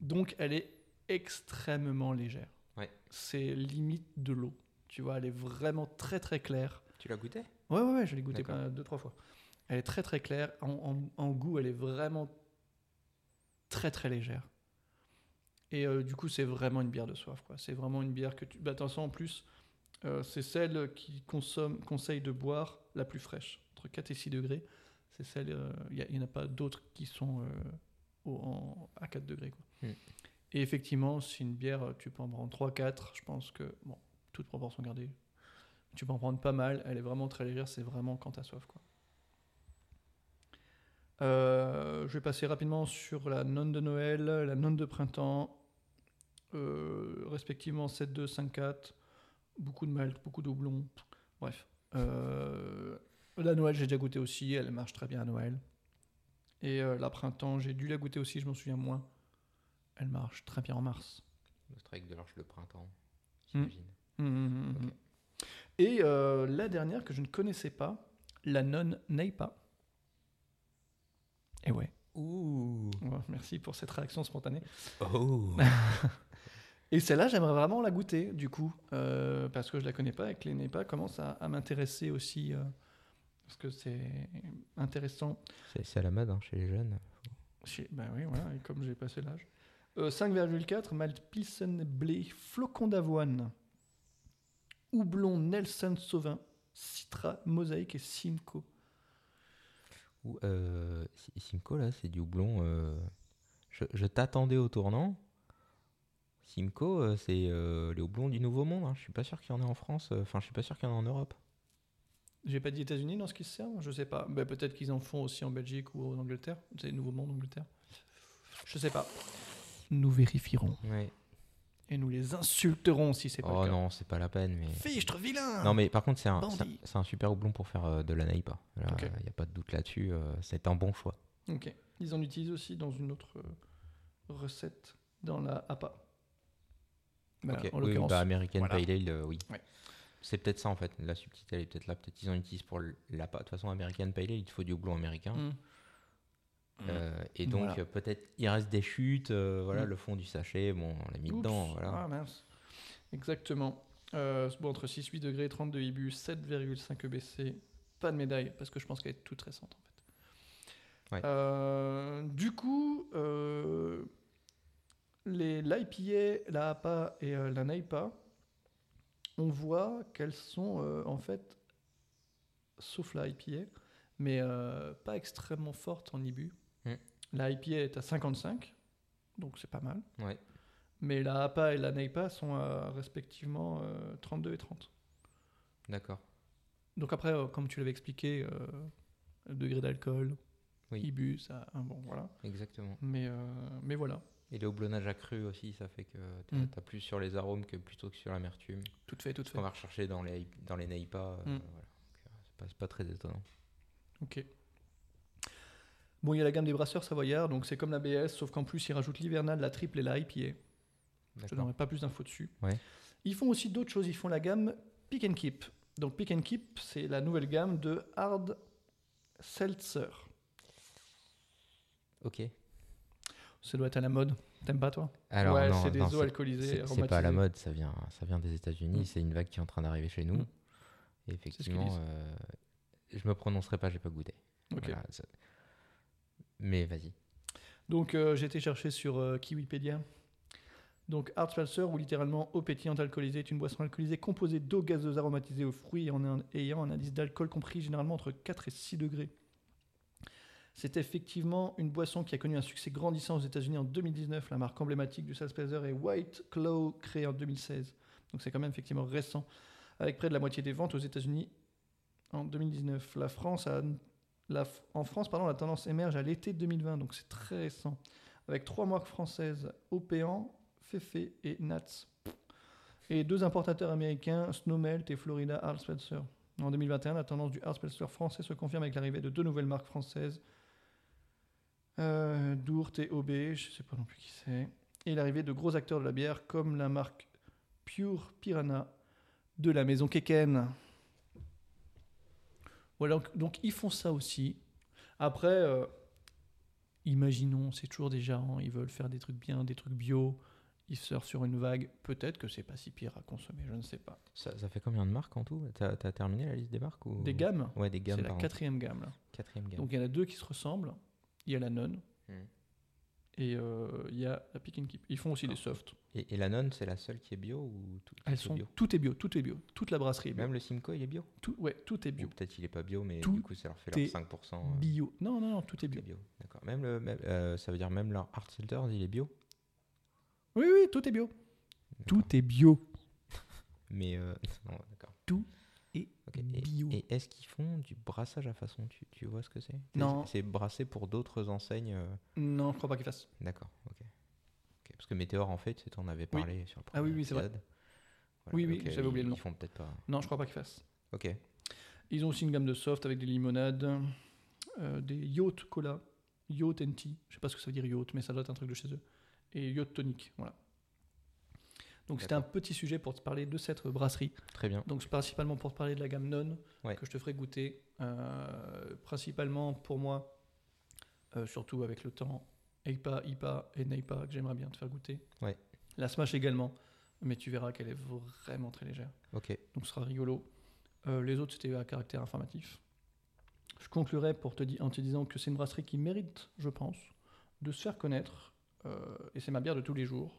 Donc elle est extrêmement légère. Ouais. C'est limite de l'eau. Tu vois, elle est vraiment très très claire. Tu l'as goûté Ouais, ouais, ouais, je l'ai goûté D'accord. pas deux, trois fois. Elle est très, très claire. En, en- en goût, elle est vraiment très, très légère. Et euh, du coup, c'est vraiment une bière de soif. quoi. C'est vraiment une bière que tu. Bah, attention, en plus, euh, c'est celle qui consomme, conseille de boire la plus fraîche, entre 4 et 6 degrés. C'est celle. euh, Il n'y en a pas d'autres qui sont au- en- à 4 degrés. Quoi. Mm. Et effectivement, c'est une bière, euh, tu peux en prendre 3-4. Je pense que, bon, toute proportion gardée, tu peux en prendre pas mal. Elle est vraiment très légère. C'est vraiment quand t'as soif. Quoi. Euh, je vais passer rapidement sur la nonne de Noël, la nonne de printemps, euh, respectivement 7-2, 5-4, beaucoup de malt, beaucoup de bref. La Noël, j'ai déjà goûté aussi, elle marche très bien à Noël. Et la printemps, j'ai dû la goûter aussi, je m'en souviens moins. Elle marche très bien en mars. Le strike de l'Arche de printemps, Hmm. j'imagine. Ok. hum. Et euh, la dernière que je ne connaissais pas, la nonne Neipa. Et ouais. Ouh. Ouais, merci pour cette réaction spontanée. Oh. Et celle-là, j'aimerais vraiment la goûter, du coup, euh, parce que je la connais pas et que les NEPA commencent à, à m'intéresser aussi, euh, parce que c'est intéressant. c'est, à la mode hein, chez les jeunes. Chez- Ben oui, voilà, et comme j'ai passé l'âge. Euh, 5,4, Malt Pilsen Blé, flocon d'avoine, houblon Nelson Sauvin, Citra, Mosaïque et Simcoe. Ou, euh, Si- Simcoe, là, c'est du houblon. euh, Je, je t'attendais au tournant. Simcoe, euh, c'est euh, les houblons du Nouveau Monde. hein. Je suis pas sûr qu'il y en ait en France. Enfin, je suis pas sûr qu'il y en ait en Europe. J'ai pas dit États-Unis dans ce qui se servent Je sais pas. Ben, Peut-être qu'ils en font aussi en Belgique ou en Angleterre. C'est Nouveau Monde, Angleterre. Je sais pas. Nous vérifierons. Et nous les insulterons si c'est pas Oh le cas. non, c'est pas la peine. Mais... Fichtre vilain Non, mais par contre, c'est un, c'est un- super houblon pour faire euh, de la naïpa. Il n'y a pas de doute là-dessus. euh, c'est un bon choix. Ok. Ils en utilisent aussi dans une autre euh, recette, dans la APA. Bah, Ok, En oui, bah, American Voilà. Pale Ale, oui. Ouais. C'est peut-être ça en fait. La subtilité, elle est peut-être là. Peut-être ils en utilisent pour l- la pâte. De toute façon, American Pale Ale, il te faut du houblon américain. Mm. Euh, et donc, Voilà. euh, peut-être il reste des chutes. euh, voilà, Mm. le fond du sachet, bon, on l'a mis Oups. dedans. Voilà. Ah mince. Exactement. Bon, entre 6-8 degrés, 32 IBU, 7,5 EBC. Pas de médaille, parce que je pense qu'elle est toute récente en fait. Ouais. Euh, du coup, euh, les l'IPA, la APA et euh, la NAIPA, on voit qu'elles sont en fait, sauf la IPA, mais pas extrêmement fortes en IBU. Mm. La IPA est à 55, donc c'est pas mal. Ouais. Mais la APA et la NEIPA sont à respectivement euh, 32 et 30. D'accord. Donc après, euh, comme tu l'avais expliqué, euh, le degré d'alcool, Oui. IBU, ça, hein, bon, voilà. Exactement. Mais, euh, mais voilà, Et le houblonnage accru aussi, ça fait que tu Mm. as plus sur les arômes que plutôt que sur l'amertume. tout fait, tout fait. qu'on va rechercher dans les, dans les Neipa. euh, Mm. voilà. Euh, c'est pas, pas très étonnant. Ok. Bon, il y a la gamme des brasseurs savoyards, donc c'est comme la BS, sauf qu'en plus, ils rajoutent l'hivernal, la triple et la IPA. Je n'aurai pas plus d'infos dessus. Ouais. Ils font aussi d'autres choses. Ils font la gamme Pick and Keep. Donc Pick and Keep, c'est la nouvelle gamme de Hard Seltzer. Ok. Ça doit être à la mode. T'aimes pas toi? Alors, Ouais, non, c'est des non, eaux alcoolisées, c'est- C'est pas à la mode, ça vient, ça vient des États-Unis. Mm. C'est une vague qui est en train d'arriver chez nous. Mm. Et effectivement, euh, je me prononcerai pas, j'ai pas goûté. Ok. Voilà, ça- Mais vas-y. Donc euh, j'ai été chercher sur euh, Kiwipedia. Donc Hard Seltzer, ou littéralement eau pétillante alcoolisée, est une boisson alcoolisée composée d'eau gazeuse aromatisée aux fruits et en ayant un indice d'alcool compris généralement entre 4 et 6 degrés. C'est effectivement une boisson qui a connu un succès grandissant aux États-Unis en 2019. La marque emblématique du Salzpelzer est White Claw, créée en 2016. Donc c'est quand même effectivement récent, avec près de la moitié des ventes aux États-Unis en 2019. La France a, en France, pardon, la tendance émerge à l'été 2020, donc c'est très récent, avec trois marques françaises, Opéan, Fefe et Nats. Et deux importateurs américains, Snowmelt et Florida Hard Seltzer. En 2021, la tendance du Hard Seltzer français se confirme avec l'arrivée de deux nouvelles marques françaises, euh, Dourt et OB, je ne sais pas non plus qui c'est, et l'arrivée de gros acteurs de la bière comme la marque Pure Piranha de la maison Keken. Voilà, donc, donc ils font ça aussi. Après, euh, imaginons, c'est toujours des gens, ils veulent faire des trucs bien, des trucs bio, ils surfent sur une vague. Peut-être que c'est pas si pire à consommer, je ne sais pas. Ça, ça fait combien de marques en tout? T'as as terminé la liste des marques ou... Des gammes, Ouais, des gammes. c'est la quatrième gamme. Là. Quatrième gamme. Donc il y en a deux qui se ressemblent. Il y a la nonne Hmm. Et euh, il y a la pick and keep. Ils font aussi des softs. Et, et la nonne, c'est la seule qui est bio ou tout, tout Elles est sont, bio tout est bio, tout est bio, toute la brasserie est bio. Même le Simcoe, il est bio Tout, ouais, tout est bio. Peut-être il est pas bio, mais Tout du coup, ça leur fait leur 5%. euh, Bio. Non, non, non, tout est tout bio. est bio. D'accord. Même le, même- euh, ça veut dire même leur hard seltzer, il est bio Oui, oui, tout est bio. Tout est bio. Mais euh, non, d'accord. Tout Et, bio. et est-ce qu'ils font du brassage à façon tu, tu vois ce que c'est? Non. C'est brassé pour d'autres enseignes. euh, Non, je crois pas qu'il fasse. D'accord. Ok. Ok, Parce que Météor, en fait, on avait Oui. parlé sur le Ah oui, premier oui, c'est vrai. Oui, oui, j'avais oublié le nom. Ils font peut-être pas. Non, je crois pas qu'il fasse. Ok. Ils ont aussi une gamme de soft avec des limonades, euh, des yacht cola, yacht and tea. Je sais pas ce que ça veut dire yacht, mais ça doit être un truc de chez eux. Et yacht tonic, voilà. Donc c'était un petit sujet pour te parler de cette brasserie. Très bien. Donc c'est principalement pour te parler de la gamme non Ouais. que je te ferai goûter. Euh, principalement pour moi, euh, surtout avec le temps, EIPA, IPA et NEIPA que j'aimerais bien te faire goûter. Ouais. La Smash également, mais tu verras qu'elle est vraiment très légère. Ok. Donc ce sera rigolo. Euh, les autres, c'était à caractère informatif. Je conclurai pour te en te disant que c'est une brasserie qui mérite, je pense, de se faire connaître. Et c'est ma bière de tous les jours.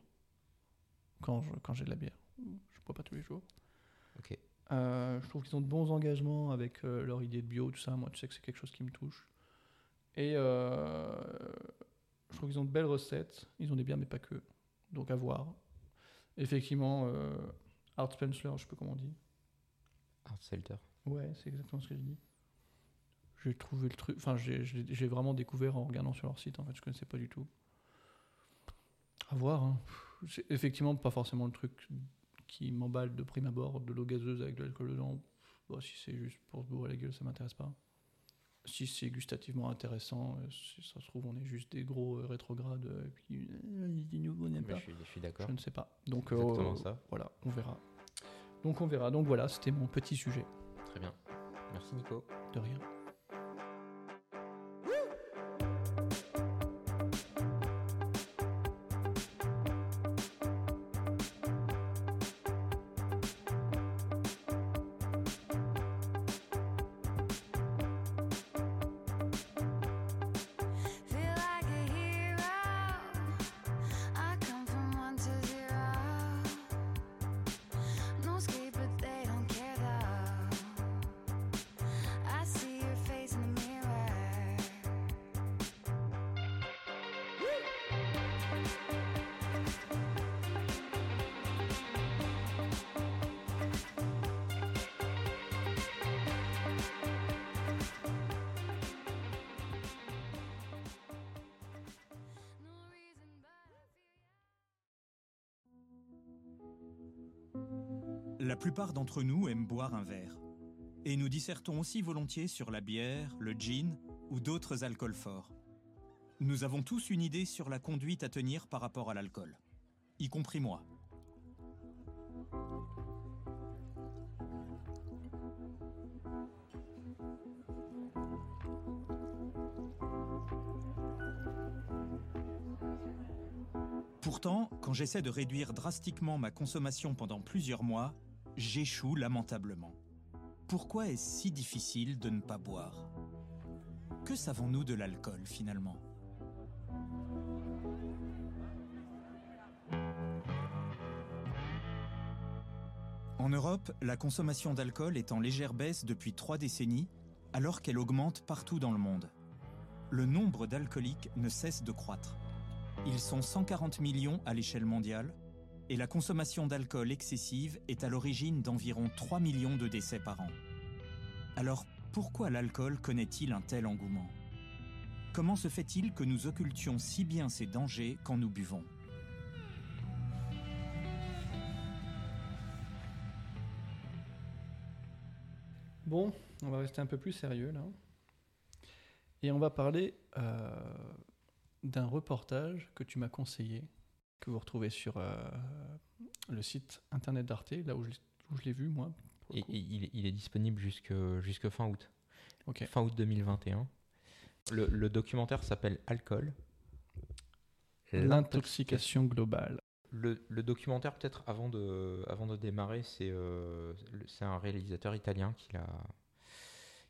Quand je- quand j'ai de la bière. Je bois pas tous les jours. Ok. Euh, je trouve qu'ils ont de bons engagements avec euh, leur idée de bio, tout ça. Moi, tu sais que c'est quelque chose qui me touche. Et euh, je trouve qu'ils ont de belles recettes. Ils ont des bières, mais pas que. Donc à voir. Effectivement, Art Spencer, je sais pas comment on dit. Hard seltzer. Ouais, c'est exactement ce que j'ai dit. J'ai trouvé le truc. Enfin, j'ai- j'ai j'ai vraiment découvert en regardant sur leur site. En fait, je connaissais pas du tout. À voir. hein. C'est effectivement pas forcément le truc qui m'emballe de prime abord, de l'eau gazeuse avec de l'alcool dedans. Bon, si c'est juste pour se bourrer la gueule, ça m'intéresse pas. Si c'est gustativement intéressant, euh, si ça se trouve, on est juste des gros euh, rétrogrades. euh, Et puis, il dit nouveau, on n'aime Mais pas. je suis, je suis d'accord. Je ne sais pas. Donc, euh, ça. voilà, on verra. Donc, on verra. Donc, voilà, c'était mon petit sujet. Très bien. Merci Nico. De rien. La plupart d'entre nous aiment boire un verre. Et nous dissertons aussi volontiers sur la bière, le gin ou d'autres alcools forts. Nous avons tous une idée sur la conduite à tenir par rapport à l'alcool, y compris moi. Pourtant, quand j'essaie de réduire drastiquement ma consommation pendant plusieurs mois, j'échoue lamentablement. Pourquoi est-ce si difficile de ne pas boire? Que savons-nous de l'alcool finalement? En Europe, la consommation d'alcool est en légère baisse depuis trois décennies, alors qu'elle augmente partout dans le monde. le nombre d'alcooliques ne cesse de croître. Ils sont 140 millions à l'échelle mondiale et la consommation d'alcool excessive est à l'origine d'environ 3 millions de décès par an. Alors pourquoi l'alcool connaît-il un tel engouement? Comment se fait-il que nous occultions si bien ses dangers quand nous buvons? Bon, on va rester un peu plus sérieux là. Et on va parler euh, d'un reportage que tu m'as conseillé, que vous retrouvez sur euh, le site internet d'Arte, là où je, l'ai- où je l'ai vu moi. Et, il, il est disponible jusque, jusque fin août. Ok. Fin août 2021. Le, le documentaire s'appelle Alcool. L'intoxication globale. Le, le documentaire, peut-être avant de, avant de démarrer, c'est euh, c'est un réalisateur italien qui l'a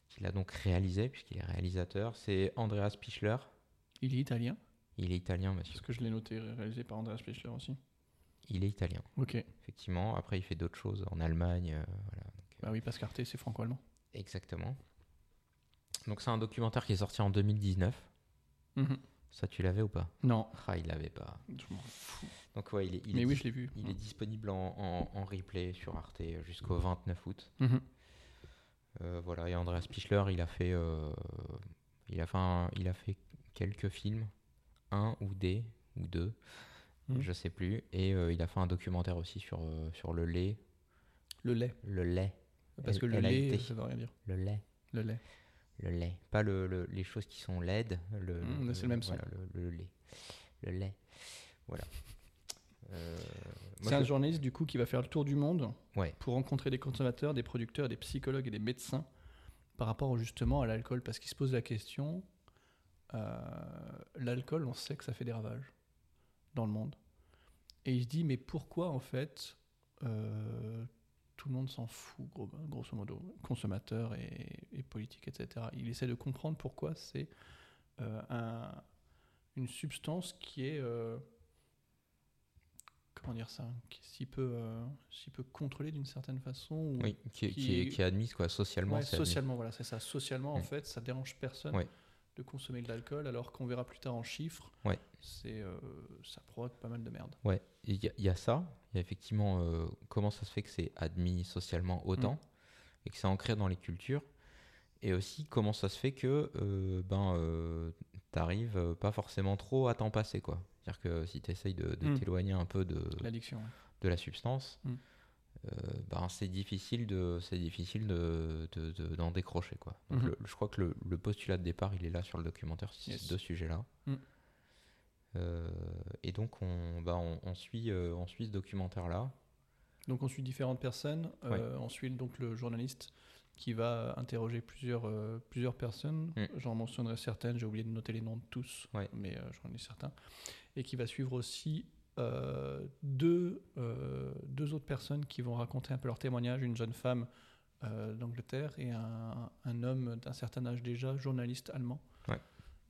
qui l'a donc réalisé, puisqu'il est réalisateur. C'est Andreas Pichler. Il est italien, Il est italien, monsieur. parce que je l'ai noté, réalisé par Andreas Pichler aussi. Il est italien, Ok. effectivement. Après, il fait d'autres choses en Allemagne. euh, voilà. Donc, Bah oui, parce qu'Arte c'est franco-allemand. Exactement. Donc, c'est un documentaire qui est sorti en 2019. Mhm. Ça, tu l'avais ou pas? Non, Ah, il l'avait pas. je m'en fous. Donc, ouais, il est, il Mais est oui, je l'ai vu. Il est disponible en, en- en replay sur Arte jusqu'au 29 août. Mhm. Euh, voilà, et Andreas Pichler, il a fait, euh, il a fait, un- il a fait quelques films, un ou des ou deux, Mhm. je sais plus, et euh, il a fait un documentaire aussi sur euh, sur le lait, Le lait. le lait, Parce que le LAIT. ça veut rien dire. le lait, Le lait. le lait, pas le, le- les choses qui sont laides, le, Mhm, c'est le même son. voilà, le, le lait, le lait, voilà. Euh, C'est un journaliste du coup qui va faire le tour du monde Ouais. pour rencontrer des consommateurs, des producteurs, des psychologues et des médecins par rapport justement à l'alcool parce qu'il se pose la question l'alcool, on sait que ça fait des ravages dans le monde. Et il se dit mais pourquoi en fait euh, tout le monde s'en fout gros- grosso modo, consommateurs et, et politiques, etc. Il essaie de comprendre pourquoi c'est euh, un- une substance qui est euh, comment dire ça, qui est si peu, euh, si peu contrôlée d'une certaine façon. ou- oui, qui, est- qui qui- est, qui est admise quoi, socialement. Ouais, c'est admis. socialement, voilà, c'est ça. Socialement, en Mm. fait, ça dérange personne Ouais. De consommer de l'alcool, alors qu'on verra plus tard en chiffres, Ouais. c'est, euh, ça provoque pas mal de merde. Ouais, il y, a- il y a ça. Il y a effectivement euh, comment ça se fait que c'est admis socialement autant Mm. et que c'est ancré dans les cultures? Et aussi comment ça se fait que euh, ben, t'arrives pas forcément trop à t'en passer. quoi. C'est-à-dire que si tu essayes de, de Mm. t'éloigner un peu de, L'addiction. ouais. de la substance, Mm. Euh, ben, c'est difficile de c'est difficile de, de- de- d'en décrocher. Quoi. Donc Mhm. le- je crois que le, le postulat de départ, il est là sur le documentaire, sur Yes. ces deux sujets-là. Mm. Euh, et donc on, bah, on, on suit, euh, on suit ce documentaire-là. Donc on suit différentes personnes. on suit donc le journaliste qui va interroger plusieurs, euh, plusieurs personnes. Mm. J'en mentionnerai certaines, j'ai oublié de noter les noms de tous, Ouais. mais euh, j'en ai certains. Et qui va suivre aussi euh, deux, euh, deux autres personnes qui vont raconter un peu leur témoignage, une jeune femme euh, d'Angleterre et un, un homme d'un certain âge déjà, journaliste allemand, Ouais.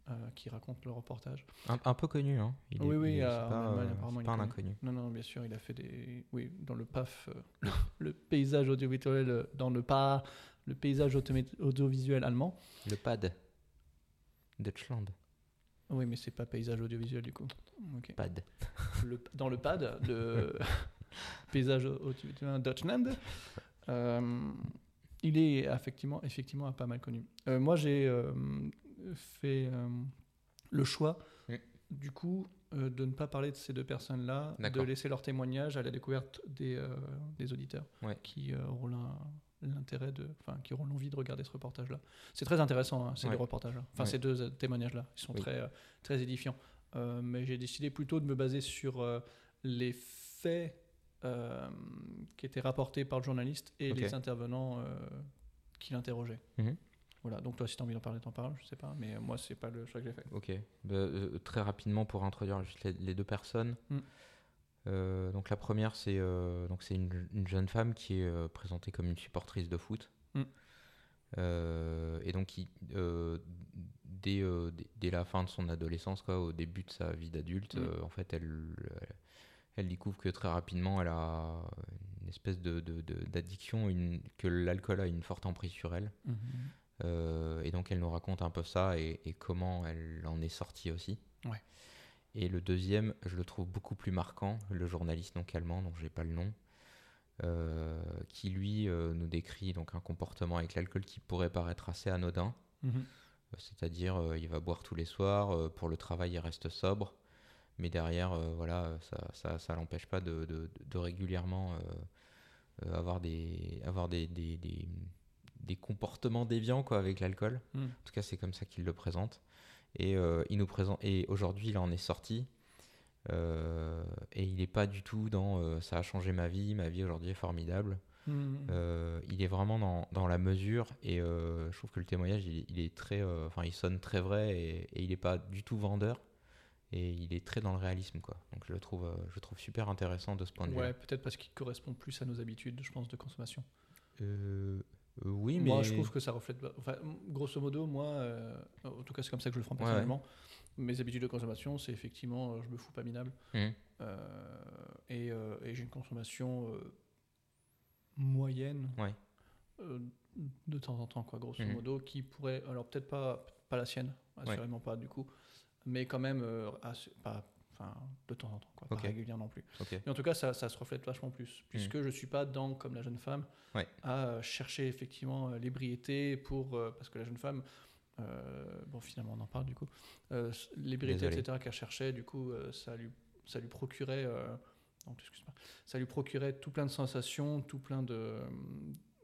euh, qui raconte le reportage. Un, un peu connu, hein. Il Oui, est- oui, il est- pas, Allemagne, apparemment, c'est il pas est un connu. inconnu. Non, non, bien sûr, il a fait des. Oui, dans le PAF, le, paysage audiovisuel, dans le pas, le paysage audiovisuel allemand. Le pad. Deutschland. Oui, mais c'est pas paysage audiovisuel du coup. Pad. Le- dans le PAD, le paysage Deutschland, euh, il est effectivement, effectivement pas mal connu. Euh, moi, j'ai euh, fait euh, le choix, du coup, de ne pas parler de ces deux personnes-là, de laisser leur témoignage à la découverte des, des auditeurs Ouais. qui auront l'in- l'intérêt de, enfin, qui auront l'envie de regarder ce reportage-là. C'est très intéressant, hein, ces Ouais. deux reportages-là. Enfin, Ouais. ces deux témoignages-là, ils sont Oui. très, euh, très édifiants. Euh, mais j'ai décidé plutôt de me baser sur euh, les faits euh, qui étaient rapportés par le journaliste et les intervenants qui l'interrogeaient. Mhm. Voilà, donc toi, si tu as envie d'en parler, t'en parles, je sais pas, mais moi, c'est pas le choix que j'ai fait. Ok. Bah, très rapidement pour introduire les, les deux personnes. Mm. Euh, donc la première, c'est euh, donc c'est une, une jeune femme qui est euh, présentée comme une supportrice de foot. Mm. Et donc qui, dès, euh, dès, dès la fin de son adolescence, quoi, au début de sa vie d'adulte, euh, en fait, elle, elle, elle découvre que très rapidement, elle a une espèce de, de- de- d'addiction, une, que l'alcool a une forte emprise sur elle. Mhm. Euh, et donc elle nous raconte un peu ça et, et comment elle en est sortie aussi. Ouais. Et le deuxième, je le trouve beaucoup plus marquant, le journaliste donc allemand, dont j'ai pas le nom, euh, qui lui euh, nous décrit donc un comportement avec l'alcool qui pourrait paraître assez anodin. Mhm. Euh, C'est-à-dire, euh, il va boire tous les soirs, euh, pour le travail, il reste sobre, mais derrière, voilà, ça, ça, ça l'empêche pas de, de- de régulièrement avoir des, avoir des, des, des- des comportements déviants quoi, avec l'alcool. Mm. En tout cas, c'est comme ça qu'il le présente. Et euh, il nous présente, et aujourd'hui, il en est sorti. euh, et il n'est pas du tout dans euh, ça a changé ma vie, ma vie aujourd'hui est formidable. Mhm. Euh, il est vraiment dans, dans la mesure et euh, je trouve que le témoignage il, il est très euh, enfin il sonne très vrai et, et il n'est pas du tout vendeur et il est très dans le réalisme quoi donc je le trouve je le trouve super intéressant de ce point de vue Ouais, peut-être parce qu'il correspond plus à nos habitudes, je pense, de consommation. oui mais Moi, je trouve que ça reflète. pas- Enfin, grosso modo, moi, euh, en tout cas, c'est comme ça que je le prends Ouais, ouais. personnellement. Mes habitudes de consommation, c'est effectivement, je me fous pas minable. Euh, et et j'ai une consommation moyenne. Ouais. euh, de temps en temps, quoi, grosso Mhm. modo, qui pourrait. Alors, peut-être pas, pas la sienne, assurément pas, du coup. Mais quand même, euh, pas. De temps en temps, quoi, Ok. pas régulièrement non plus. Mais en tout cas, ça, ça se reflète vachement plus, puisque je suis pas dans, comme la jeune femme, Ouais. à euh, chercher effectivement euh, l'ébriété pour. euh, parce que la jeune femme, bon, finalement, on en parle du coup, l'ébriété, etc., qu'elle cherchait, du coup, ça, lui, ça lui procurait. Excuse-moi. Ça lui procurait tout plein de sensations, tout plein de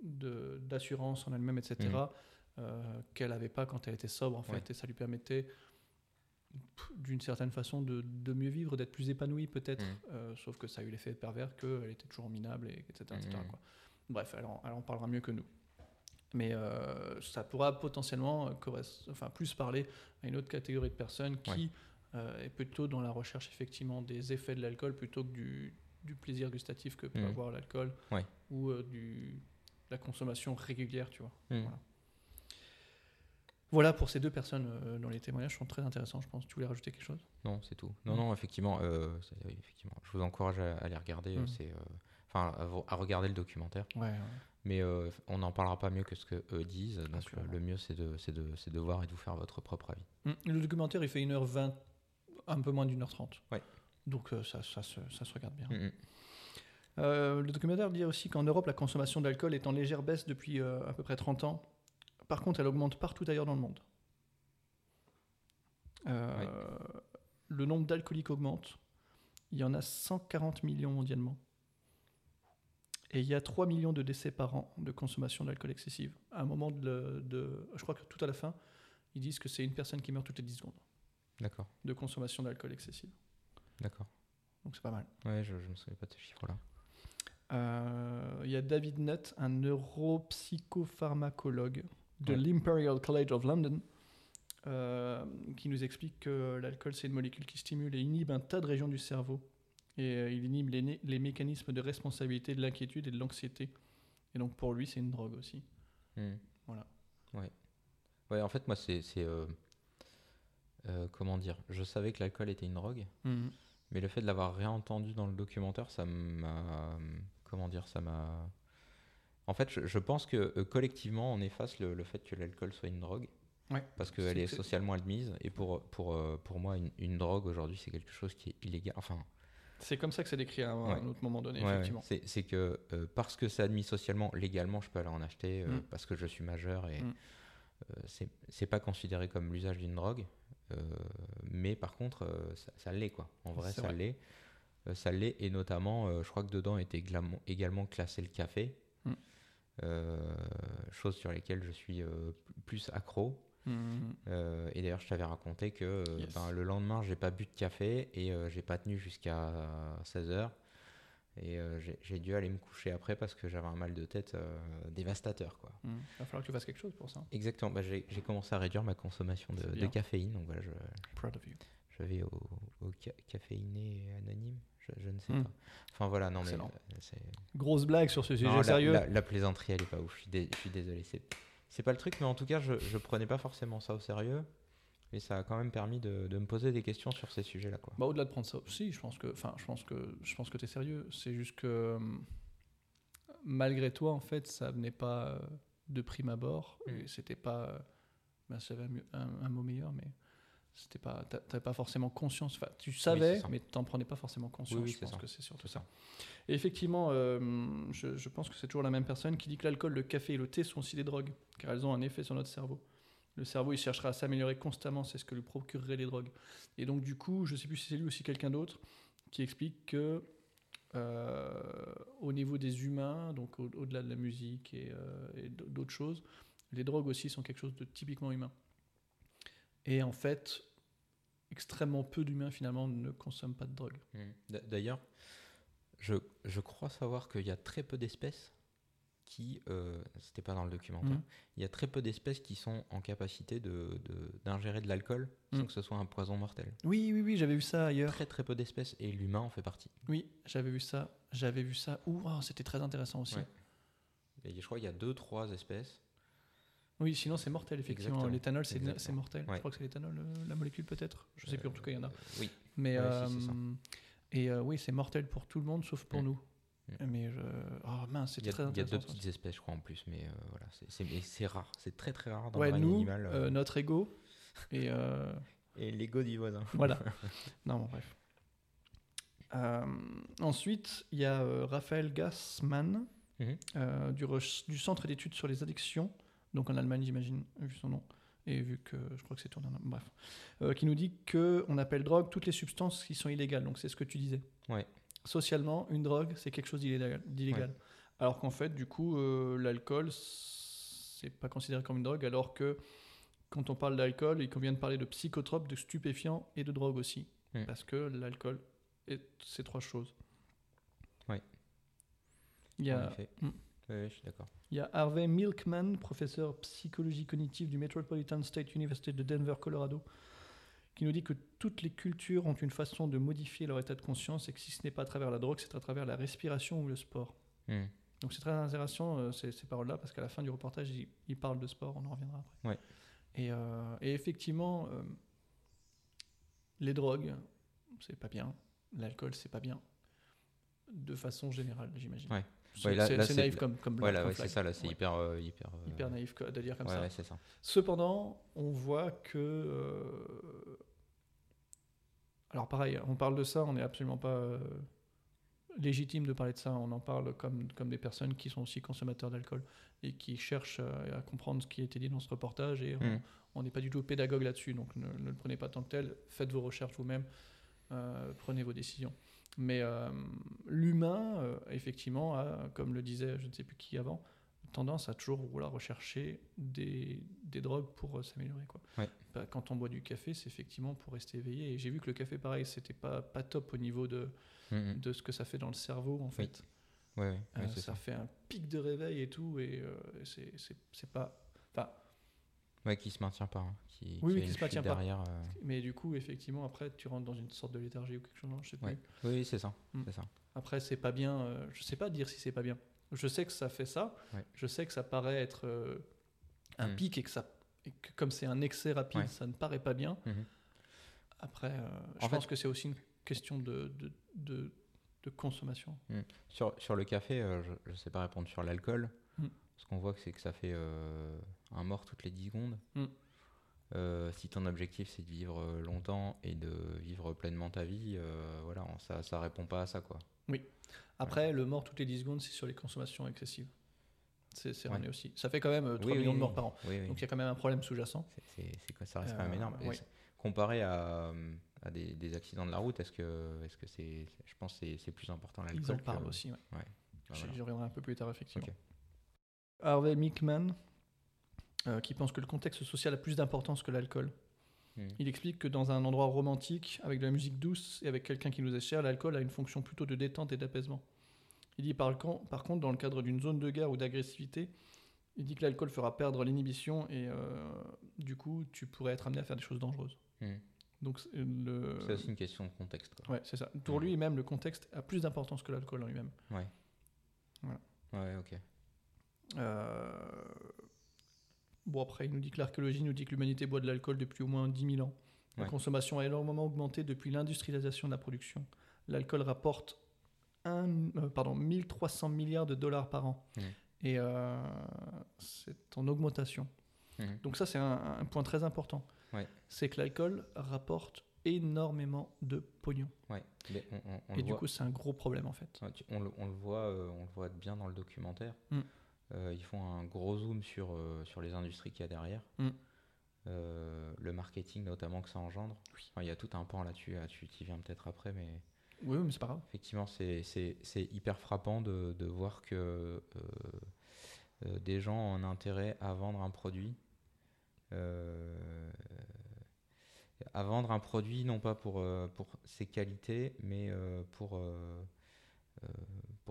d'assurance en elle-même, etc., Mhm. euh, qu'elle n'avait pas quand elle était sobre, en fait, Ouais. et ça lui permettait d'une certaine façon de, de mieux vivre, d'être plus épanouie peut-être, Mhm. euh, sauf que ça a eu l'effet pervers qu'elle était toujours minable, et, etc. etc., quoi. Bref, elle en, elle en parlera mieux que nous. Mais euh, ça pourra potentiellement enfin, plus parler à une autre catégorie de personnes qui Ouais. Euh, est plutôt dans la recherche effectivement des effets de l'alcool plutôt que du, du plaisir gustatif que peut Mhm. avoir l'alcool Ouais. ou euh, du, de la consommation régulière, tu vois. Mhm. Voilà. Voilà pour ces deux personnes euh, dont les témoignages sont très intéressants, je pense. Tu voulais rajouter quelque chose? Non c'est tout non non effectivement euh, effectivement je vous encourage à, à les regarder Mhm. c'est euh, enfin à, regarder le documentaire Ouais, mais on n'en parlera pas mieux que ce que eux disent donc euh, le mieux c'est de, c'est de, c'est de voir et de vous faire votre propre avis. Le documentaire, il fait 1h20, un peu moins d'une heure 30. Ouais. Donc euh, ça, ça, se, ça se regarde bien. Mhm. Euh, le documentaire dit aussi qu'en Europe, la consommation d'alcool est en légère baisse depuis euh, à peu près 30 ans. Par contre, elle augmente partout ailleurs dans le monde. Le nombre d'alcooliques augmente. Il y en a 140 millions mondialement. Et il y a 3 millions de décès par an de consommation d'alcool excessive. À un moment de- Je crois que tout à la fin, ils disent que c'est une personne qui meurt toutes les 10 secondes d'accord de consommation d'alcool excessive. d'accord Donc c'est pas mal. ouais je, je me souviens pas de ce chiffre là Euh, Il y a David Nutt, un neuropsychopharmacologue de Ouais. l'Imperial College of London, euh, qui nous explique que l'alcool, c'est une molécule qui stimule et inhibe un tas de régions du cerveau. Et euh, il inhibe les, né- les mécanismes de responsabilité, de l'inquiétude et de l'anxiété. Et donc pour lui, c'est une drogue aussi. Hmm. Voilà. Ouais. Ouais, en fait, moi, c'est. c'est, euh, euh, comment dire Je savais que l'alcool était une drogue, mais le fait de l'avoir réentendu dans le documentaire, ça m'a. Comment dire Ça m'a. En fait, je, je pense que euh, collectivement, on efface le, le fait que l'alcool soit une drogue. Ouais. Parce qu'elle est socialement admise. Et pour, pour, euh, pour moi, une, une drogue aujourd'hui, c'est quelque chose qui est illégal. Enfin, C'est comme ça que c'est décrit à un, Ouais. un autre moment donné, Ouais, effectivement. C'est, que euh, parce que c'est admis socialement, légalement, je peux aller en acheter euh, Mm. parce que je suis majeur et Mm. euh, c'est pas considéré comme l'usage d'une drogue. Euh, mais par contre, euh, ça, ça l'est quoi. En vrai, ça l'est. Euh, ça l'est et notamment, je crois que dedans est également, classé le café. Mm. Euh, chose sur lesquelles je suis euh, plus accro. Euh, et d'ailleurs, je t'avais raconté que Yes. ben, le lendemain, j'ai pas bu de café et j'ai pas tenu jusqu'à 16h. Et euh, j'ai- dû aller me coucher après parce que j'avais un mal de tête euh, dévastateur. Quoi. Il va falloir que tu fasses quelque chose pour ça. Exactement, bah, j'ai commencé à réduire ma consommation de, caféine. Donc voilà, je, Proud of you. je vais au, au ca- caféiné anonyme. Je, je ne sais Mm. pas. Enfin voilà, non mais euh. Grosse blague sur ce sujet Non, sérieux. la- la plaisanterie, elle est pas ouf. Je suis, dé- je suis désolé. C'est pas le truc, mais en tout cas, je, je prenais pas forcément ça au sérieux. Et ça a quand même permis de, de me poser des questions sur ces sujets-là. Quoi. Bah, au-delà de prendre ça aussi, je pense que, enfin, je pense que, je pense que t'es sérieux. C'est juste que euh, malgré toi, en fait, ça venait pas euh, de prime abord. Mm. Et c'était pas. euh, ben, j'avais un, un- un mot meilleur, mais c'était pas. t'a- T'avais pas forcément conscience. Enfin, tu savais, mais t'en prenais pas forcément conscience. Oui, oui, je c'est pense ça. que c'est surtout ça. ça. Et effectivement, euh, je, je pense que c'est toujours la même personne qui dit que l'alcool, le café et le thé sont aussi des drogues, car elles ont un effet sur notre cerveau. Le cerveau, il cherchera à s'améliorer constamment, c'est ce que lui procureraient les drogues. Et donc, du coup, je sais plus si c'est lui ou si quelqu'un d'autre qui explique que euh, au niveau des humains, donc au- au-delà de la musique et, euh, d'autres choses, les drogues aussi sont quelque chose de typiquement humain. Et en fait, extrêmement peu d'humains finalement ne consomment pas de drogue. Mm. D- D'ailleurs, je crois savoir qu'il y a très peu d'espèces qui, euh, c'était pas dans le documentaire, Mhm. il y a très peu d'espèces qui sont en capacité de- de- d'ingérer de, l'alcool sans Mhm. que ce soit un poison mortel. Oui, oui, oui, j'avais vu ça ailleurs. Très très peu d'espèces et l'humain en fait partie. Oui, j'avais vu ça. J'avais vu ça. Ouh, oh, c'était très intéressant aussi. Ouais. Et je crois qu'il y a deux trois espèces. Oui, sinon c'est mortel, effectivement. L'éthanol, c'est mortel. Je crois que c'est l'éthanol, euh, la molécule peut-être. Je sais plus, en tout cas, il y en a. Euh, Oui. Mais Ouais, si, c'est ça. euh, et euh, oui, c'est mortel pour tout le monde sauf pour Mm. nous. Mm. Mais je... oh mince, Il y c'était a, très il y a deux petites espèces, je crois, en plus, mais euh, voilà, c'est- rare, c'est très très rare dans Ouais, le nous, animal. euh, euh, notre ego et euh, Et l'ego du voisin. voilà. Non, bon, bref. Euh, ensuite, il y a euh, Raphaël Gassman Mhm. euh, du, Centre d'études sur les addictions, donc en Allemagne, j'imagine, vu son nom, et vu que je crois que c'est tourné en Bref. Euh, qui nous dit qu'on appelle drogue toutes les substances qui sont illégales, donc c'est ce que tu disais. Ouais. Socialement, une drogue, c'est quelque chose d'illégal. Alors qu'en fait, du coup, euh, l'alcool, c'est pas considéré comme une drogue, alors que quand on parle d'alcool, il convient de parler de psychotropes, de stupéfiants et de drogue aussi. Parce que l'alcool est ces trois choses. Ouais. Il y En a, effet. Mm. Ouais, ouais, je suis d'accord. il y a Harvey Milkman, professeur psychologie cognitive du Metropolitan State University de Denver, Colorado, qui nous dit que toutes les cultures ont une façon de modifier leur état de conscience et que si ce n'est pas à travers la drogue, c'est à travers la respiration ou le sport. Hmm. Donc c'est très intéressant euh, ces, ces paroles-là parce qu'à la fin du reportage, il, il parle de sport, on en reviendra après. Ouais. Et, euh, et effectivement, euh, les drogues, c'est pas bien. L'alcool, c'est pas bien. De façon générale, j'imagine. Ouais. C'est Ouais, c'est- naïf comme, comme, Voilà, ouais, c'est ça, là, c'est Ouais. hyper, euh, hyper, euh, Hyper naïf de dire comme ça. ça. Cependant, on voit que. euh, Alors, pareil, on parle de ça, on n'est absolument pas légitime de parler de ça. On en parle comme, comme des personnes qui sont aussi consommateurs d'alcool et qui cherchent à comprendre ce qui a été dit dans ce reportage. Et on- Hmm. on n'est pas du tout pédagogue là-dessus, donc ne, ne le prenez pas tant que tel. Faites vos recherches vous-même, prenez vos décisions. Mais euh, l'humain, euh, effectivement, a, comme le disait je ne sais plus qui avant, tendance à toujours voilà, rechercher des, des drogues pour euh, s'améliorer. quoi. Ouais. Bah, quand on boit du café, c'est effectivement pour rester éveillé. Et j'ai vu que le café, pareil, c'était pas, pas top au niveau de, Hmm, hmm. de ce que ça fait dans le cerveau, en fait. Ouais, ouais, Euh, ça, ça. fait un pic de réveil et tout, et euh, c'est- c'est c'est pas. Enfin, Ouais, qui se maintient pas. hein, Qui, Oui, oui, a qui une se maintient pas. derrière. euh, mais du coup, effectivement, après, tu rentres dans une sorte de léthargie ou quelque chose, non, je sais plus. Ouais. Oui, oui, c'est ça. Hmm. C'est ça. Après, c'est pas bien. euh, je sais pas dire si c'est pas bien. Je sais que ça fait ça. Ouais. Je sais que ça paraît être euh, un Mm. pic et que, ça, et que comme c'est un excès rapide, Ouais. ça ne paraît pas bien. Mhm. Après, euh, je En pense fait- que c'est aussi une question de, de, de, de consommation. Sur, sur le café, je ne sais pas répondre sur l'alcool. Ce qu'on voit, c'est que ça fait euh, un mort toutes les 10 secondes. Hmm. Euh, si ton objectif c'est de vivre euh, longtemps et de vivre pleinement ta vie, euh, voilà, ça, ça répond pas à ça, quoi. Après, le mort toutes les 10 secondes, c'est sur les consommations excessives. C'est Ouais. aussi. Ça fait quand même euh, 3 Oui, millions oui, de morts oui. par an. Oui, oui. Donc il y a quand même un problème sous-jacent. C'est- ça reste quand même énorme. Comparé à, à des, des accidents de la route, est-ce que est-ce que c'est, je pense, que c'est plus important l'alcool. Ils en que- parlent aussi. ouais. Bah, J'y voilà. j'y reviendrai un peu plus tard, effectivement. Ok. Harvey Mickman, euh, qui pense que le contexte social a plus d'importance que l'alcool. Mhm. Il explique que dans un endroit romantique, avec de la musique douce et avec quelqu'un qui nous est cher, l'alcool a une fonction plutôt de détente et d'apaisement. Il dit par, le con- par contre, dans le cadre d'une zone de guerre ou d'agressivité, il dit que l'alcool fera perdre l'inhibition et euh, du coup, tu pourrais être amené à faire des choses dangereuses. Mhm. Donc, c'est le... C'est aussi une question de contexte. Quoi. Ouais, c'est ça. Pour Mhm. lui, même le contexte a plus d'importance que l'alcool en lui-même. Ouais. Voilà. Ouais, ok. Euh, Bon, après, il nous dit que l'archéologie nous dit que l'humanité boit de l'alcool depuis au moins 10 000 ans. La Ouais. consommation a énormément augmenté depuis l'industrialisation de la production. L'alcool rapporte un, euh, pardon, 1300 milliards de dollars par an. Mhm. et euh, c'est en augmentation. Mhm. Donc ça, c'est un, un point très important. Ouais. C'est que l'alcool rapporte énormément de pognon. Ouais. Mais on, on- on et du voit- coup, c'est un gros problème en fait. Ouais, tu- on, le, on le voit, euh, on le voit bien dans le documentaire. Mm. Euh, ils font un gros zoom sur, euh, sur les industries qu'il y a derrière. Mm. Euh, le marketing notamment que ça engendre. Enfin, il y a tout un pan là-dessus. là, tu y viens peut-être après, mais Oui, mais c'est pas grave. effectivement, c'est- hyper frappant de, de voir que euh, des gens ont un intérêt à vendre un produit. euh, à vendre un produit, non pas pour, pour ses qualités, mais pour, euh,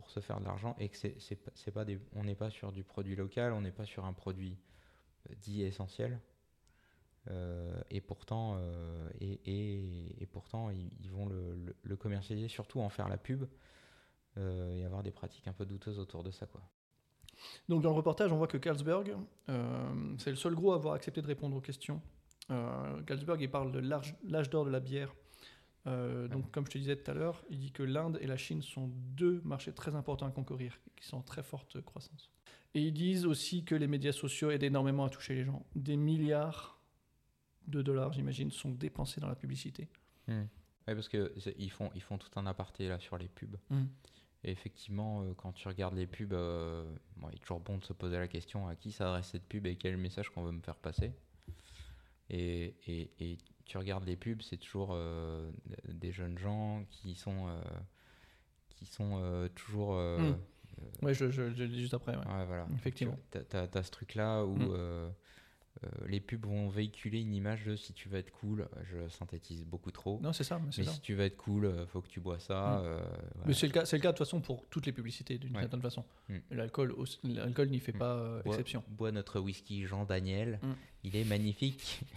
pour se faire de l'argent. Et que c'est pas- des, on n'est pas sur du produit local, on n'est pas sur un produit euh, dit essentiel. Euh, et pourtant, euh, et, pourtant ils, vont le, commercialiser, surtout en faire la pub et avoir des pratiques un peu douteuses autour de ça. Quoi. Donc dans le reportage, on voit que Carlsberg, c'est le seul gros à avoir accepté de répondre aux questions. Carlsberg, il parle de l'âge d'or de la bière. Euh, donc comme je te disais tout à l'heure, il dit que l'Inde et la Chine sont deux marchés très importants à concourir, qui sont en très forte croissance. Et ils disent aussi que les médias sociaux aident énormément à toucher les gens. Des milliards de dollars, j'imagine, sont dépensés dans la publicité. Ouais, parce que c'est- ils font, ils font tout un aparté là sur les pubs. Mm. Et effectivement, euh, quand tu regardes les pubs, euh, bon, il est toujours bon de se poser la question à qui s'adresse cette pub et quel message qu'on veut me faire passer? Et, et- et tu regardes les pubs, c'est toujours euh, des jeunes gens qui sont, euh, qui sont euh, toujours. euh, Mm. Ouais, je, je, je le dis juste après. ouais. ouais, voilà. Effectivement. Tu as, ce truc-là où Mm. euh, euh, les pubs vont véhiculer une image de si tu veux être cool, je synthétise beaucoup trop. Non, c'est ça. Mais, c'est Mais ça. si tu veux être cool, faut que tu bois ça. Mm. euh, Mais c'est le cas, c'est le cas de toute façon pour toutes les publicités d'une Ouais. certaine façon. Mm. L'alcool, l'alcool n'y fait pas euh, Bois- exception. Bois notre whisky Jean Daniel. Il est magnifique.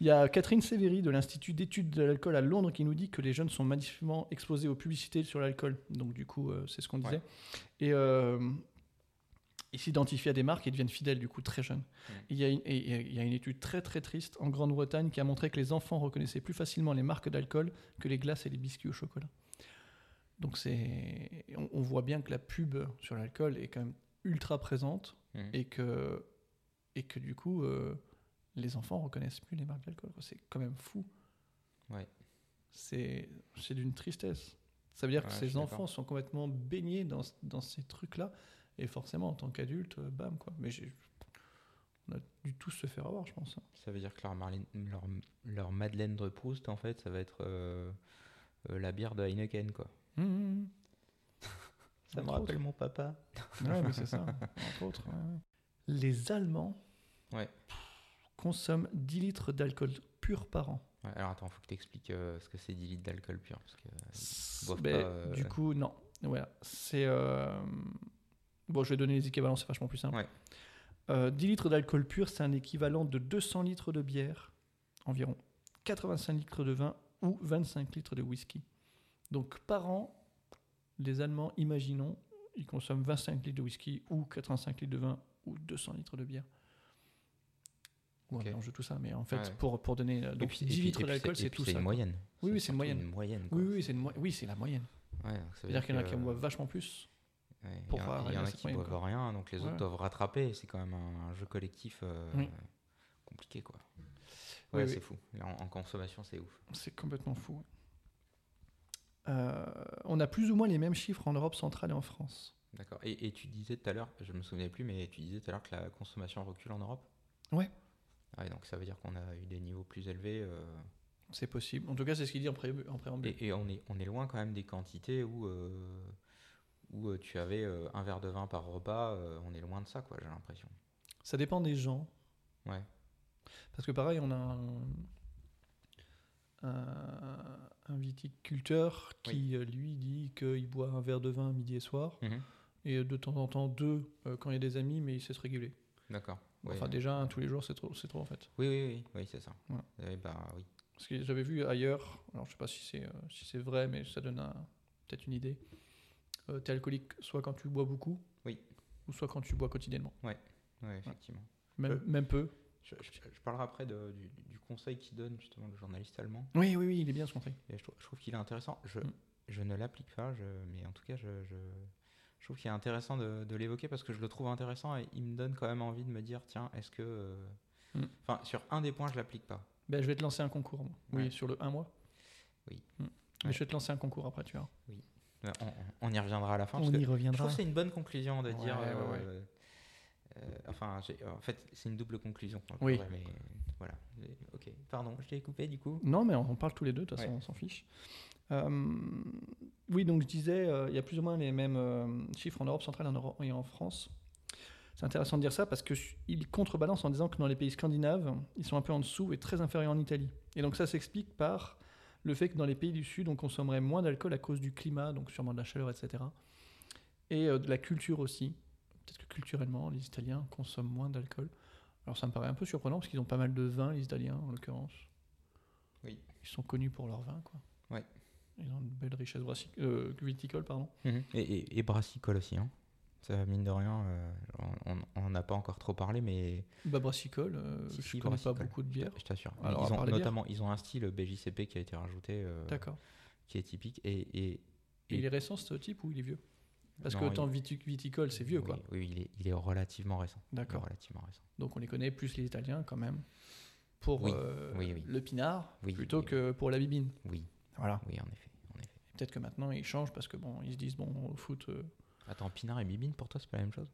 Il y a Catherine Sévéry de l'Institut d'études de l'alcool à Londres qui nous dit que les jeunes sont massivement exposés aux publicités sur l'alcool. Donc du coup, euh, c'est ce qu'on disait. Et euh, ils s'identifient à des marques et deviennent fidèles du coup très jeunes. Il y, a une, y a étude très très triste en Grande-Bretagne qui a montré que les enfants reconnaissaient plus facilement les marques d'alcool que les glaces et les biscuits au chocolat. Donc c'est, on, on voit bien que la pub sur l'alcool est quand même ultra présente Mm. et que et que du coup euh, les enfants reconnaissent plus les marques d'alcool. C'est quand même fou. Ouais. C'est c'est d'une tristesse. Ça veut dire Ouais, que ces enfants sont complètement baignés dans, dans ces trucs-là. Et forcément, en tant qu'adulte, euh, bam, quoi. Mais j'ai- on a dû tous se faire avoir, je pense. hein. Ça veut dire que leur, Marlène- leur, leur Madeleine de Proust, en fait, ça va être euh, euh, la bière de Heineken, quoi. Ça me rappelle mon papa. Ouais, mais c'est ça, entre autres. ouais. Les Allemands Ouais. Consomment 10 litres d'alcool pur par an. Ouais, alors attends, faut que tu expliques ce que c'est 10 litres d'alcool pur. Parce que, boivent Ben, pas, euh, Du coup, non. Voilà. C'est. euh, Bon, je vais donner les équivalents, c'est vachement plus simple. Ouais. Euh, 10 litres d'alcool pur, c'est un équivalent de 200 litres de bière, environ. 85 litres de vin ou 25 litres de whisky. Donc, par an, les Allemands, imaginons, ils consomment 25 litres de whisky ou 85 litres de vin ou 200 litres de bière. Ouais, Ok. non, je tout ça, mais en fait, Ouais. pour, pour donner. Donc, puis- 10 et puis- litres d'alcool, c'est tout C'est ça. une moyenne. Oui, oui, c'est une moyenne. Moyenne. Oui, oui, c'est une mo- oui, c'est la moyenne. Ouais, donc ça veut C'est-à-dire qu'il y en a qui en boivent vachement plus. Ouais, il y en- y a qui moyenne, boivent quoi. rien, donc les autres doivent rattraper. C'est quand même un, un jeu collectif euh, Oui. compliqué, quoi. Ouais, c'est fou. En consommation, c'est ouf. C'est complètement fou. Euh, on a plus ou moins les mêmes chiffres en Europe centrale et en France. D'accord. Et, et tu disais tout à l'heure, je me souvenais plus, mais tu disais tout à l'heure que la consommation recule en Europe? Ouais. Ouais, donc ça veut dire qu'on a eu des niveaux plus élevés. euh, C'est possible. En tout cas, c'est ce qu'il dit en, pré- en préambule. et, et on est on est loin quand même des quantités où euh, où euh, tu avais un verre de vin par repas. on est loin de ça, quoi. J'ai l'impression. Ça dépend des gens. Ouais. Parce que pareil, on a un, un, un viticulteur qui, lui, dit qu'il boit un verre de vin midi et soir. Mhm. Et de temps en temps, deux quand il y a des amis, mais il sait se réguler. D'accord. Ouais, enfin, déjà, tous les jours, c'est trop, c'est trop en fait. Oui, oui, oui, oui, c'est ça. Ouais. Ouais, bah oui. Parce que j'avais vu ailleurs, alors je sais pas si c'est euh, si c'est vrai, mais ça donne un- peut-être une idée. Euh, T'es alcoolique soit quand tu bois beaucoup, Oui. ou soit quand tu bois quotidiennement. Ouais, effectivement. Même, Euh, même peu. Je, je- je parlerai après de- du, du conseil qu'il donne justement le journaliste allemand. Oui, oui, oui, il est bien ce conseil. Et je, trouve- je trouve qu'il est intéressant. Je, Mm. je ne l'applique pas, je, mais en tout cas, je, je, Je trouve qu'il est intéressant de, de l'évoquer parce que je le trouve intéressant et il me donne quand même envie de me dire tiens, est-ce que. euh, Mm. Enfin, sur un des points, je l'applique pas. Ben, je vais te lancer un concours. moi. Oui, Ouais. sur le un mois. Oui. Mm. Mais Ouais. je vais te lancer un concours après, tu vois. Euh, On, on y reviendra à la fin. parce On que y Je reviendra. trouve que c'est une bonne conclusion de Ouais, dire. euh, enfin, j'ai- en fait, c'est une double conclusion. Oui. vrai, Mais voilà. Ok, pardon, je t'ai coupé du coup. Non, mais on parle tous les deux, de toute façon, Ouais. on s'en fiche. Euh, oui, donc je disais, euh, il y a plus ou moins les mêmes euh, chiffres en Europe centrale et en, France. C'est intéressant de dire ça parce qu'ils contrebalancent en disant que dans les pays scandinaves, ils sont un peu en dessous et très inférieurs en Italie. Et donc ça s'explique par le fait que dans les pays du Sud, on consommerait moins d'alcool à cause du climat, donc sûrement de la chaleur, etc. Et euh, de la culture aussi. Peut-être que culturellement, les Italiens consomment moins d'alcool. Alors ça me paraît un peu surprenant parce qu'ils ont pas mal de vin, les Italiens en l'occurrence. Oui. Ils sont connus pour leur vin, quoi. Ouais. Ils ont une belle richesse euh, viticole, pardon. Et, et, et brassicole aussi. Hein. Ça, mine de rien, euh, on- on n'en a pas encore trop parlé, mais Bah, brassicole, euh, Si, je si, connais pas beaucoup de bières. je t'assure. Alors, ils ont, notamment, ils ont un style BJCP qui a été rajouté, euh, D'accord. qui est typique. Et et- il est récent ce type ou il est vieux? Parce Non, que autant il- viti- viticole, c'est vieux, oui, quoi. Oui, il est, il est relativement récent. D'accord. Relativement récent. Donc on les connaît plus les Italiens quand même pour Oui, euh, oui, le pinard plutôt que pour la bibine. Oui, Voilà. oui, en effet. En effet. Peut-être que maintenant ils changent parce que bon, ils se disent bon au foot, euh, Attends, Pinard et Bibine, pour toi, c'est pas la même chose?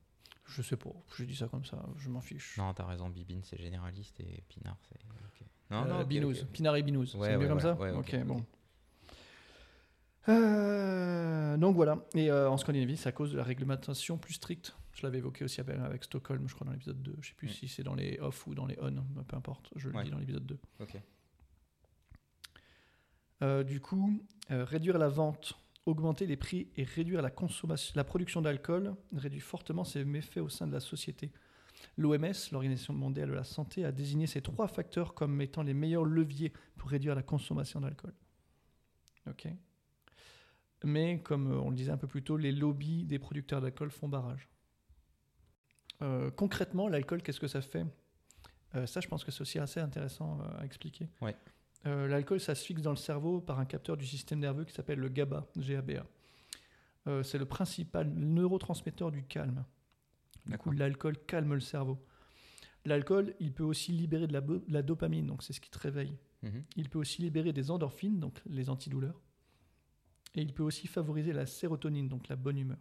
Je sais pas, je dis ça comme ça, je m'en fiche. Non, t'as raison, Bibine, c'est généraliste et Pinard, c'est. ok. Euh, Non, non, ok, binouze, pinard et binouze, Ouais, c'est mieux ouais, comme ouais, ça? ok, bon. Euh, donc voilà, et euh, en Scandinavie, c'est à cause de la réglementation plus stricte. Je l'avais évoqué aussi avec Stockholm, je crois, dans l'épisode 2. Je sais plus Mm. si c'est dans les off ou dans les on, peu importe, je le Ouais. dis dans l'épisode 2. Ok. Euh, du coup, réduire la vente, augmenter les prix et réduire la, consommation, la production d'alcool réduit fortement ses méfaits au sein de la société. L'OMS, l'Organisation mondiale de la santé, a désigné ces trois facteurs comme étant les meilleurs leviers pour réduire la consommation d'alcool. Ok. Mais comme euh, on le disait un peu plus tôt, les lobbies des producteurs d'alcool font barrage. Euh, concrètement, l'alcool, qu'est-ce que ça fait? Euh, Ça, je pense que c'est aussi assez intéressant à expliquer. Ouais. Euh, L'alcool, ça se fixe dans le cerveau par un capteur du système nerveux qui s'appelle le GABA, GABA. C'est le principal neurotransmetteur du calme. Du coup, l'alcool calme le cerveau. L'alcool, il peut aussi libérer de la, bo- de la dopamine, donc c'est ce qui te réveille. Mhm. Il peut aussi libérer des endorphines, donc les antidouleurs. Et il peut aussi favoriser la sérotonine, donc la bonne humeur.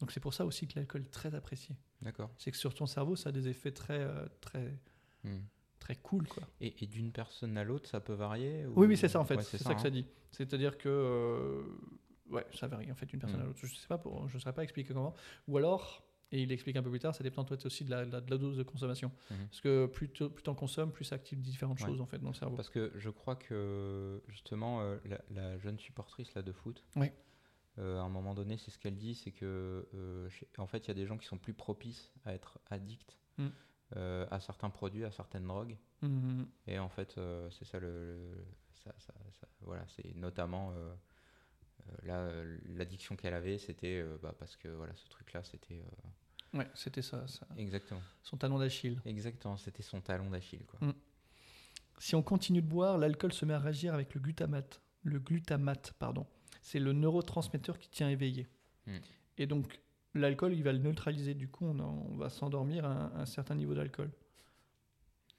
Donc c'est pour ça aussi que l'alcool est très apprécié. D'accord. C'est que sur ton cerveau, ça a des effets très, euh, très, Hmm. très cool, quoi. Et, et d'une personne à l'autre, ça peut varier ou- Oui, oui, c'est ça en fait. Ouais, c'est ça, que ça hein. dit. C'est-à-dire que, euh, ouais, ça varie en fait d'une personne Mm. à l'autre. Je sais pas, pour, je saurais pas expliquer comment. Ou alors, et il explique un peu plus tard, ça dépend toi aussi de la, de la- dose de consommation. Mhm. Parce que plus tu en consommes, plus ça active différentes Ouais. choses en fait dans le cerveau. Parce que je crois que justement, euh, la, la jeune supportrice là, de foot, Oui. euh, à un moment donné, c'est ce qu'elle dit, c'est que euh, en fait, il y a des gens qui sont plus propices à être addicts Mm. à certains produits, à certaines drogues. Mhm. Et en fait, c'est ça le. le- ça, ça- ça- voilà, c'est notamment. Là, l'addiction qu'elle avait, c'était euh, bah, parce que voilà, ce truc-là, c'était. euh, Ouais, c'était ça, ça. exactement. Son talon d'Achille. Exactement, c'était son talon d'Achille. Quoi. Mm. Si on continue de boire, l'alcool se met à réagir avec le glutamate. Le glutamate, pardon. C'est le neurotransmetteur qui tient éveillé. Mm. Et donc, l'alcool, il va le neutraliser. Du coup, on, va s'endormir à un, un certain niveau d'alcool.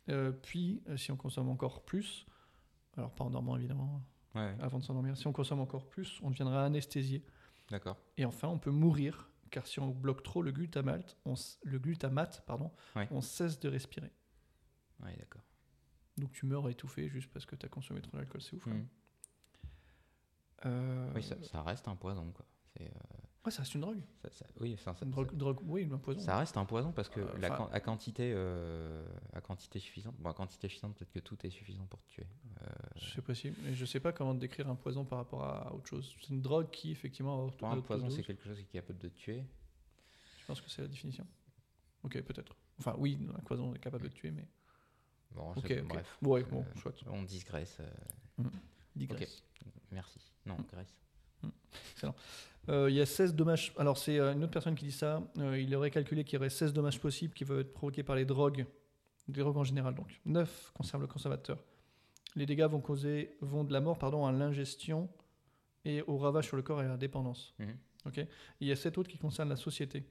Euh, puis, si on consomme encore plus, alors pas en dormant évidemment, Ouais, avant de s'endormir, si on consomme encore plus, on deviendra anesthésié. d'accord. Et enfin, on peut mourir, car si on bloque trop le glutamate, on, s- le glutamate pardon, Ouais. on cesse de respirer. Ouais, d'accord. Donc tu meurs étouffé juste parce que tu as consommé trop d'alcool, c'est ouf. hein. Mm. Euh, Oui, ça, ça reste un poison, quoi. C'est, euh, ouais, ça reste une drogue. ça- ça- oui, ça, Une drogue, drogue- oui, un poison. ça reste un poison parce que Euh, la, à quantité, euh, à quantité suffisante, bon, à quantité suffisante, peut-être que tout est suffisant pour te tuer. Euh, C'est possible. Mais je sais pas comment décrire un poison par rapport à autre chose. C'est une drogue qui, effectivement, a pour un poison, c'est quelque chose qui est capable de te tuer. Je pense que c'est la définition. Ok, peut-être. Enfin, oui, un poison est capable de tuer, mais. Bon, Ok, c'est- ok. bref. Ouais, bon, Euh, soit. on digresse. euh, Digresse. merci. Non, Mm. Grèce. Euh, Il y a 16 dommages. Alors, c'est euh, une autre personne qui dit ça. Euh, il aurait calculé qu'il y aurait 16 dommages possibles qui peuvent être provoqués par les drogues. Des drogues en général, donc. 9 concernent le consommateur. Les dégâts vont causer vont de la mort pardon, à l'ingestion et au ravage sur le corps et à la dépendance. Ok Il y a sept autres qui concernent la société.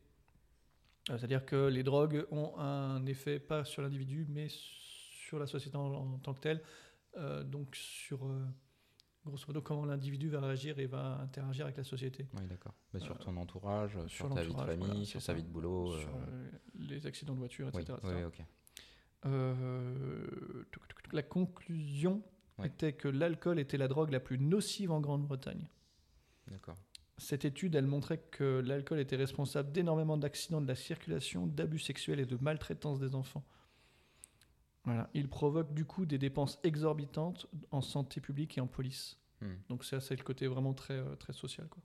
Euh, C'est-à-dire que les drogues ont un effet pas sur l'individu, mais sur la société en, en tant que telle. Euh, donc sur, euh, grosso modo, comment l'individu va réagir et va interagir avec la société. Oui, d'accord. Bah, sur Euh, ton entourage, sur, sur ta vie de famille, voilà, sur sa vie de boulot. euh, Sur euh, les accidents de voiture, etc. oui, etc. oui, ok. Euh, tuc, tuc, tuc, la conclusion était que l'alcool était la drogue la plus nocive en Grande-Bretagne. D'accord. Cette étude, elle montrait que l'alcool était responsable d'énormément d'accidents de la circulation, d'abus sexuels et de maltraitance des enfants. Voilà. Il provoque du coup des dépenses exorbitantes en santé publique et en police. Hmm. Donc ça, c'est le côté vraiment très, euh, très social, quoi.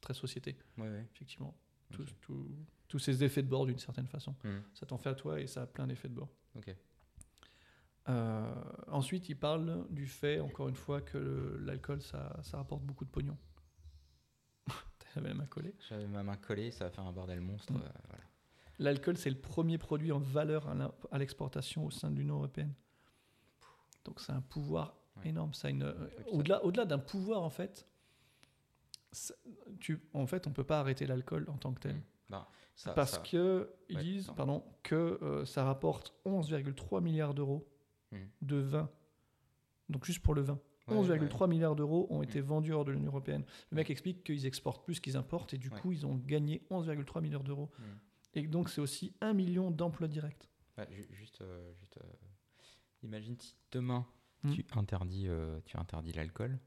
Très société, Ouais, ouais. effectivement. Tous- tous- tous ces effets de bord d'une certaine façon. Hmm. Ça t'en fait à toi et ça a plein d'effets de bord. Ok. Euh, ensuite, il parle du fait, encore une fois, que l'alcool, ça, ça rapporte beaucoup de pognon. T'avais la main collée. J'avais ma main collée, ça a fait un bordel monstre. Mm. euh, voilà. L'alcool, c'est le premier produit en valeur à l'exportation au sein de l'Union européenne. Donc c'est un pouvoir Ouais. énorme. Ça une, ça- au-delà, au-delà d'un pouvoir, en fait, ça- tu, en fait, on peut pas arrêter l'alcool en tant que tel. Mm. Ça- parce ça- que ils Ouais, disent, pardon. pardon, que euh, ça rapporte 11,3 milliards d'euros Mm. de vin. Donc juste pour le vin. Ouais, 11,3 milliards d'euros ont été Mm. vendus hors de l'Union européenne. Le mec explique qu'ils exportent plus qu'ils importent et du coup ils ont gagné 11,3 milliards d'euros. Et donc c'est aussi 1 million d'emplois directs. Ouais, juste, euh, juste, euh, imagine si demain Mm. tu interdis, euh, tu interdis l'alcool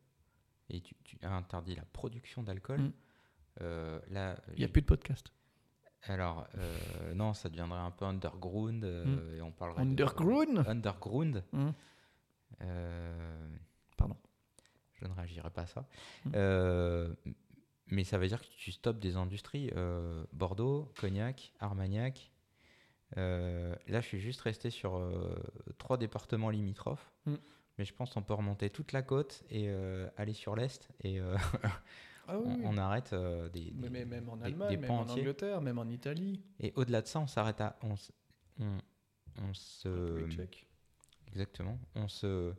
et tu, tu interdis la production d'alcool. Mm. euh, là, Il n'y a plus de podcast. Alors, non, ça deviendrait un peu underground euh, et on parlerait de- Underground underground. Pardon. Je ne réagirai pas à ça. Mais ça veut dire que tu stoppes des industries. euh, Bordeaux, Cognac, Armagnac. Euh, là, je suis juste resté sur euh, trois départements limitrophes. Mm. Mais je pense qu'on peut remonter toute la côte et aller sur l'est. Et Ah oui, on, arrête des, des- mais même en Allemagne, des même en entiers. Angleterre, même en Italie. Et au-delà de ça, on s'arrête à. On, on, on se. Exactement. On se,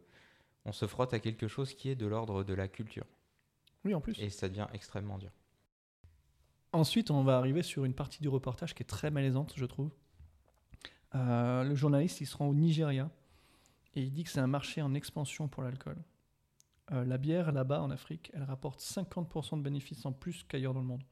on se frotte à quelque chose qui est de l'ordre de la culture. Oui, en plus. Et ça devient extrêmement dur. Ensuite, on va arriver sur une partie du reportage qui est très malaisante, je trouve. Euh, le journaliste, il se rend au Nigeria et il dit que c'est un marché en expansion pour l'alcool. Euh, la bière, là-bas, en Afrique, elle rapporte 50% de bénéfices en plus qu'ailleurs dans le monde.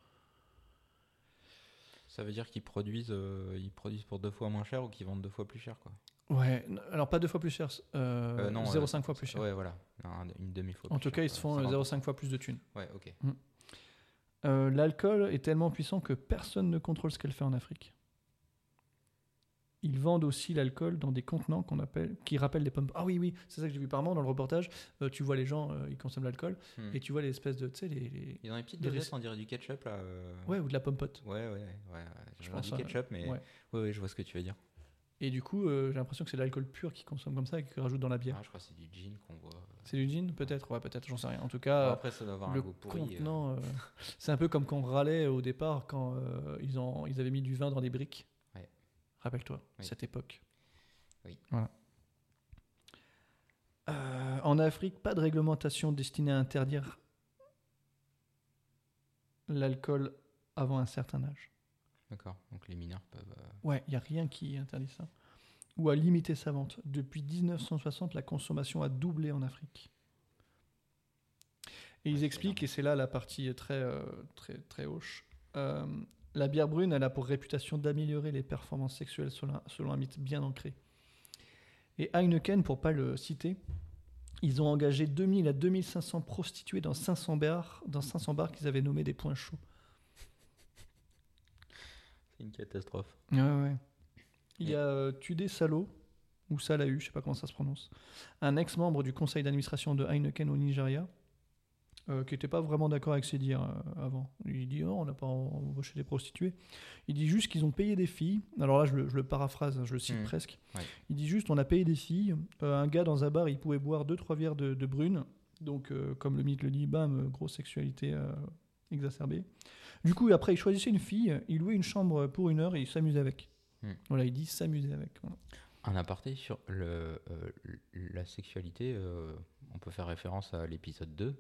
Ça veut dire qu'ils produisent, euh, ils produisent pour deux fois moins cher ou qu'ils vendent deux fois plus cher, quoi. Ouais, alors pas deux fois plus cher, euh, Euh, non, 0,5 fois plus cher. Ouais, voilà. Un- une demi-fois. en tout cher, cas, ils quoi. se font 50. 0,5 fois plus de thunes. Ouais, ok. Euh, L'alcool est tellement puissant que personne ne contrôle ce qu'elle fait en Afrique. Ils vendent aussi l'alcool dans des contenants qu'on appelle, qui rappellent des pommes. Ah oui, oui, c'est ça que j'ai vu par moment dans le reportage. Euh, tu vois les gens, euh, ils consomment l'alcool Hmm. et tu vois les espèces de, tu sais, les, les- Ils ont des petites dosettes, on dirait du ketchup, là. euh. ouais, ou de la pomme pote. Ouais, ouais, ouais. ouais. Je pense du ketchup, mais. ouais. Ouais. ouais, je vois ce que tu veux dire. Et du coup, euh, j'ai l'impression que c'est de l'alcool pur qu'ils consomment comme ça et qu'ils rajoutent dans la bière. Ah, je crois que c'est du gin qu'on voit. C'est du gin, peut-être, ouais, peut-être, j'en sais rien. En tout cas, après, ça doit avoir un le goût pourri. euh. euh, c'est un peu comme quand on râlait au départ quand euh, ils, ont, ils avaient mis du vin dans des briques. Ouais. Rappelle-toi, Oui. cette époque. Oui. Voilà. En Afrique, pas de réglementation destinée à interdire l'alcool avant un certain âge. D'accord. Donc les mineurs peuvent. euh, Ouais, il n'y a rien qui interdit ça. Ou à limiter sa vente. Depuis 1960, la consommation a doublé en Afrique. Et Ouais, ils expliquent, et c'est là la partie très, euh, très, très hoche, euh, la bière brune, elle a pour réputation d'améliorer les performances sexuelles selon un, selon un mythe bien ancré. Et Heineken, pour pas le citer, ils ont engagé 2000 à 2500 prostituées dans 500 bars, dans 500 bars qu'ils avaient nommés des points chauds. C'est une catastrophe. Ouais, ouais. Il y a euh, Tudé Salo, ou Salahu, je sais pas comment ça se prononce, un ex-membre du conseil d'administration de Heineken au Nigeria, euh, qui n'était pas vraiment d'accord avec ses dires euh, avant. Il dit non, on n'a pas embauché des prostituées. Il dit juste qu'ils ont payé des filles. Alors là, je le, je le paraphrase, hein, je le cite Mhm. presque. Ouais. Il dit juste on a payé des filles. Un gars dans un bar, il pouvait boire 2-3 verres de, de brune. Donc, comme le mythe le dit, bam, grosse sexualité exacerbée. Du coup, après, il choisissait une fille, il louait une chambre pour une heure et il s'amusait avec. Hmm. Voilà, il dit s'amuser avec. Voilà. Un aparté sur le, euh, la sexualité, euh, on peut faire référence à l'épisode 2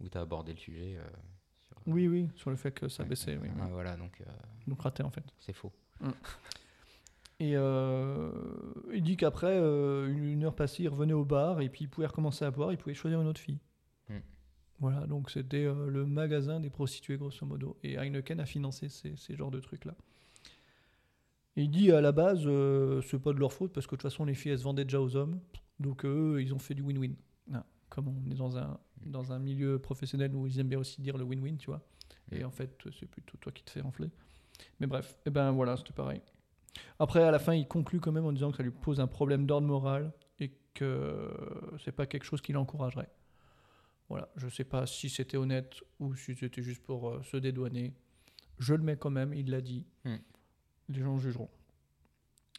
où tu as abordé le sujet euh, sur Oui, oui, sur le fait que ça baissait. Oui, Ah, oui. voilà, donc Donc raté en fait. c'est faux. Et euh, il dit qu'après, une, une heure passée, il revenait au bar et puis il pouvait recommencer à boire, il pouvait choisir une autre fille. Hmm. Voilà, donc c'était euh, le magasin des prostituées, grosso modo. Et Heineken a financé ces, ces genres de trucs-là. Il dit à la base, euh, c'est pas de leur faute parce que de toute façon, les filles, elles se vendaient déjà aux hommes. Donc eux, ils ont fait du win-win. Ah, Comme on est dans un, dans un milieu professionnel où ils aiment bien aussi dire le win-win, tu vois. Et en fait, c'est plutôt toi qui te fais enfler. Mais bref, et ben voilà, c'était pareil. Après, à la fin, il conclut quand même en disant que ça lui pose un problème d'ordre moral et que c'est pas quelque chose qui l'encouragerait. Voilà, je sais pas si c'était honnête ou si c'était juste pour euh, se dédouaner. Je le mets quand même, il l'a dit. Hmm. Les gens jugeront.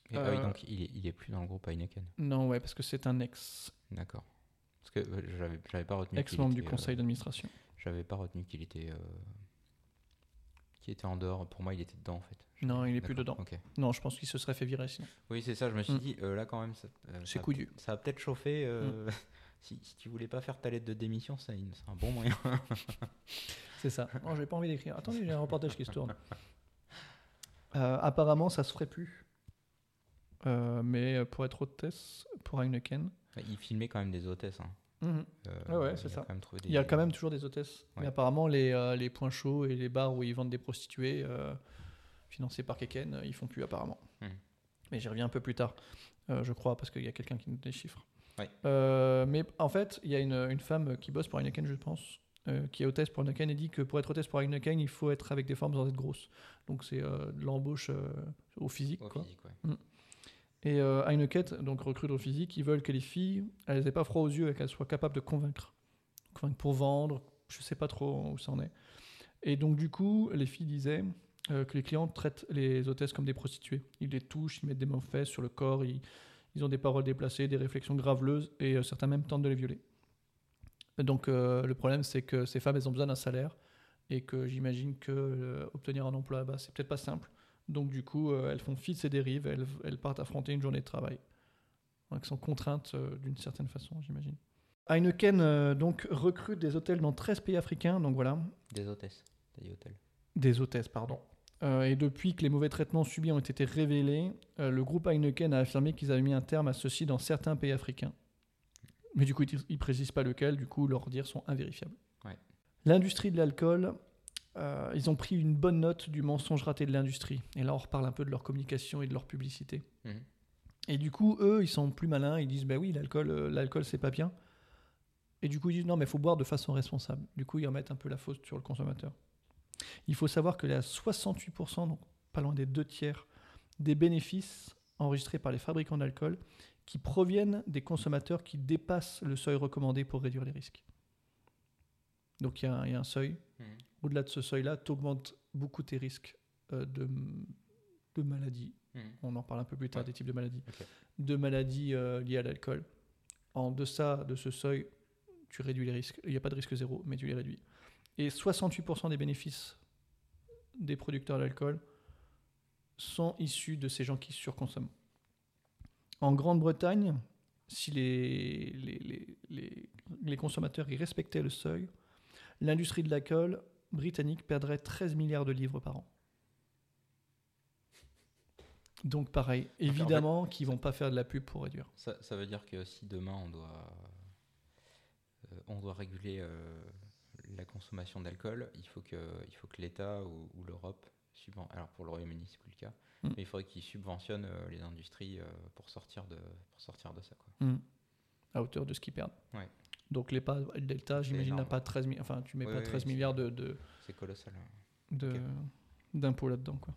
Et, ah oui, Euh, donc il est, il est plus dans le groupe Heineken. Non, ouais, parce que c'est un ex, D'accord. Parce que euh, j'avais, j'avais pas retenu. ex-membre du conseil d'administration. J'avais pas retenu qu'il était, qu'il était en dehors. Pour moi, il était dedans en fait. Non, il est plus dedans. Non, je pense qu'il se serait fait virer sinon. Oui, c'est ça. Je me suis Mm. dit euh, là quand même, ça, euh, C'est ça couillu. Ça a peut-être chauffé. euh, si, si tu voulais pas faire ta lettre de démission, c'est, un bon moyen. C'est ça. Non, j'ai pas envie d'écrire. Attendez, j'ai un reportage qui se tourne. Euh, apparemment, ça se ferait plus. Euh, mais pour être hôtesse, pour Heineken, il filmait quand même des hôtesses. hein. mhm. Euh, Ouais, ouais, c'est ça. Des- il y a quand même toujours des hôtesses. Mais apparemment, les, les points chauds et les bars où ils vendent des prostituées, financés par Keken, ils font plus apparemment. Hmm. Mais j'y reviens un peu plus tard, je crois, parce qu'il y a quelqu'un qui nous déchiffre. Ouais. Euh, mais en fait, il y a une, une femme qui bosse pour Heineken, je pense, euh, qui est hôtesse pour Heineken et dit que pour être hôtesse pour Heineken, il faut être avec des formes sans être grosse. Donc c'est euh, de l'embauche euh, au physique. Au quoi. physique, ouais. Et Heineken, donc recrute au physique, ils veulent que les filles, elles n'aient pas froid aux yeux et qu'elles soient capables de convaincre. Convaincre pour vendre, je sais pas trop où ça en est. Et donc du coup, les filles disaient que les clients traitent les hôtesses comme des prostituées. Ils les touchent, ils mettent des mains fesses sur le corps, ils, ils ont des paroles déplacées, des réflexions graveleuses et euh, certains même tentent de les violer. Donc euh, le problème, c'est que ces femmes, elles ont besoin d'un salaire et que j'imagine que euh, obtenir un emploi là-bas, c'est peut-être pas simple. Donc du coup, elles font fi de ces dérives, elles, elles partent affronter une journée de travail. Donc sont contraintes d'une certaine façon, j'imagine. Heineken euh, donc recrute des hôtels dans 13 pays africains, donc voilà, Des hôtesses. T'as dit hôtel. des hôtesses, pardon. Euh, et depuis que les mauvais traitements subis ont été révélés, euh, le groupe Heineken a affirmé qu'ils avaient mis un terme à ceci dans certains pays africains. Mais du coup, ils ne précisent pas lequel, du coup, leurs dires sont invérifiables. Ouais. L'industrie de l'alcool, euh, ils ont pris une bonne note du mensonge raté de l'industrie. Et là, on reparle un peu de leur communication et de leur publicité. Mhm. Et du coup, eux, ils sont plus malins, ils disent, bah oui, l'alcool, l'alcool, c'est pas bien. Et du coup, ils disent, non, mais il faut boire de façon responsable. Du coup, ils remettent un peu la faute sur le consommateur. Il faut savoir que là, 68%, donc pas loin des deux tiers, des bénéfices enregistrés par les fabricants d'alcool qui proviennent des consommateurs qui dépassent le seuil recommandé pour réduire les risques. Donc il y, a un- il y a un seuil. Mhm. Au-delà de ce seuil-là, tu augmentes beaucoup tes risques euh, de, de maladies. Mhm. On en parle un peu plus tard Ouais. des types de maladies. De maladies euh, liées à l'alcool. En deçà de ce seuil, tu réduis les risques. Il n'y a pas de risque zéro, mais tu les réduis. Et 68% des bénéfices des producteurs d'alcool sont issus de ces gens qui surconsomment. En Grande-Bretagne, si les, les, les, les- les consommateurs y respectaient le seuil, l'industrie de l'alcool britannique perdrait 13 milliards de livres par an. Donc pareil, évidemment qu'ils vont pas faire de la pub pour réduire. Ça, ça veut dire que si demain on doit, euh, on doit réguler euh, la consommation d'alcool, il faut que, il faut que l'État ou, ou l'Europe, alors pour le Royaume-Uni c'est plus le cas, Mm. mais il faudrait qu'ils subventionnent euh, les industries euh, pour, sortir de, pour sortir de ça. Quoi. Hmm. À hauteur de ce qu'ils perdent. Ouais. Donc l'EPA, le Delta, j'imagine, n'a pas 13 mi- enfin tu mets Ouais, pas ouais, 13 c'est- milliards de, de, C'est colossal. de- d'impôts là-dedans. Quoi.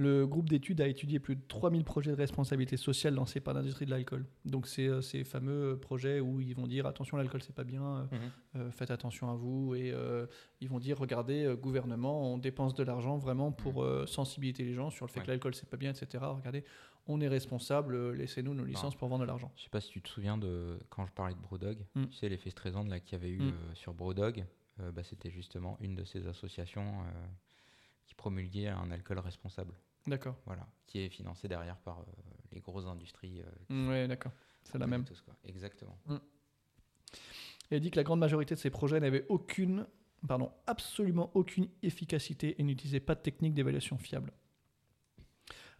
Le groupe d'études a étudié plus de 3000 projets de responsabilité sociale lancés par l'industrie de l'alcool. Donc c'est euh, ces fameux projets où ils vont dire attention l'alcool c'est pas bien, euh, Mhm. euh, faites attention à vous et euh, ils vont dire regardez euh, gouvernement on dépense de l'argent vraiment pour euh, sensibiliser les gens sur le fait Ouais. que l'alcool c'est pas bien etc. Regardez on est responsable, euh, laissez-nous nos licences pour vendre de l'argent. Je sais pas si tu te souviens de quand je parlais de Brodog, Mm. tu sais l'effet Streisand là qu'il y avait eu Mm. euh, sur Brodog, euh, bah, c'était justement une de ces associations euh, qui promulguait un alcool responsable. D'accord. Voilà, qui est financé derrière par euh, les grosses industries. euh, qui Mm, d'accord. C'est la même. tous, quoi. Exactement. Et elle dit que la grande majorité de ces projets n'avaient aucune pardon, absolument aucune efficacité et n'utilisait pas de technique d'évaluation fiable.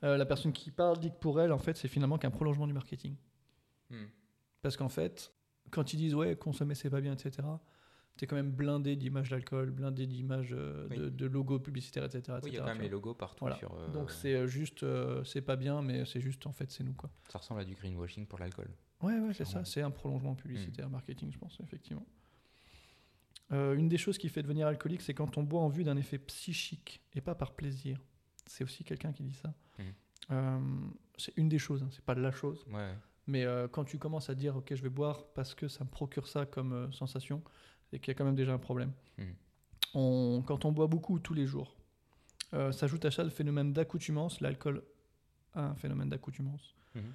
Euh, la personne qui parle dit que pour elle, en fait, c'est finalement qu'un prolongement du marketing. Hmm. Parce qu'en fait, quand ils disent ouais, consommer c'est pas bien, etc., t'es quand même blindé d'images d'alcool, blindé d'images euh, de, Oui. de logos publicitaires, etc. Oui, il y a quand même les logos partout. Voilà. Sur, euh, Donc c'est euh, juste, euh, c'est pas bien, mais c'est juste en fait c'est nous quoi. Ça ressemble à du greenwashing pour l'alcool. Ouais, ouais, c'est ça. C'est un prolongement publicitaire, marketing, je pense, effectivement. Une des choses qui fait devenir alcoolique, c'est quand on boit en vue d'un effet psychique et pas par plaisir. C'est aussi quelqu'un qui dit ça. Euh, c'est une des choses, hein, c'est pas la chose. Ouais. Mais euh, quand tu commences à dire, ok, je vais boire parce que ça me procure ça comme euh, sensation, c'est qu'il y a quand même déjà un problème. On- quand on boit beaucoup tous les jours, euh, s'ajoute à ça le phénomène d'accoutumance. L'alcool a un phénomène d'accoutumance. Mhm.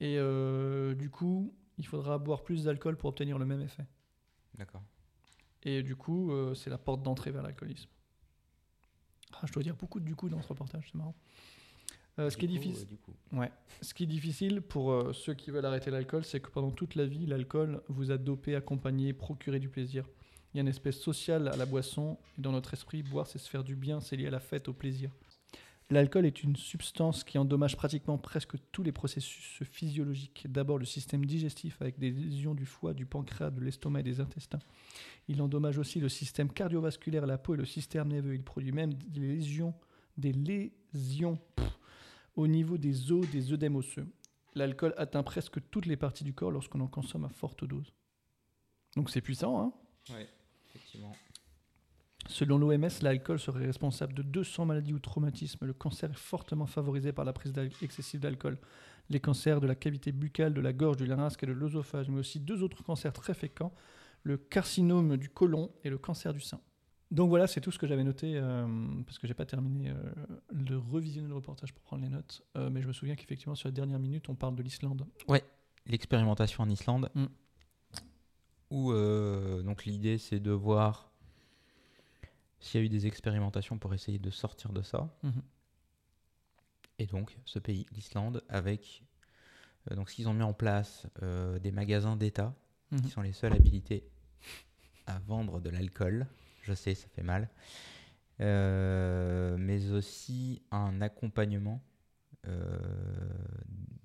Et euh, du coup, il faudra boire plus d'alcool pour obtenir le même effet. D'accord. Et du coup, euh, c'est la porte d'entrée vers l'alcoolisme. Ah, je dois dire beaucoup de du coup dans ce reportage, c'est marrant. Euh, ce, qui est difficile, euh, du coup. ouais. ce qui est difficile pour euh, ceux qui veulent arrêter l'alcool, c'est que pendant toute la vie, l'alcool vous a dopé, accompagné, procuré du plaisir. Il y a une espèce sociale à la boisson, et dans notre esprit, boire, c'est se faire du bien, c'est lié à la fête, au plaisir. L'alcool est une substance qui endommage pratiquement presque tous les processus physiologiques. D'abord le système digestif avec des lésions du foie, du pancréas, de l'estomac et des intestins. Il endommage aussi le système cardiovasculaire, la peau et le système nerveux. Il produit même des lésions, des lésions pff, au niveau des os, des œdèmes osseux. L'alcool atteint presque toutes les parties du corps lorsqu'on en consomme à forte dose. Donc c'est puissant, hein Ouais, effectivement. Selon l'OMS, l'alcool serait responsable de 200 maladies ou traumatismes. Le cancer est fortement favorisé par la prise excessive d'alcool. Les cancers de la cavité buccale, de la gorge, du larynx et de l'œsophage, mais aussi deux autres cancers très fréquents, le carcinome du côlon et le cancer du sein. Donc voilà, c'est tout ce que j'avais noté, euh, parce que j'ai pas terminé euh, de revisionner le reportage pour prendre les notes, Euh, mais je me souviens qu'effectivement sur la dernière minute, on parle de l'Islande. L'expérimentation en Islande, Mm. où euh, donc l'idée c'est de voir s'il y a eu des expérimentations pour essayer de sortir de ça. Mhm. Et donc ce pays, l'Islande, avec euh, donc ce qu'ils ont mis en place euh, des magasins d'État Mhm. qui sont les seuls habilités à vendre de l'alcool. Je sais, ça fait mal. Euh, mais aussi un accompagnement euh,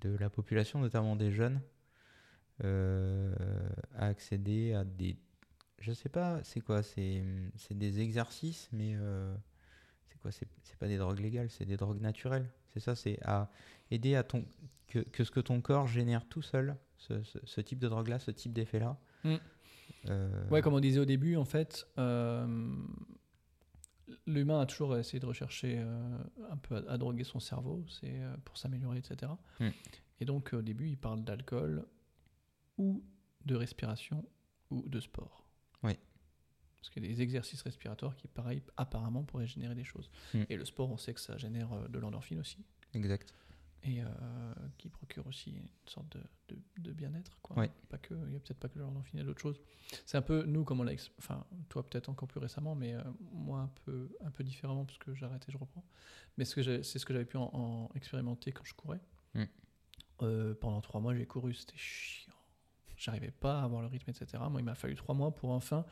de la population, notamment des jeunes, euh, à accéder à des... Je sais pas, c'est quoi C'est des exercices, mais c'est quoi C'est pas des drogues légales, c'est des drogues naturelles. C'est ça, c'est à aider à ton que, que ce que ton corps génère tout seul, ce, ce- ce type de drogue-là, ce type d'effet-là. Mm. Euh, Ouais, comme on disait au début, en fait, euh, l'humain a toujours essayé de rechercher euh, un peu à, à droguer son cerveau, c'est euh, pour s'améliorer, etc. Mm. Et donc, au début, il parle d'alcool ou de respiration ou de sport. Oui. Parce qu'il y a des exercices respiratoires qui, pareil, apparemment pourraient générer des choses. Mm. Et le sport, on sait que ça génère de l'endorphine aussi. Exact. Et euh, qui procure aussi une sorte de, de- de bien-être. Quoi. Ouais. Pas que, il n'y a peut-être pas que il y a d'autres choses. C'est un peu, nous, comme on l'a... Enfin, toi peut-être encore plus récemment, mais euh, moi un peu, un peu différemment, parce que j'arrête et je reprends. Mais ce que j'ai- c'est ce que j'avais pu en, en expérimenter quand je courais. Mm. Euh, pendant trois mois, j'ai couru, c'était chiant. J'arrivais pas à avoir le rythme, etc. Moi, il m'a fallu trois mois pour enfin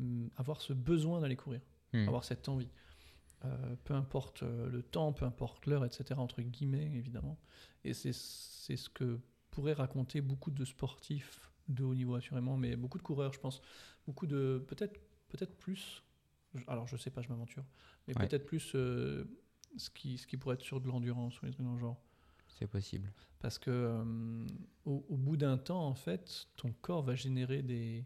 hum, avoir ce besoin d'aller courir Hmm. avoir cette envie. Euh, peu importe euh, le temps, peu importe l'heure, etc., entre guillemets, évidemment. Et c'est ce que pourraient raconter beaucoup de sportifs de haut niveau, assurément, mais beaucoup de coureurs, je pense. Beaucoup de. Peut-être peut plus. Alors, je sais pas, je m'aventure. Mais Ouais. peut-être plus euh, ce, qui, ce qui pourrait être sur de l'endurance ou des trucs dans le genre. C'est possible. Parce que euh, au, au bout d'un temps, en fait, ton corps va générer des,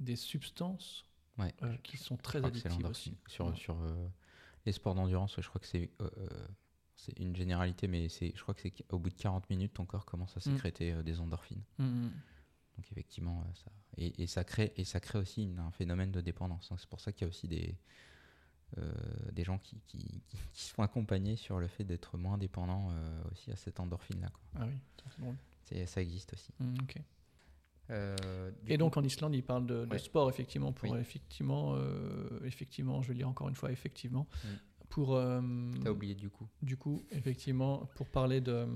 des substances Ouais. euh, qui sont très addictives aussi. Sur, Ouais. sur euh, les sports d'endurance, je crois que c'est euh, euh, c'est une généralité, mais c'est je crois que c'est qu'au bout de 40 minutes, ton corps commence à Mm. sécréter euh, des endorphines. Mm, mm. Donc effectivement, ça et, et ça crée et ça crée aussi une- un phénomène de dépendance. Donc, C'est pour ça qu'il y a aussi des euh, des gens qui, qui, qui- se font accompagner sur le fait d'être moins dépendants euh, aussi à cette endorphine là. Ah oui, c'est drôle. Ça existe aussi. Ok. Euh, Et coup- donc en Islande, il parle de, de Ouais. sport effectivement pour Oui. effectivement, euh, effectivement, je vais le dire encore une fois, effectivement, Mm. pour euh, T'as oublié du coup. du coup, effectivement, pour parler de,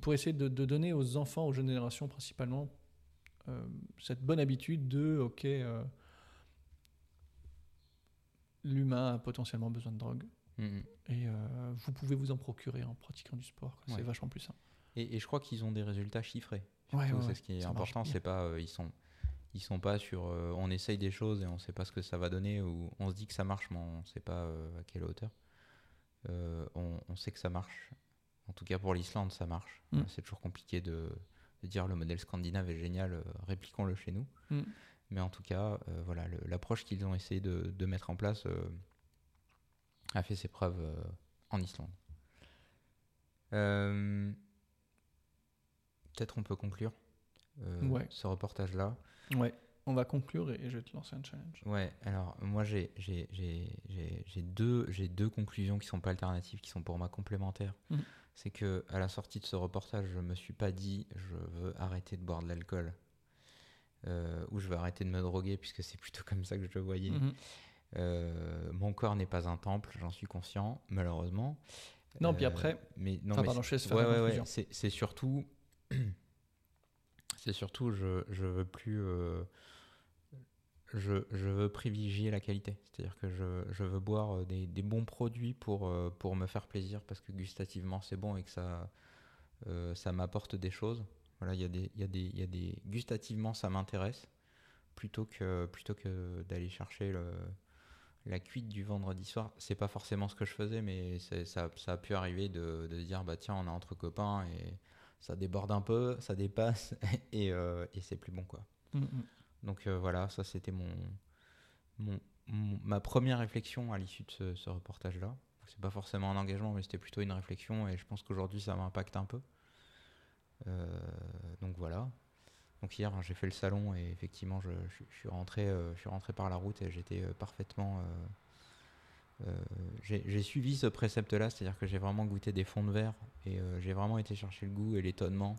pour essayer de, de donner aux enfants, aux jeunes générations principalement, euh, cette bonne habitude de, ok, euh, l'humain a potentiellement besoin de drogue. Mm, mm. Et euh, vous pouvez vous en procurer en pratiquant du sport. C'est Ouais. vachement plus simple. Et, et je crois qu'ils ont des résultats chiffrés. Ouais, Surtout, ouais, c'est ce qui est important. C'est pas euh, ils sont ils sont pas sur euh, on essaye des choses et on sait pas ce que ça va donner ou on se dit que ça marche mais on sait pas euh, à quelle hauteur. On, on sait que ça marche. En tout cas pour l'Islande ça marche. Mm. C'est toujours compliqué de, de dire le modèle scandinave est génial, répliquons-le chez nous. Mm. Mais en tout cas voilà l'approche qu'ils ont essayé de, de mettre en place a fait ses preuves en Islande. Euh, Peut-être on peut conclure euh, Ouais. ce reportage-là. Ouais. On va conclure et je vais te lancer un challenge. Ouais, alors moi j'ai j'ai- j'ai- j'ai- j'ai deux, j'ai deux conclusions qui sont pas alternatives, qui sont pour moi complémentaires. Mhm. C'est que à la sortie de ce reportage, je me suis pas dit je veux arrêter de boire de l'alcool euh, ou je veux arrêter de me droguer, puisque c'est plutôt comme ça que je le voyais. Mhm. Euh, mon corps n'est pas un temple, j'en suis conscient, malheureusement. Non, puis après- mais non, mais pardon, je ouais, ouais, ouais, conclusion. c'est c'est surtout, c'est surtout, je, veux plus, euh, je, veux privilégier la qualité. C'est-à-dire que je, veux boire euh, des, bons produits pour, euh, pour me faire plaisir parce que gustativement c'est bon et que ça, m'apporte des choses. Voilà, il y a des, y a des, y a des, gustativement ça m'intéresse plutôt que, plutôt que d'aller chercher la cuite du vendredi soir. C'est pas forcément ce que je faisais, mais ça, a pu arriver de, de dire bah tiens, on est entre copains et ça déborde un peu, ça dépasse et, euh, et c'est plus bon quoi. Mhm. Donc euh, voilà, ça c'était mon, mon, mon- ma première réflexion à l'issue de ce, ce reportage-là. C'est pas forcément un engagement, mais c'était plutôt une réflexion et je pense qu'aujourd'hui ça m'impacte un peu. Euh, donc voilà. Donc hier j'ai fait le salon et effectivement je, je- je suis rentré, euh, je suis rentré par la route et j'étais parfaitement. euh, j'ai j'ai suivi ce précepte-là, c'est-à-dire que j'ai vraiment goûté des fonds de verre et euh, j'ai vraiment été chercher le goût et l'étonnement.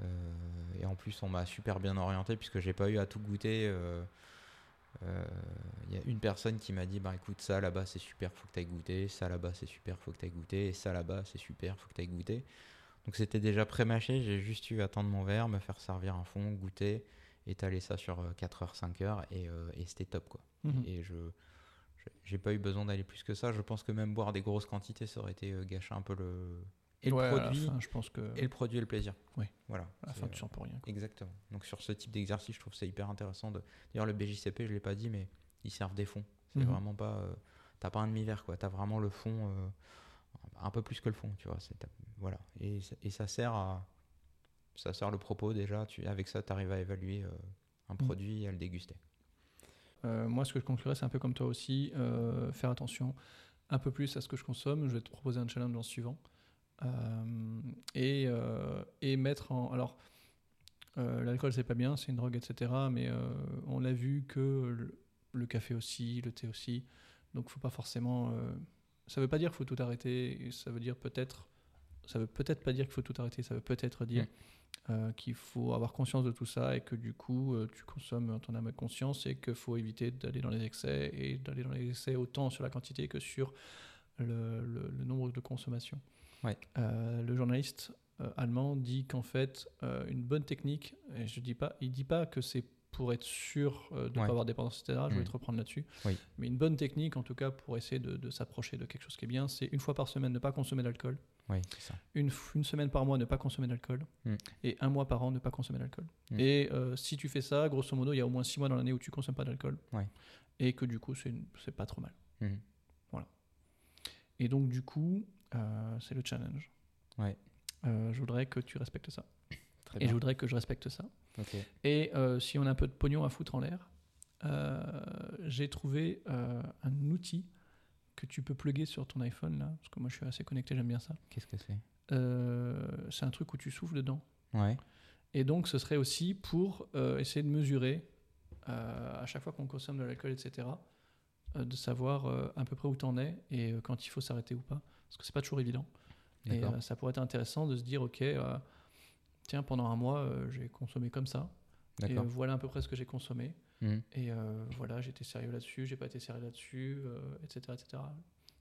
Euh, et en plus, on m'a super bien orienté puisque j'ai pas eu à tout goûter. euh, euh, Il y a une personne qui m'a dit bah écoute, ça là-bas c'est super, faut que tu ailles goûter. Ça là-bas c'est super, faut que tu ailles goûter. Et ça là-bas c'est super, faut que tu ailles goûter. Donc c'était déjà pré-mâché, j'ai juste eu à attendre mon verre, me faire servir un fond, goûter, étaler ça sur 4h, 5h et, euh, et c'était top quoi. Mhm. Et je- j'ai pas eu besoin d'aller plus que ça. Je pense que même boire des grosses quantités, ça aurait été euh, gâcher un peu le, et Ouais, le produit fin, je pense que et le produit et le plaisir. Oui. Voilà. à la fin, euh, tu sens pour rien. quoi. Exactement. Donc sur ce type d'exercice, je trouve c'est hyper intéressant. De... D'ailleurs, le BJCP, je l'ai pas dit, mais ils servent des fonds. C'est Mhm. vraiment pas. euh, T'as pas un demi-verre, quoi. T'as vraiment le fond, euh, un peu plus que le fond, tu vois. C'est, voilà. Et, ça- et ça sert à. Ça sert le propos déjà. Tu, avec ça, tu arrives à évaluer euh, un Mhm. produit et à le déguster. Euh, moi, ce que je conclurais, c'est un peu comme toi aussi, euh, faire attention un peu plus à ce que je consomme. Je vais te proposer un challenge en suivant. Euh, et, et mettre en. Alors, l'alcool, c'est pas bien, c'est une drogue, etc. Mais on l'a vu que le, café aussi, le thé aussi. Donc, faut pas forcément. ça veut pas dire qu'il faut tout arrêter. Ça veut dire peut-être. Ça veut peut-être pas dire qu'il faut tout arrêter. Ça veut peut-être dire euh, qu'il faut avoir conscience de tout ça et que du coup euh, tu consommes ton âme et conscience et qu'il faut éviter d'aller dans les excès et d'aller dans les excès autant sur la quantité que sur le, le- le nombre de consommation. Ouais. Euh, le journaliste allemand dit qu'en fait une bonne technique, et je dis pas, il dit pas que c'est pour être sûr de ne Ouais. pas avoir dépendance, etc. Je voulais Mm. te reprendre là-dessus. Oui. Mais une bonne technique, en tout cas, pour essayer de, de s'approcher de quelque chose qui est bien, c'est une fois par semaine ne pas consommer d'alcool Oui, ça. une, une semaine par mois ne pas consommer d'alcool Mm. et un mois par an ne pas consommer d'alcool. Mm. Et euh, si tu fais ça, grosso modo, il y a au moins six mois dans l'année où tu consommes pas d'alcool Ouais. et que du coup, c'est pas trop mal. Mhm. Et donc, du coup, euh, c'est le challenge. Ouais. Euh, je voudrais que tu respectes ça. Très Et bien. je voudrais que je respecte ça. Et si on a un peu de pognon à foutre en l'air, j'ai trouvé un outil que tu peux plugger sur ton iPhone, là, parce que moi je suis assez connecté, j'aime bien ça. Qu'est-ce que c'est? Euh, c'est un truc où tu souffles dedans. Ouais. Et donc, ce serait aussi pour euh, essayer de mesurer, euh, à chaque fois qu'on consomme de l'alcool, etc., de savoir à peu près où t'en es et quand il faut s'arrêter ou pas. Parce que c'est pas toujours évident. Et ça pourrait être intéressant de se dire, ok, tiens, pendant un mois, j'ai consommé comme ça. Et voilà à peu près ce que j'ai consommé. Mhm. Et euh, voilà, j'étais sérieux là-dessus, j'ai pas été sérieux là-dessus, euh, etc., etc.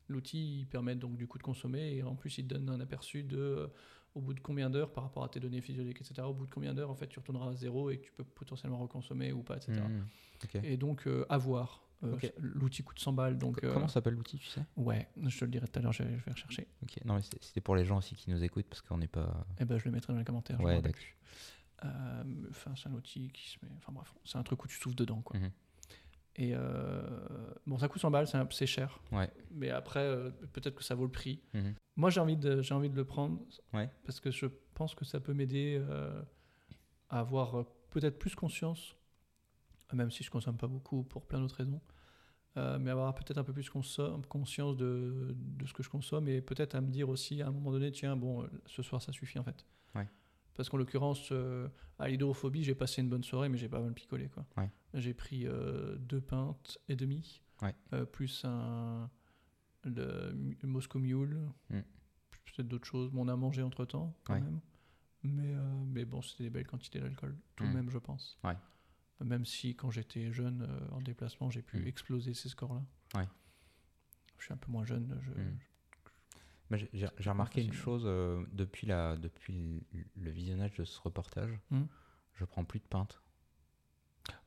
L'outil il permet donc du coup de consommer et en plus il te donne un aperçu de euh, au bout de combien d'heures par rapport à tes données physiologiques, etc. Au bout de combien d'heures en fait tu retourneras à zéro et que tu peux potentiellement reconsommer ou pas, etc. Mhm. Et donc à voir. L'outil coûte 100 balles, donc. Co- Comment s'appelle l'outil, tu sais? Ouais, je te le dirai tout à l'heure, je, vais- rechercher. Ok. Non, mais c'était pour les gens aussi qui nous écoutent parce qu'on n'est pas. Eh ben, je le mettrai dans les commentaires. Ouais, d'accord. Euh, Enfin, c'est un outil qui se met. Enfin bref, c'est un truc où tu souffles dedans, quoi. Mhm. Et euh, bon, ça coûte 100 balles, c'est cher. Ouais. Mais après, euh, peut-être que ça vaut le prix. Mhm. Moi, j'ai envie de, j'ai envie de le prendre Ouais. parce que je pense que ça peut m'aider à avoir peut-être plus conscience, même si je consomme pas beaucoup pour plein d'autres raisons, euh, mais avoir peut-être un peu plus conscience de, de ce que je consomme et peut-être à me dire aussi à un moment donné, tiens, bon, ce soir ça suffit en fait. Ouais. Parce qu'en l'occurrence, euh, à l'hydrophobie, j'ai passé une bonne soirée, mais j'ai pas mal picolé. Quoi. Ouais. J'ai pris euh, deux pintes et demi, Ouais. euh, plus un le, Moscow Mule, Mm. peut-être d'autres choses. Bon, on a mangé entre temps quand Ouais. même. Mais, mais bon, c'était des belles quantités d'alcool, tout de Mm. même, je pense. Même si quand j'étais jeune en déplacement, j'ai pu Mm. exploser ces scores-là. Je suis un peu moins jeune. Je... J'ai- remarqué une chose euh, depuis, la, depuis le- visionnage de ce reportage. Hmm. Je prends plus de pinte.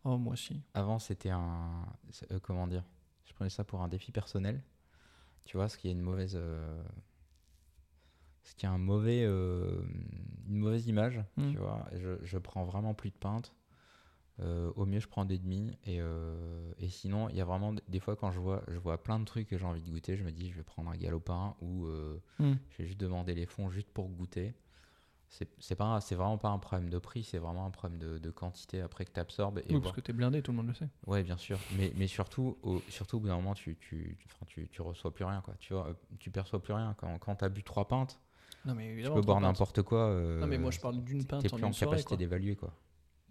Oh, moi aussi. Avant, c'était un. euh, comment dire Je prenais ça pour un défi personnel. Tu vois, ce qui est une mauvaise. euh, ce qui a un mauvais, une mauvaise image. Tu vois, Et je, je prends vraiment plus de pinte. Euh, au mieux, je prends des demi. Et, et sinon, il y a vraiment des fois quand je vois, je vois plein de trucs que j'ai envie de goûter, je me dis, je vais prendre un galopin ou euh, Mm. je vais juste demander les fonds juste pour goûter. C'est pas, c'est vraiment pas un problème de prix, c'est vraiment un problème de, de quantité après que tu absorbes. Et Oui, voir- parce que t'es blindé, tout le monde le sait. Ouais, bien sûr. Mais, mais surtout, au, surtout, au bout d'un moment, tu, tu, tu, tu reçois plus rien. Quoi. Tu, vois, euh, tu perçois plus rien. Quand, quand tu as bu trois pintes, Non, mais tu peux boire n'importe quoi. euh, Non, mais moi, je parle d'une pinte en plus en soirée, capacité d'évaluer. quoi.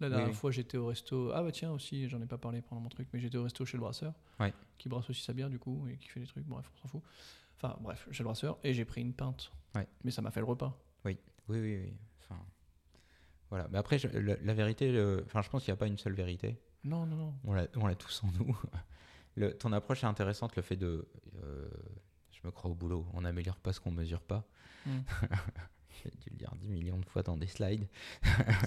La dernière oui. fois, j'étais au resto. Ah, bah tiens, aussi, j'en ai pas parlé pendant mon truc, mais j'étais au resto chez le brasseur. Ouais. Qui brasse aussi sa bière, du coup, et qui fait des trucs. Bref, on s'en fout. Enfin, bref, chez le brasseur, et j'ai pris une pinte. Ouais. Mais ça m'a fait le repas. Oui, oui, oui. Enfin, voilà. Mais après, je- la, la vérité, le- enfin, je pense qu'il n'y a pas une seule vérité. Non, non, non. On l'a on l'a tous en nous. Le- ton approche est intéressante, le fait de. euh, je me crois au boulot, on n'améliore pas ce qu'on mesure pas. Mm. J'ai dû le dire 10 millions de fois dans des slides.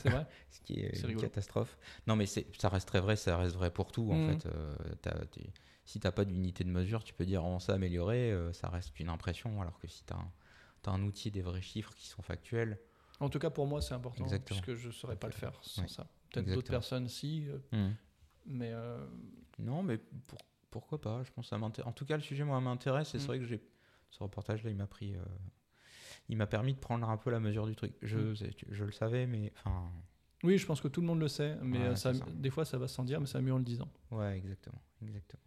C'est vrai ce qui est C'est une rigolo. catastrophe. Non, mais ça reste très vrai, ça reste vrai pour tout en Mhm. fait. Euh, si t'as pas d'unité de mesure, tu peux dire on s'est amélioré, euh, ça reste une impression, alors que si t'as un, t'as un outil des vrais chiffres qui sont factuels, En tout cas, pour moi, c'est important, Exactement. puisque je ne saurais pas le faire sans ça. Peut-être d'autres personnes, si, euh, Mhm. mais non, mais pour- pourquoi pas Je pense que ça m'intéresse. En tout cas, le sujet moi m'intéresse et c'est vrai que j'ai ce reportage-là, il m'a pris, il m'a permis de prendre un peu la mesure du truc. Je, c'est- je le savais, mais enfin, oui, je pense que tout le monde le sait, mais Ouais, euh, ça, c'est ça. des fois, ça va sans dire, mais ça mieux en le disant. ouais, exactement, exactement.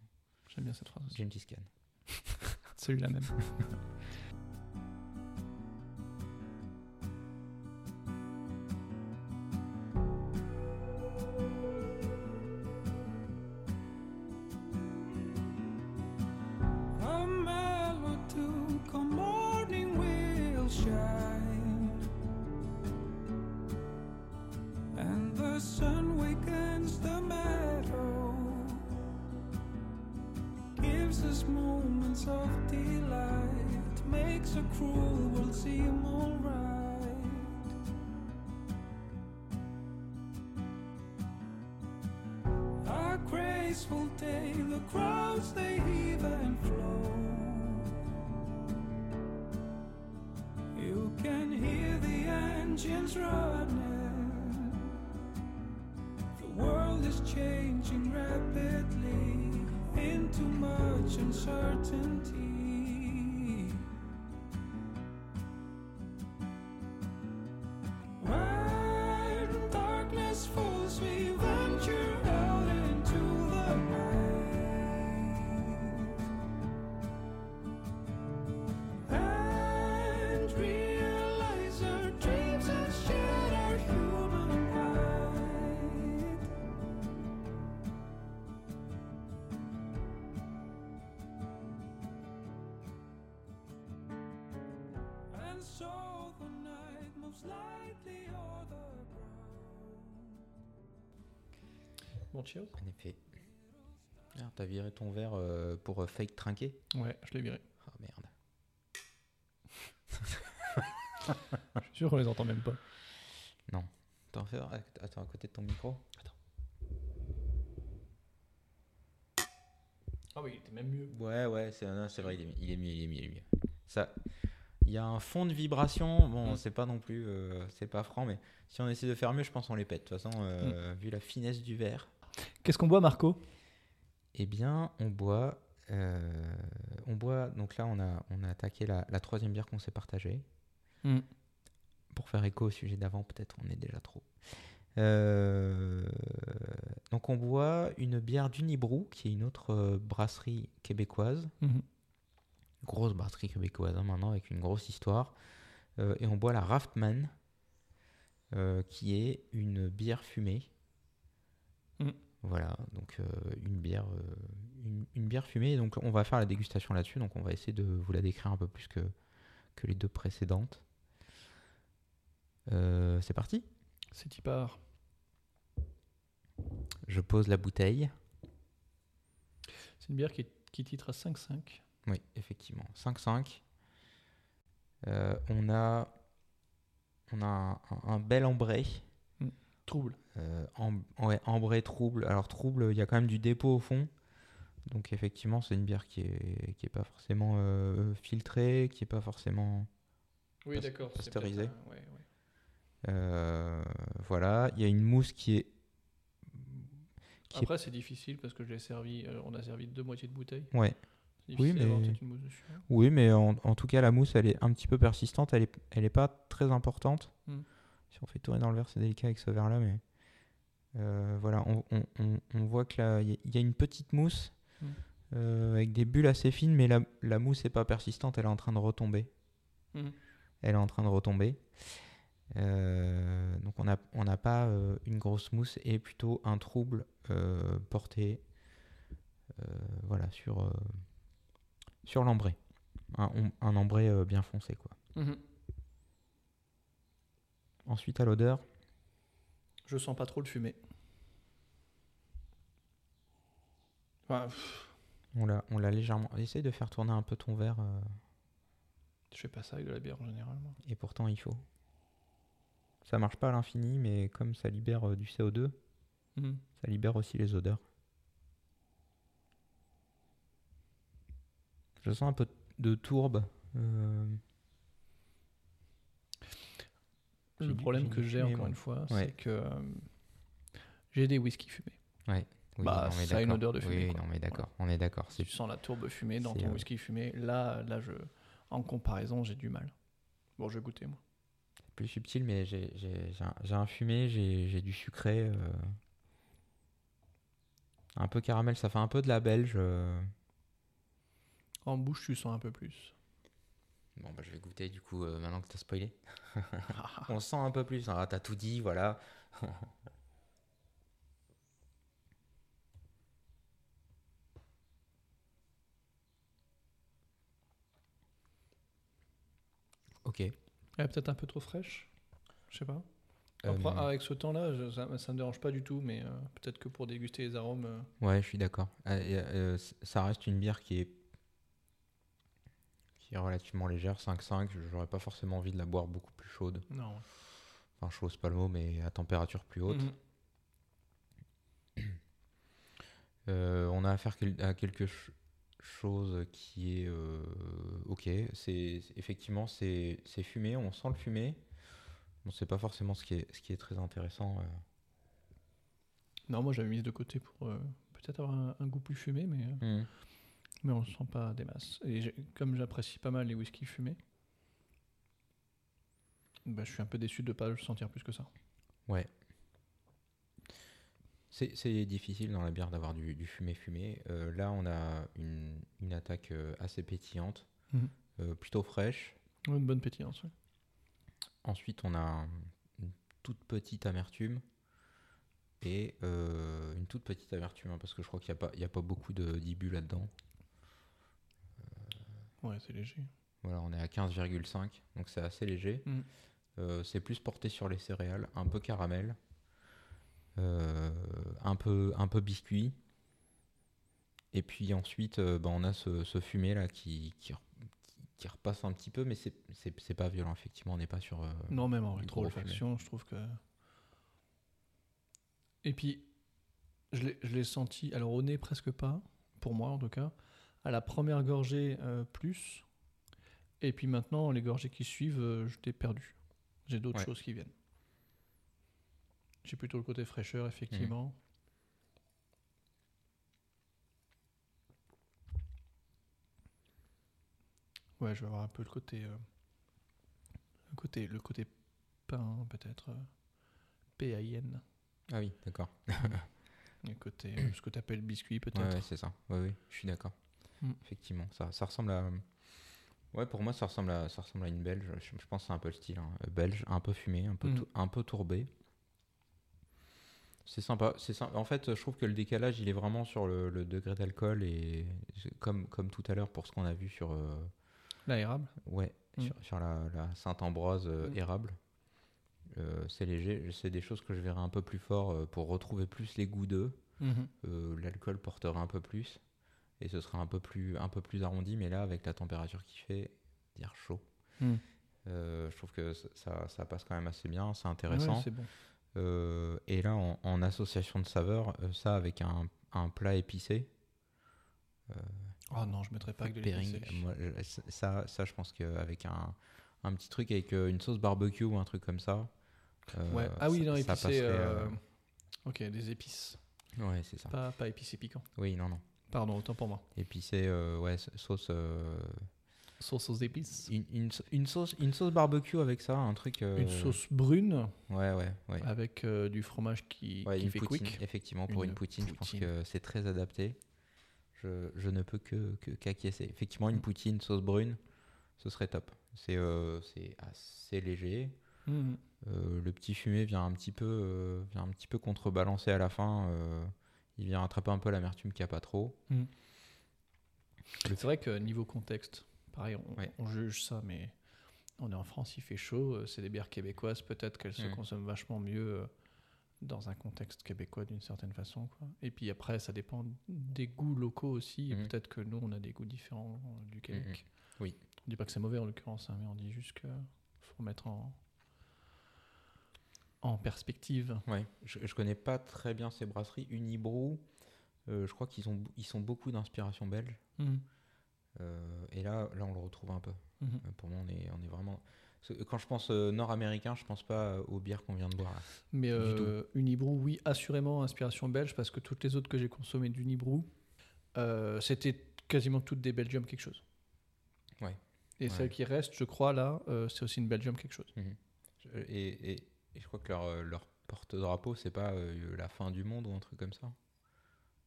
J'aime bien cette phrase aussi. Gengis Khan. Celui-là même. viré ton verre euh, pour euh, fake trinquer? Ouais, je l'ai viré. Ah merde. Je suis sûr qu'on les entend même pas. T'en fais un Attends, à côté de ton micro. Attends. oui, il était même mieux. Ouais, ouais, c'est non, c'est vrai, il est, il est mieux, il est mieux, il est mieux. Ça, il y a un fond de vibration. Bon, Mm. c'est pas non plus, euh, c'est pas franc, mais si on essaie de faire mieux, je pense qu'on les pète. De toute façon, euh, vu la finesse du verre, Qu'est-ce qu'on boit, Marco? Eh bien, on boit, euh, on boit. Donc là, on a, on a attaqué la, la troisième bière qu'on s'est partagée. Mm. Pour faire écho au sujet d'avant, peut-être on est déjà trop. Euh, donc on boit une bière d'Unibrou, qui est une autre euh, brasserie québécoise. Mhm. grosse brasserie québécoise hein, maintenant avec une grosse histoire. Euh, et on boit la Raftman, qui est une bière fumée. Mm. Voilà, donc euh, une bière, euh, une, une bière fumée. Donc on va faire la dégustation là-dessus. Donc on va essayer de vous la décrire un peu plus que, que les deux précédentes. Euh, C'est parti. C'est y part? Je pose la bouteille. C'est une bière qui, qui titre à 5,5. Oui, effectivement. 5-5. Euh, on a, on a un, un bel ambré. Trouble. Euh, ouais, ambré trouble. Alors trouble, il y a quand même du dépôt au fond. Donc effectivement, c'est une bière qui est, qui est pas forcément euh, filtrée, qui est pas forcément... Oui, Pas- d'accord. c'est pasteurisé. peut-être un- ouais, ouais. euh, voilà, il y a une mousse qui est... qui est- Après, c'est difficile parce que je l'ai servi. euh, on a servi deux moitiés de bouteille. Ouais. C'est Oui, mais- une hein. Oui, mais en, en tout cas, la mousse, elle est un petit peu persistante. Elle est, elle est pas très importante. Mm. Si on fait tourner dans le verre, c'est délicat avec ce verre-là, mais euh, voilà, on, on- on- on voit que là, il y, a- une petite mousse Mm. euh, avec des bulles assez fines, mais la, la mousse n'est pas persistante. Elle est en train de retomber. Mm. Elle est en train de retomber. Euh, donc on n'a on pas euh, une grosse mousse et plutôt un trouble euh, porté voilà, sur, sur l'ambré. Un, un ambré bien foncé. Quoi. Mhm. Ensuite à l'odeur, Je sens pas trop le fumé. Enfin, on l'a on l'a légèrement... Essaye de faire tourner un peu ton verre euh, je fais pas ça avec de la bière en général. moi. et pourtant il faut. Ça marche pas à l'infini mais comme ça libère euh, du CO2, Mhm. ça libère aussi les odeurs. Je sens un peu de tourbe. euh, J'ai Le problème que j'ai encore une fois, Ouais. c'est que euh, j'ai des whisky fumés. oui, Bah, non, ça a une odeur de fumée, Oui, quoi. non mais d'accord, on est d'accord. Si C'est tu sens la tourbe fumée dans c'est, ton euh, whisky fumé, là, là, je, en comparaison, j'ai du mal. Bon, je vais goûter moi. plus subtil, mais j'ai un, un fumé, j'ai j'ai du sucré. euh, un peu caramel, ça fait un peu de la belge. euh. En bouche, tu sens un peu plus. Bon, bah, je vais goûter du coup, euh, maintenant que t'as spoilé. On sent un peu plus, hein, t'as tout dit, voilà. ok. Elle est peut-être un peu trop fraîche. Je sais pas. Après, Euh, avec ce temps-là, je- ça, ça me dérange pas du tout, mais euh, peut-être que pour déguster les arômes. euh, Ouais, je suis d'accord. Euh, euh, c- ça reste une bière qui est qui est relativement légère, 5,5. J'aurais pas forcément envie de la boire beaucoup plus chaude. non. Enfin, chaud, c'est pas le mot, mais à température plus haute. Mhm. Euh, on a affaire à quelque ch- chose qui est euh, ok. C'est effectivement c'est c'est fumé, on sent le fumé. Bon, c'est pas forcément ce qui est ce qui est très intéressant. euh. Non, moi j'avais mis de côté pour peut-être avoir un, un goût plus fumé, mais, Hmm. Mais on ne sent pas des masses. Et comme j'apprécie pas mal les whisky fumés, bah, je suis un peu déçu de ne pas le sentir plus que ça. Ouais. C'est difficile dans la bière d'avoir du, du fumé fumé. Euh, là, on a une, une attaque euh, assez pétillante, Mhm. euh, plutôt fraîche. Ouais, Une bonne pétillance. ouais. Ensuite, on a un- une toute petite amertume et euh, une toute petite amertume hein, parce que je crois qu'il n'y a, a pas beaucoup de d'ibus là-dedans. Ouais, c'est léger. Voilà, on est à 15,5, donc c'est assez léger. Mhm. Euh, c'est plus porté sur les céréales, un peu caramel, euh, un, peu, un peu biscuit. Et puis ensuite, euh, bah, on a ce, ce fumé là qui, qui, re- qui repasse un petit peu, mais c'est- pas violent, effectivement, on n'est pas sur. Non, même en rétro-olfaction, je trouve que. Et puis, je l'ai- je l'ai senti, alors au nez presque pas, pour moi en tout cas. À la première gorgée, euh, plus. Et puis maintenant, les gorgées qui suivent, euh, je t'ai perdu. J'ai d'autres Ouais. choses qui viennent. J'ai plutôt le côté fraîcheur, effectivement. Ouais, je vais avoir un peu le côté, euh, le côté, le côté pain peut-être, euh, P-A-I-N, Ah oui, d'accord. le côté, ce que tu appelles biscuit Ouais, peut-être. ouais, c'est ça. Oui, oui, je suis d'accord. Mm. Effectivement, ça, ça ressemble à. Ouais, pour moi, ça ressemble à, ça ressemble à une belge. Je, je pense que c'est un peu le style. hein. Euh, Belge, un peu fumé, un peu, Mm. un peu tourbé. C'est sympa. C'est. En fait, je trouve que le décalage, il est vraiment sur le, le degré d'alcool et comme, comme tout à l'heure pour ce qu'on a vu sur, euh, La érable. ouais, Mm. sur, sur la, la Sainte-Ambroise euh, Mm. érable. Euh, c'est léger. C'est des choses que je verrai un peu plus fort pour retrouver plus les goûts d'eux Mhm. euh, l'alcool portera un peu plus et ce sera un peu plus un peu plus arrondi mais là avec la température qu'il fait dire chaud Mm. euh, je trouve que ça- ça, passe quand même assez bien c'est intéressant bon. Euh, et là en, en association de saveurs euh, ça avec un, un plat épicé Oh non, je mettrais pas que de l'épicé. ça ça je pense qu'avec un un petit truc avec euh, une sauce barbecue ou un truc comme ça euh, Ouais. Ah oui, non, épicé. euh, euh, Ok, des épices. ouais c'est ça Pas, pas épicé piquant. oui non non Pardon, autant pour moi. épicé euh, ouais sauce euh, Sauce aux épices. Une, une, sa- une sauce, une sauce barbecue avec ça, un truc. euh, Une sauce brune Ouais, ouais, ouais. avec euh, du fromage qui, Ouais, qui une fait poutine, quick. effectivement, pour une, poutine, je pense que c'est très adapté. Je, je ne peux que qu'acquiescer. Effectivement, une Mm. poutine, sauce brune, ce serait top. C'est assez léger. Euh, le petit fumé vient un petit peu, vient un petit peu contrebalancer à la fin. Il vient rattraper un peu l'amertume qu'il n'y a pas trop. C'est vrai que niveau contexte, pareil, on, Ouais. on juge ça, mais on est en France, il fait chaud, euh, c'est des bières québécoises, peut-être qu'elles se Mm. consomment vachement mieux euh, dans un contexte québécois d'une certaine façon. Quoi. Et puis après, ça dépend des goûts locaux aussi, et Mhm. peut-être que nous, on a des goûts différents du Québec. Oui. On dit pas que c'est mauvais en l'occurrence, hein, mais on dit juste qu'il faut mettre en, en perspective. Ouais, je, je connais pas très bien ces brasseries. Unibrew, euh, je crois qu'ils ont, ils sont beaucoup d'inspiration belge. Mhm. Euh, et là, là, on le retrouve un peu. Mhm. Euh, Pour moi, on est, on est vraiment. Quand je pense euh, nord-américain, je pense pas aux bières qu'on vient de boire. là. Mais Unibrew, oui, assurément inspiration belge, parce que toutes les autres que j'ai consommées d'Unibrew, euh, c'était quasiment toutes des Belgium quelque chose. Ouais. Et Ouais. celle qui reste, je crois, là, c'est aussi une Belgium quelque chose. Je- Et, et- et je crois que leur, euh, leur porte-drapeau, c'est pas euh, la fin du monde ou un truc comme ça.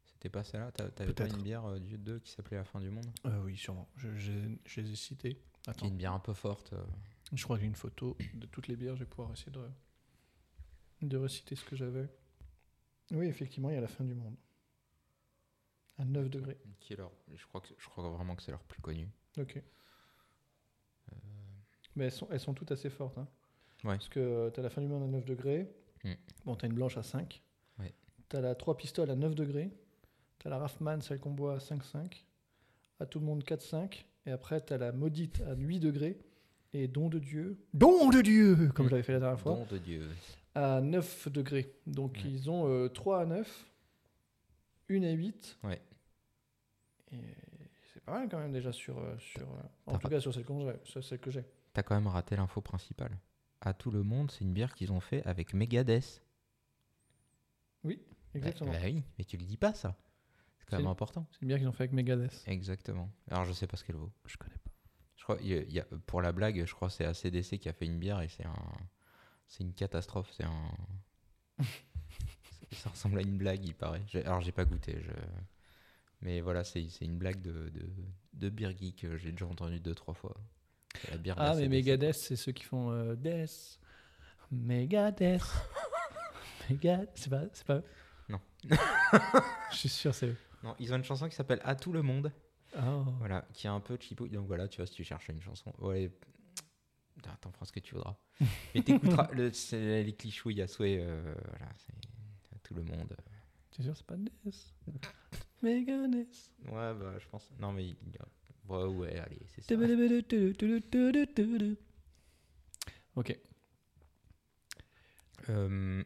C'était pas celle-là? T'a- T'avais pas une bière euh, du 2 qui s'appelait la fin du monde? Euh, oui, sûrement. Je, je- je les ai. Qui est Attends, une bière un peu forte. euh. je crois que j'ai une photo de toutes les bières. Je vais pouvoir essayer de, de reciter ce que j'avais. Oui, effectivement, il y a la fin du monde. À 9 degrés. Qui est leur, je, crois que, je crois vraiment que c'est leur plus connu. Ok. Mais elles sont, elles sont toutes assez fortes. Hein. Ouais. Parce que tu as la fin du monde à 9 degrés. Mm. Bon, tu as une blanche à 5. Ouais. Tu as la 3 pistoles à 9 degrés. Tu as la Raffman, celle qu'on boit à 5,5. À tout le monde 4,5. Et après, tu as la maudite à 8 degrés. Et don de Dieu. Don de Dieu Comme Mm. j'avais fait la dernière fois. Don de Dieu. À 9 degrés. Donc Ouais. ils ont euh, 3 à 9. Une à 8. Ouais. Et c'est pas mal quand même déjà sur. euh, sur euh, en tout pas- cas sur celle que j'ai. T'as quand même raté l'info principale. À tout le monde, c'est une bière qu'ils ont fait avec Megadeth. Exactement. Bah, bah oui, mais tu le dis pas ça. C'est quand même important. C'est une bière qu'ils ont fait avec Megadeth. Exactement. Alors je sais pas ce qu'elle vaut. Je connais pas. Je crois, il y a- pour la blague, je crois que c'est ACDC qui a fait une bière et c'est un, c'est une catastrophe. C'est un, ça ressemble à une blague, il paraît. J'ai- Alors j'ai pas goûté, je... mais voilà, c'est une blague de, de, geek que j'ai déjà entendu deux trois fois. C'est la bière Ah, mais. Megadeth, c'est ceux qui font euh, Death. Megadeth. Megadeth. C'est pas, c'est pas eux Non. Je suis sûr, c'est eux. Non, ils ont une chanson qui s'appelle À tout le monde. Oh. Voilà, qui est un peu cheapo. Donc voilà, tu vois, si tu cherches une chanson, ouais, Ah, t'en feras ce que tu voudras. Mais t'écouteras, le- les clichouilles à souhait, euh, voilà, c'est à tout le monde. T'es sûr, c'est pas Death? Megadeth. Ouais, bah, je pense. Non, mais il y a- ouais, ouais, allez, c'est ça. Ok. Euh,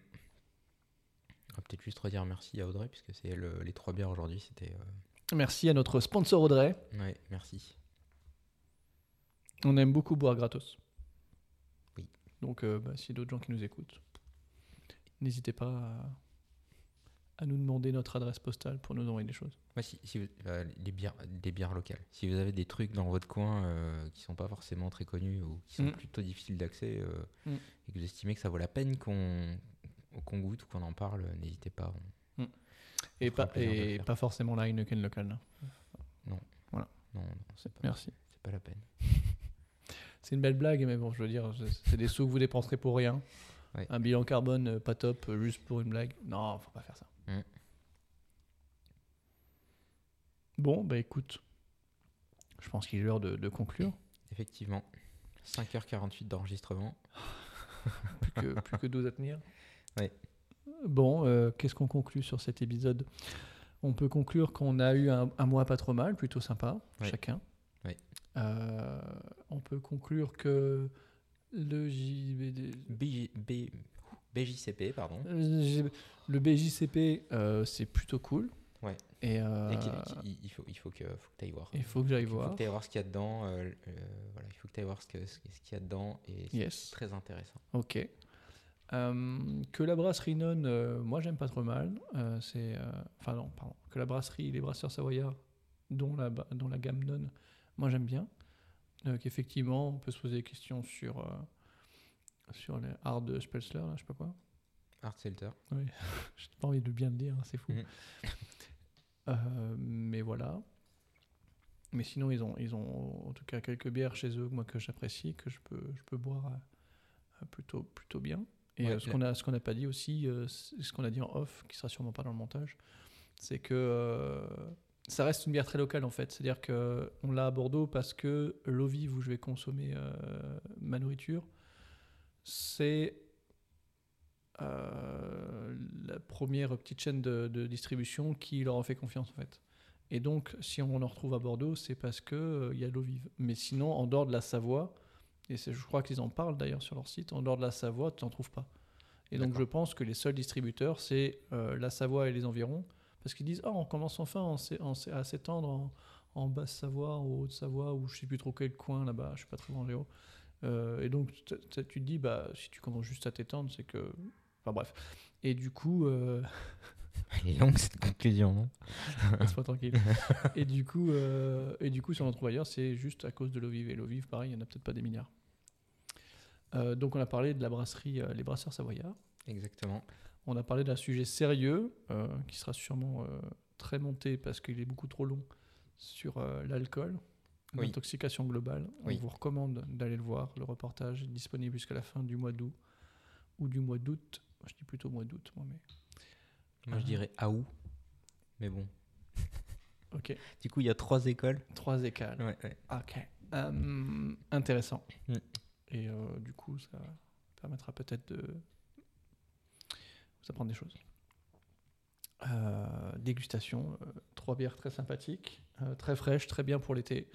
on va peut-être juste redire merci à Audrey, puisque c'est les trois bières aujourd'hui, c'était euh, Merci à notre sponsor Audrey. Ouais, merci. On aime beaucoup boire gratos. Oui. Donc, euh, bah, s'il y a d'autres gens qui nous écoutent, n'hésitez pas à, à nous demander notre adresse postale pour nous envoyer des choses. Moi, si, si vous- euh, les, bières, locales. Si vous avez des trucs dans votre coin euh, qui sont pas forcément très connus ou qui sont Mm. plutôt difficiles d'accès euh, Mm. et que vous estimez que ça vaut la peine qu'on qu'on goûte ou qu'on en parle, n'hésitez pas. on- Et, pas, et pas forcément la Heineken locale. Non, non, c'est pas, Merci. c'est pas la peine. C'est une belle blague, mais bon, je veux dire, c'est- des sous que vous dépenserez pour rien. Ouais. Un bilan carbone pas top, juste pour une blague. Non, faut pas faire ça. Mm. Bon, bah écoute, je pense qu'il est l'heure de, de conclure. Effectivement. 5h48 d'enregistrement. Plus que, plus que 12 à tenir. Ouais. Bon, euh, qu'est-ce qu'on conclut sur cet épisode? On peut conclure qu'on a eu un, un mois pas trop mal, plutôt sympa, Ouais. chacun. Ouais. Euh, on peut conclure que le JBD, B- BJCP, pardon. Euh, Le BJCP, euh, c'est plutôt cool. Ouais. Et, euh, Et qu'il- qu'il- il faut, il faut que, faut que tu ailles voir. il faut que j'aille Il faut voir. que tu ailles voir ce qu'il y a dedans. voilà, il faut que tu ailles voir ce que- ce qu'il y a dedans. Et c'est Yes. très intéressant. Ok. Que la brasserie Non, moi j'aime pas trop mal. C'est, enfin non, pardon. Que la brasserie, les brasseurs savoyards, dont la, dont la gamme Non, moi j'aime bien. Qu'effectivement, on peut se poser des questions sur sur les hard Spelsler, là, je sais pas quoi. Art Celter. Oui, j'ai pas envie de bien le dire, hein, c'est fou. Mhm. Euh, mais voilà. Mais sinon, ils ont, ils ont en tout cas quelques bières chez eux, moi que j'apprécie, que je peux, je peux boire euh, plutôt, plutôt bien. Et Ouais, euh, ce qu'on qu'on n'a pas dit aussi, ce qu'on a dit en off, qui sera sûrement pas dans le montage, c'est que euh, ça reste une bière très locale en fait. C'est-à-dire que on l'a à Bordeaux parce que l'eau vive où je vais consommer euh, ma nourriture, c'est euh, la première petite chaîne de, de distribution qui leur a fait confiance en fait. Et donc, si on en retrouve à Bordeaux, c'est parce que euh, y a l'eau vive. Mais sinon, en dehors de la Savoie, et c'est- je crois qu'ils en parlent d'ailleurs sur leur site, en dehors de la Savoie, tu n'en trouves pas. Et donc, je pense que les seuls distributeurs, c'est euh, la Savoie et les environs, parce qu'ils disent, oh, on commence enfin à s'étendre en, en Basse-Savoie, en Haute-Savoie, ou je sais plus trop quel coin là-bas, je suis pas très bon en géo. Euh, et donc, tu te dis, bah, si tu commences juste à t'étendre, c'est que. Enfin bref. Et du coup, euh, Elle est longue cette conclusion, non? Laisse-moi tranquille. et du coup, euh, et du coup, si on en trouve ailleurs, c'est juste à cause de l'eau vive. Et l'eau vive, pareil, il n'y en a peut-être pas des milliards. Euh, donc, on a parlé de la brasserie euh, Les Brasseurs Savoyards. Exactement. On a parlé d'un sujet sérieux euh, qui sera sûrement euh, très monté parce qu'il est beaucoup trop long sur euh, l'alcool, Oui. l'intoxication globale. Oui. On vous recommande d'aller le voir. Le reportage est disponible jusqu'à la fin du mois d'août ou du mois d'août. Je dis plutôt mois d'août, moi, mais Moi, je Ah. dirais Aou. Mais bon. ok. Du coup, il y a trois écoles. Trois écales. Ouais, ouais. Ok. Euh, intéressant. Mm. Et euh, du coup, ça permettra peut-être de vous apprendre des choses. Euh, dégustation, euh, trois bières très sympathiques, très fraîches, très bien pour l'été.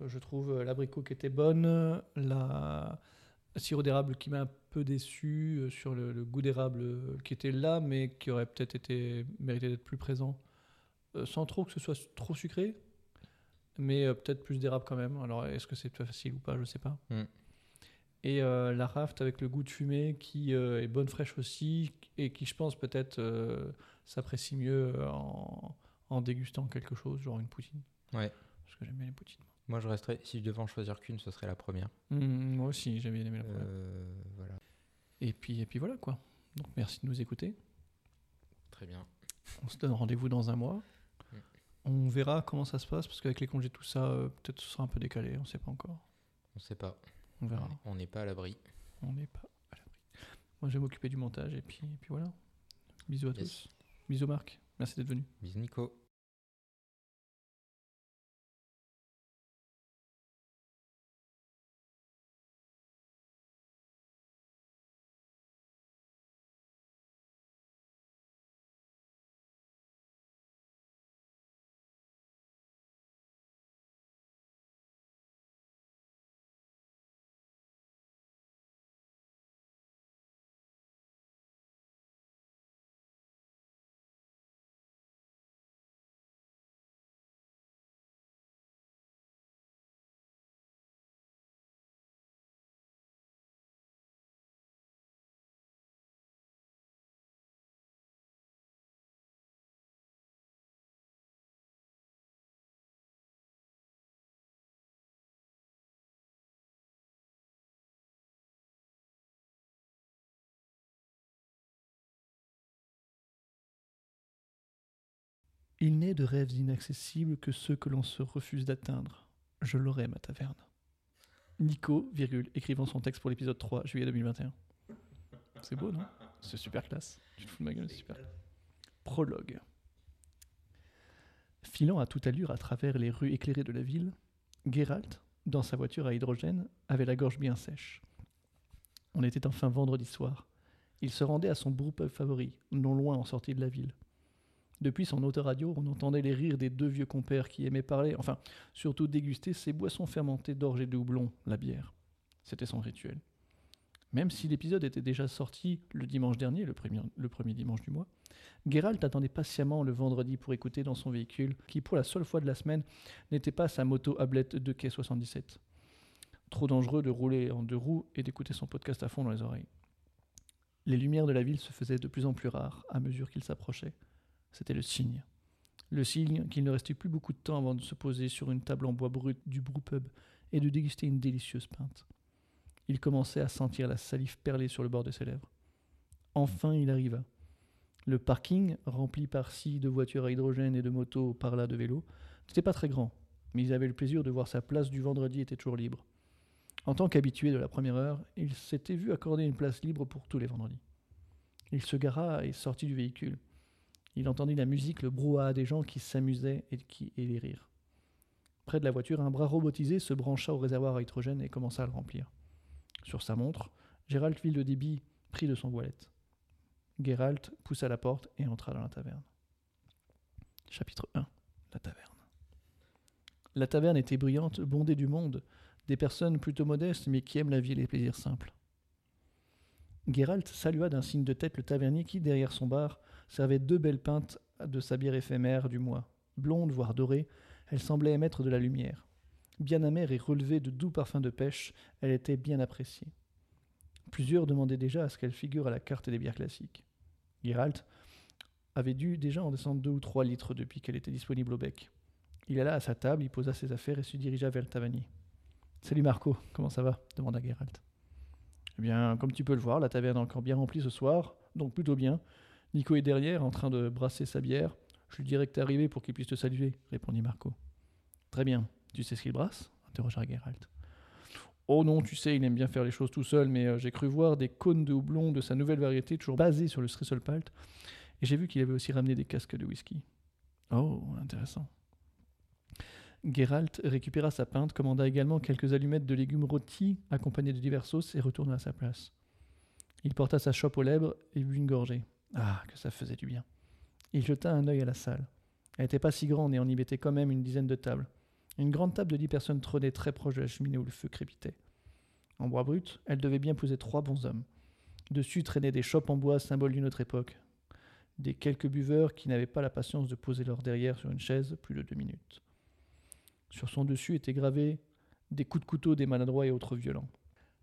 Euh, je trouve euh, l'abricot qui était bonne, la sirop d'érable qui m'a un peu déçu euh, sur le, le goût d'érable euh, qui était là, mais qui aurait peut-être été mérité d'être plus présent, euh, sans trop que ce soit trop sucré, mais euh, peut-être plus d'érable quand même. Alors est-ce que c'est facile ou pas, je sais pas. Mm. Et euh, la raft avec le goût de fumée qui euh, est bonne fraîche aussi et qui je pense peut-être euh, s'apprécie mieux euh, en, en dégustant quelque chose, genre une poutine. Ouais. Parce que j'aime bien les poutines. Moi, je resterais. Si je devais en choisir qu'une, ce serait la première. Mm, moi aussi, j'aime bien aimé la première. Euh, voilà. Et puis, et puis voilà quoi. Donc merci de nous écouter. Très bien. On se donne rendez-vous dans un mois. Mm. On verra comment ça se passe parce qu'avec les congés tout ça, euh, peut-être ce sera un peu décalé, on sait pas encore. On sait pas. On verra. On n'est pas à l'abri. On n'est pas à l'abri. Moi, je vais m'occuper du montage et puis, et puis voilà. Bisous à Yes. tous. Bisous Marc. Merci d'être venu. Bisous, Nico. Il n'est de rêves inaccessibles que ceux que l'on se refuse d'atteindre. Je l'aurai, ma taverne. Nico, virgule, écrivant son texte pour l'épisode 3, juillet 2021. C'est beau, non? C'est super classe. Tu te fous de ma gueule, c'est super. Prologue. Filant à toute allure à travers les rues éclairées de la ville, Geralt, dans sa voiture à hydrogène, avait la gorge bien sèche. On était enfin vendredi soir. Il se rendait à son brewpub favori, non loin en sortie de la ville. Depuis son autoradio, on entendait les rires des deux vieux compères qui aimaient parler, enfin, surtout déguster ces boissons fermentées d'orge et de houblon, la bière. C'était son rituel. Même si l'épisode était déjà sorti le dimanche dernier, le premier, dimanche du mois, Geralt attendait patiemment le vendredi pour écouter dans son véhicule, qui pour la seule fois de la semaine n'était pas sa moto Ablette de quai 77. Trop dangereux de rouler en deux roues et d'écouter son podcast à fond dans les oreilles. Les lumières de la ville se faisaient de plus en plus rares à mesure qu'il s'approchait. C'était le signe. Le signe qu'il ne restait plus beaucoup de temps avant de se poser sur une table en bois brut du brewpub et de déguster une délicieuse pinte. Il commençait à sentir la salive perler sur le bord de ses lèvres. Enfin, il arriva. Le parking, rempli par-ci de voitures à hydrogène et de motos par-là de vélos, n'était pas très grand, mais ils avaient le plaisir de voir sa place du vendredi était toujours libre. En tant qu'habitué de la première heure, il s'était vu accorder une place libre pour tous les vendredis. Il se gara et sortit du véhicule. Il entendit la musique, le brouhaha des gens qui s'amusaient et, qui, et les rires. Près de la voiture, un bras robotisé se brancha au réservoir à hydrogène et commença à le remplir. Sur sa montre, Gérald vit le débit pris de son voilette. Geralt poussa la porte et entra dans la taverne. Chapitre 1 La taverne. La taverne était bruyante, bondée du monde, des personnes plutôt modestes mais qui aiment la vie et les plaisirs simples. Geralt salua d'un signe de tête le tavernier qui, derrière son bar, servait deux belles pintes de sa bière éphémère du mois. Blonde, voire dorée, elle semblait émettre de la lumière. Bien amère et relevée de doux parfums de pêche, elle était bien appréciée. Plusieurs demandaient déjà à ce qu'elle figure à la carte des bières classiques. Geralt avait dû déjà en descendre deux ou trois litres depuis qu'elle était disponible au bec. Il alla à sa table, y posa ses affaires et se dirigea vers le tavernier. Salut Marco, comment ça va? demanda Geralt. Eh bien, comme tu peux le voir, la taverne est encore bien remplie ce soir, donc plutôt bien. Nico est derrière, en train de brasser sa bière. Je lui dirai que t'es arrivé pour qu'il puisse te saluer, répondit Marco. Très bien. Tu sais ce qu'il brasse? interrogea Geralt. Oh non, tu sais, il aime bien faire les choses tout seul, mais euh, j'ai cru voir des cônes de houblon de sa nouvelle variété, toujours basée sur le Strisselpalt, et j'ai vu qu'il avait aussi ramené des casques de whisky. Oh, intéressant. Geralt récupéra sa pinte, commanda également quelques allumettes de légumes rôtis accompagnées de diverses sauces et retourna à sa place. Il porta sa chope aux lèvres et but une gorgée. Ah, que ça faisait du bien. Il jeta un œil à la salle. Elle n'était pas si grande et on y mettait quand même une dizaine de tables. Une grande table de dix personnes trônait très proche de la cheminée où le feu crépitait. En bois brut, elle devait bien poser trois bons hommes. Dessus traînaient des chopes en bois, symbole d'une autre époque. Des quelques buveurs qui n'avaient pas la patience de poser leur derrière sur une chaise plus de deux minutes. Sur son dessus étaient gravés des coups de couteau des maladroits et autres violents.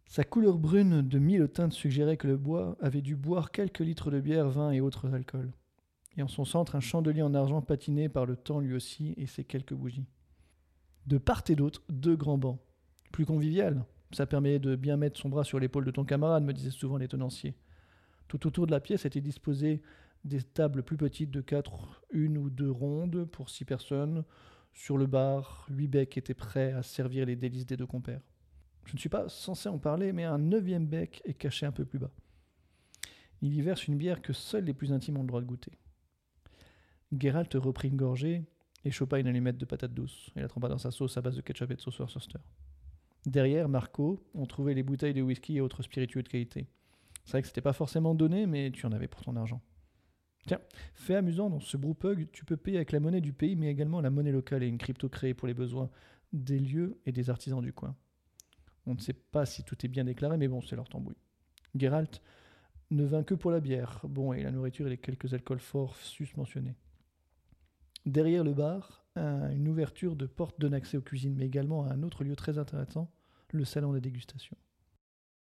Sa couleur brune de mille teintes suggérait que le bois avait dû boire quelques litres de bière, vin et autres alcools. Et en son centre, un chandelier en argent patiné par le temps lui aussi et ses quelques bougies. De part et d'autre, deux grands bancs. Plus convivial, ça permet de bien mettre son bras sur l'épaule de ton camarade, me disaient souvent les tenanciers. Tout autour de la pièce étaient disposées des tables plus petites de quatre, une ou deux rondes pour six personnes. Sur le bar, huit becs étaient prêts à servir les délices des deux compères. Je ne suis pas censé en parler, mais un neuvième bec est caché un peu plus bas. Il y verse une bière que seuls les plus intimes ont le droit de goûter. Geralt reprit une gorgée et chopa une allumette de patate douce et la trempa dans sa sauce à base de ketchup et de sauce Worcester. Derrière, Marco, on trouvait les bouteilles de whisky et autres spiritueux de qualité. C'est vrai que c'était pas forcément donné, mais tu en avais pour ton argent. Tiens, fait amusant, dans ce brewpub, tu peux payer avec la monnaie du pays, mais également la monnaie locale et une crypto créée pour les besoins des lieux et des artisans du coin. On ne sait pas si tout est bien déclaré, mais bon, c'est leur tambouille. Geralt ne vint que pour la bière, bon, et la nourriture et les quelques alcools forts susmentionnés. Derrière le bar, un- une ouverture de porte donne accès aux cuisines, mais également à un autre lieu très intéressant, le salon des dégustations.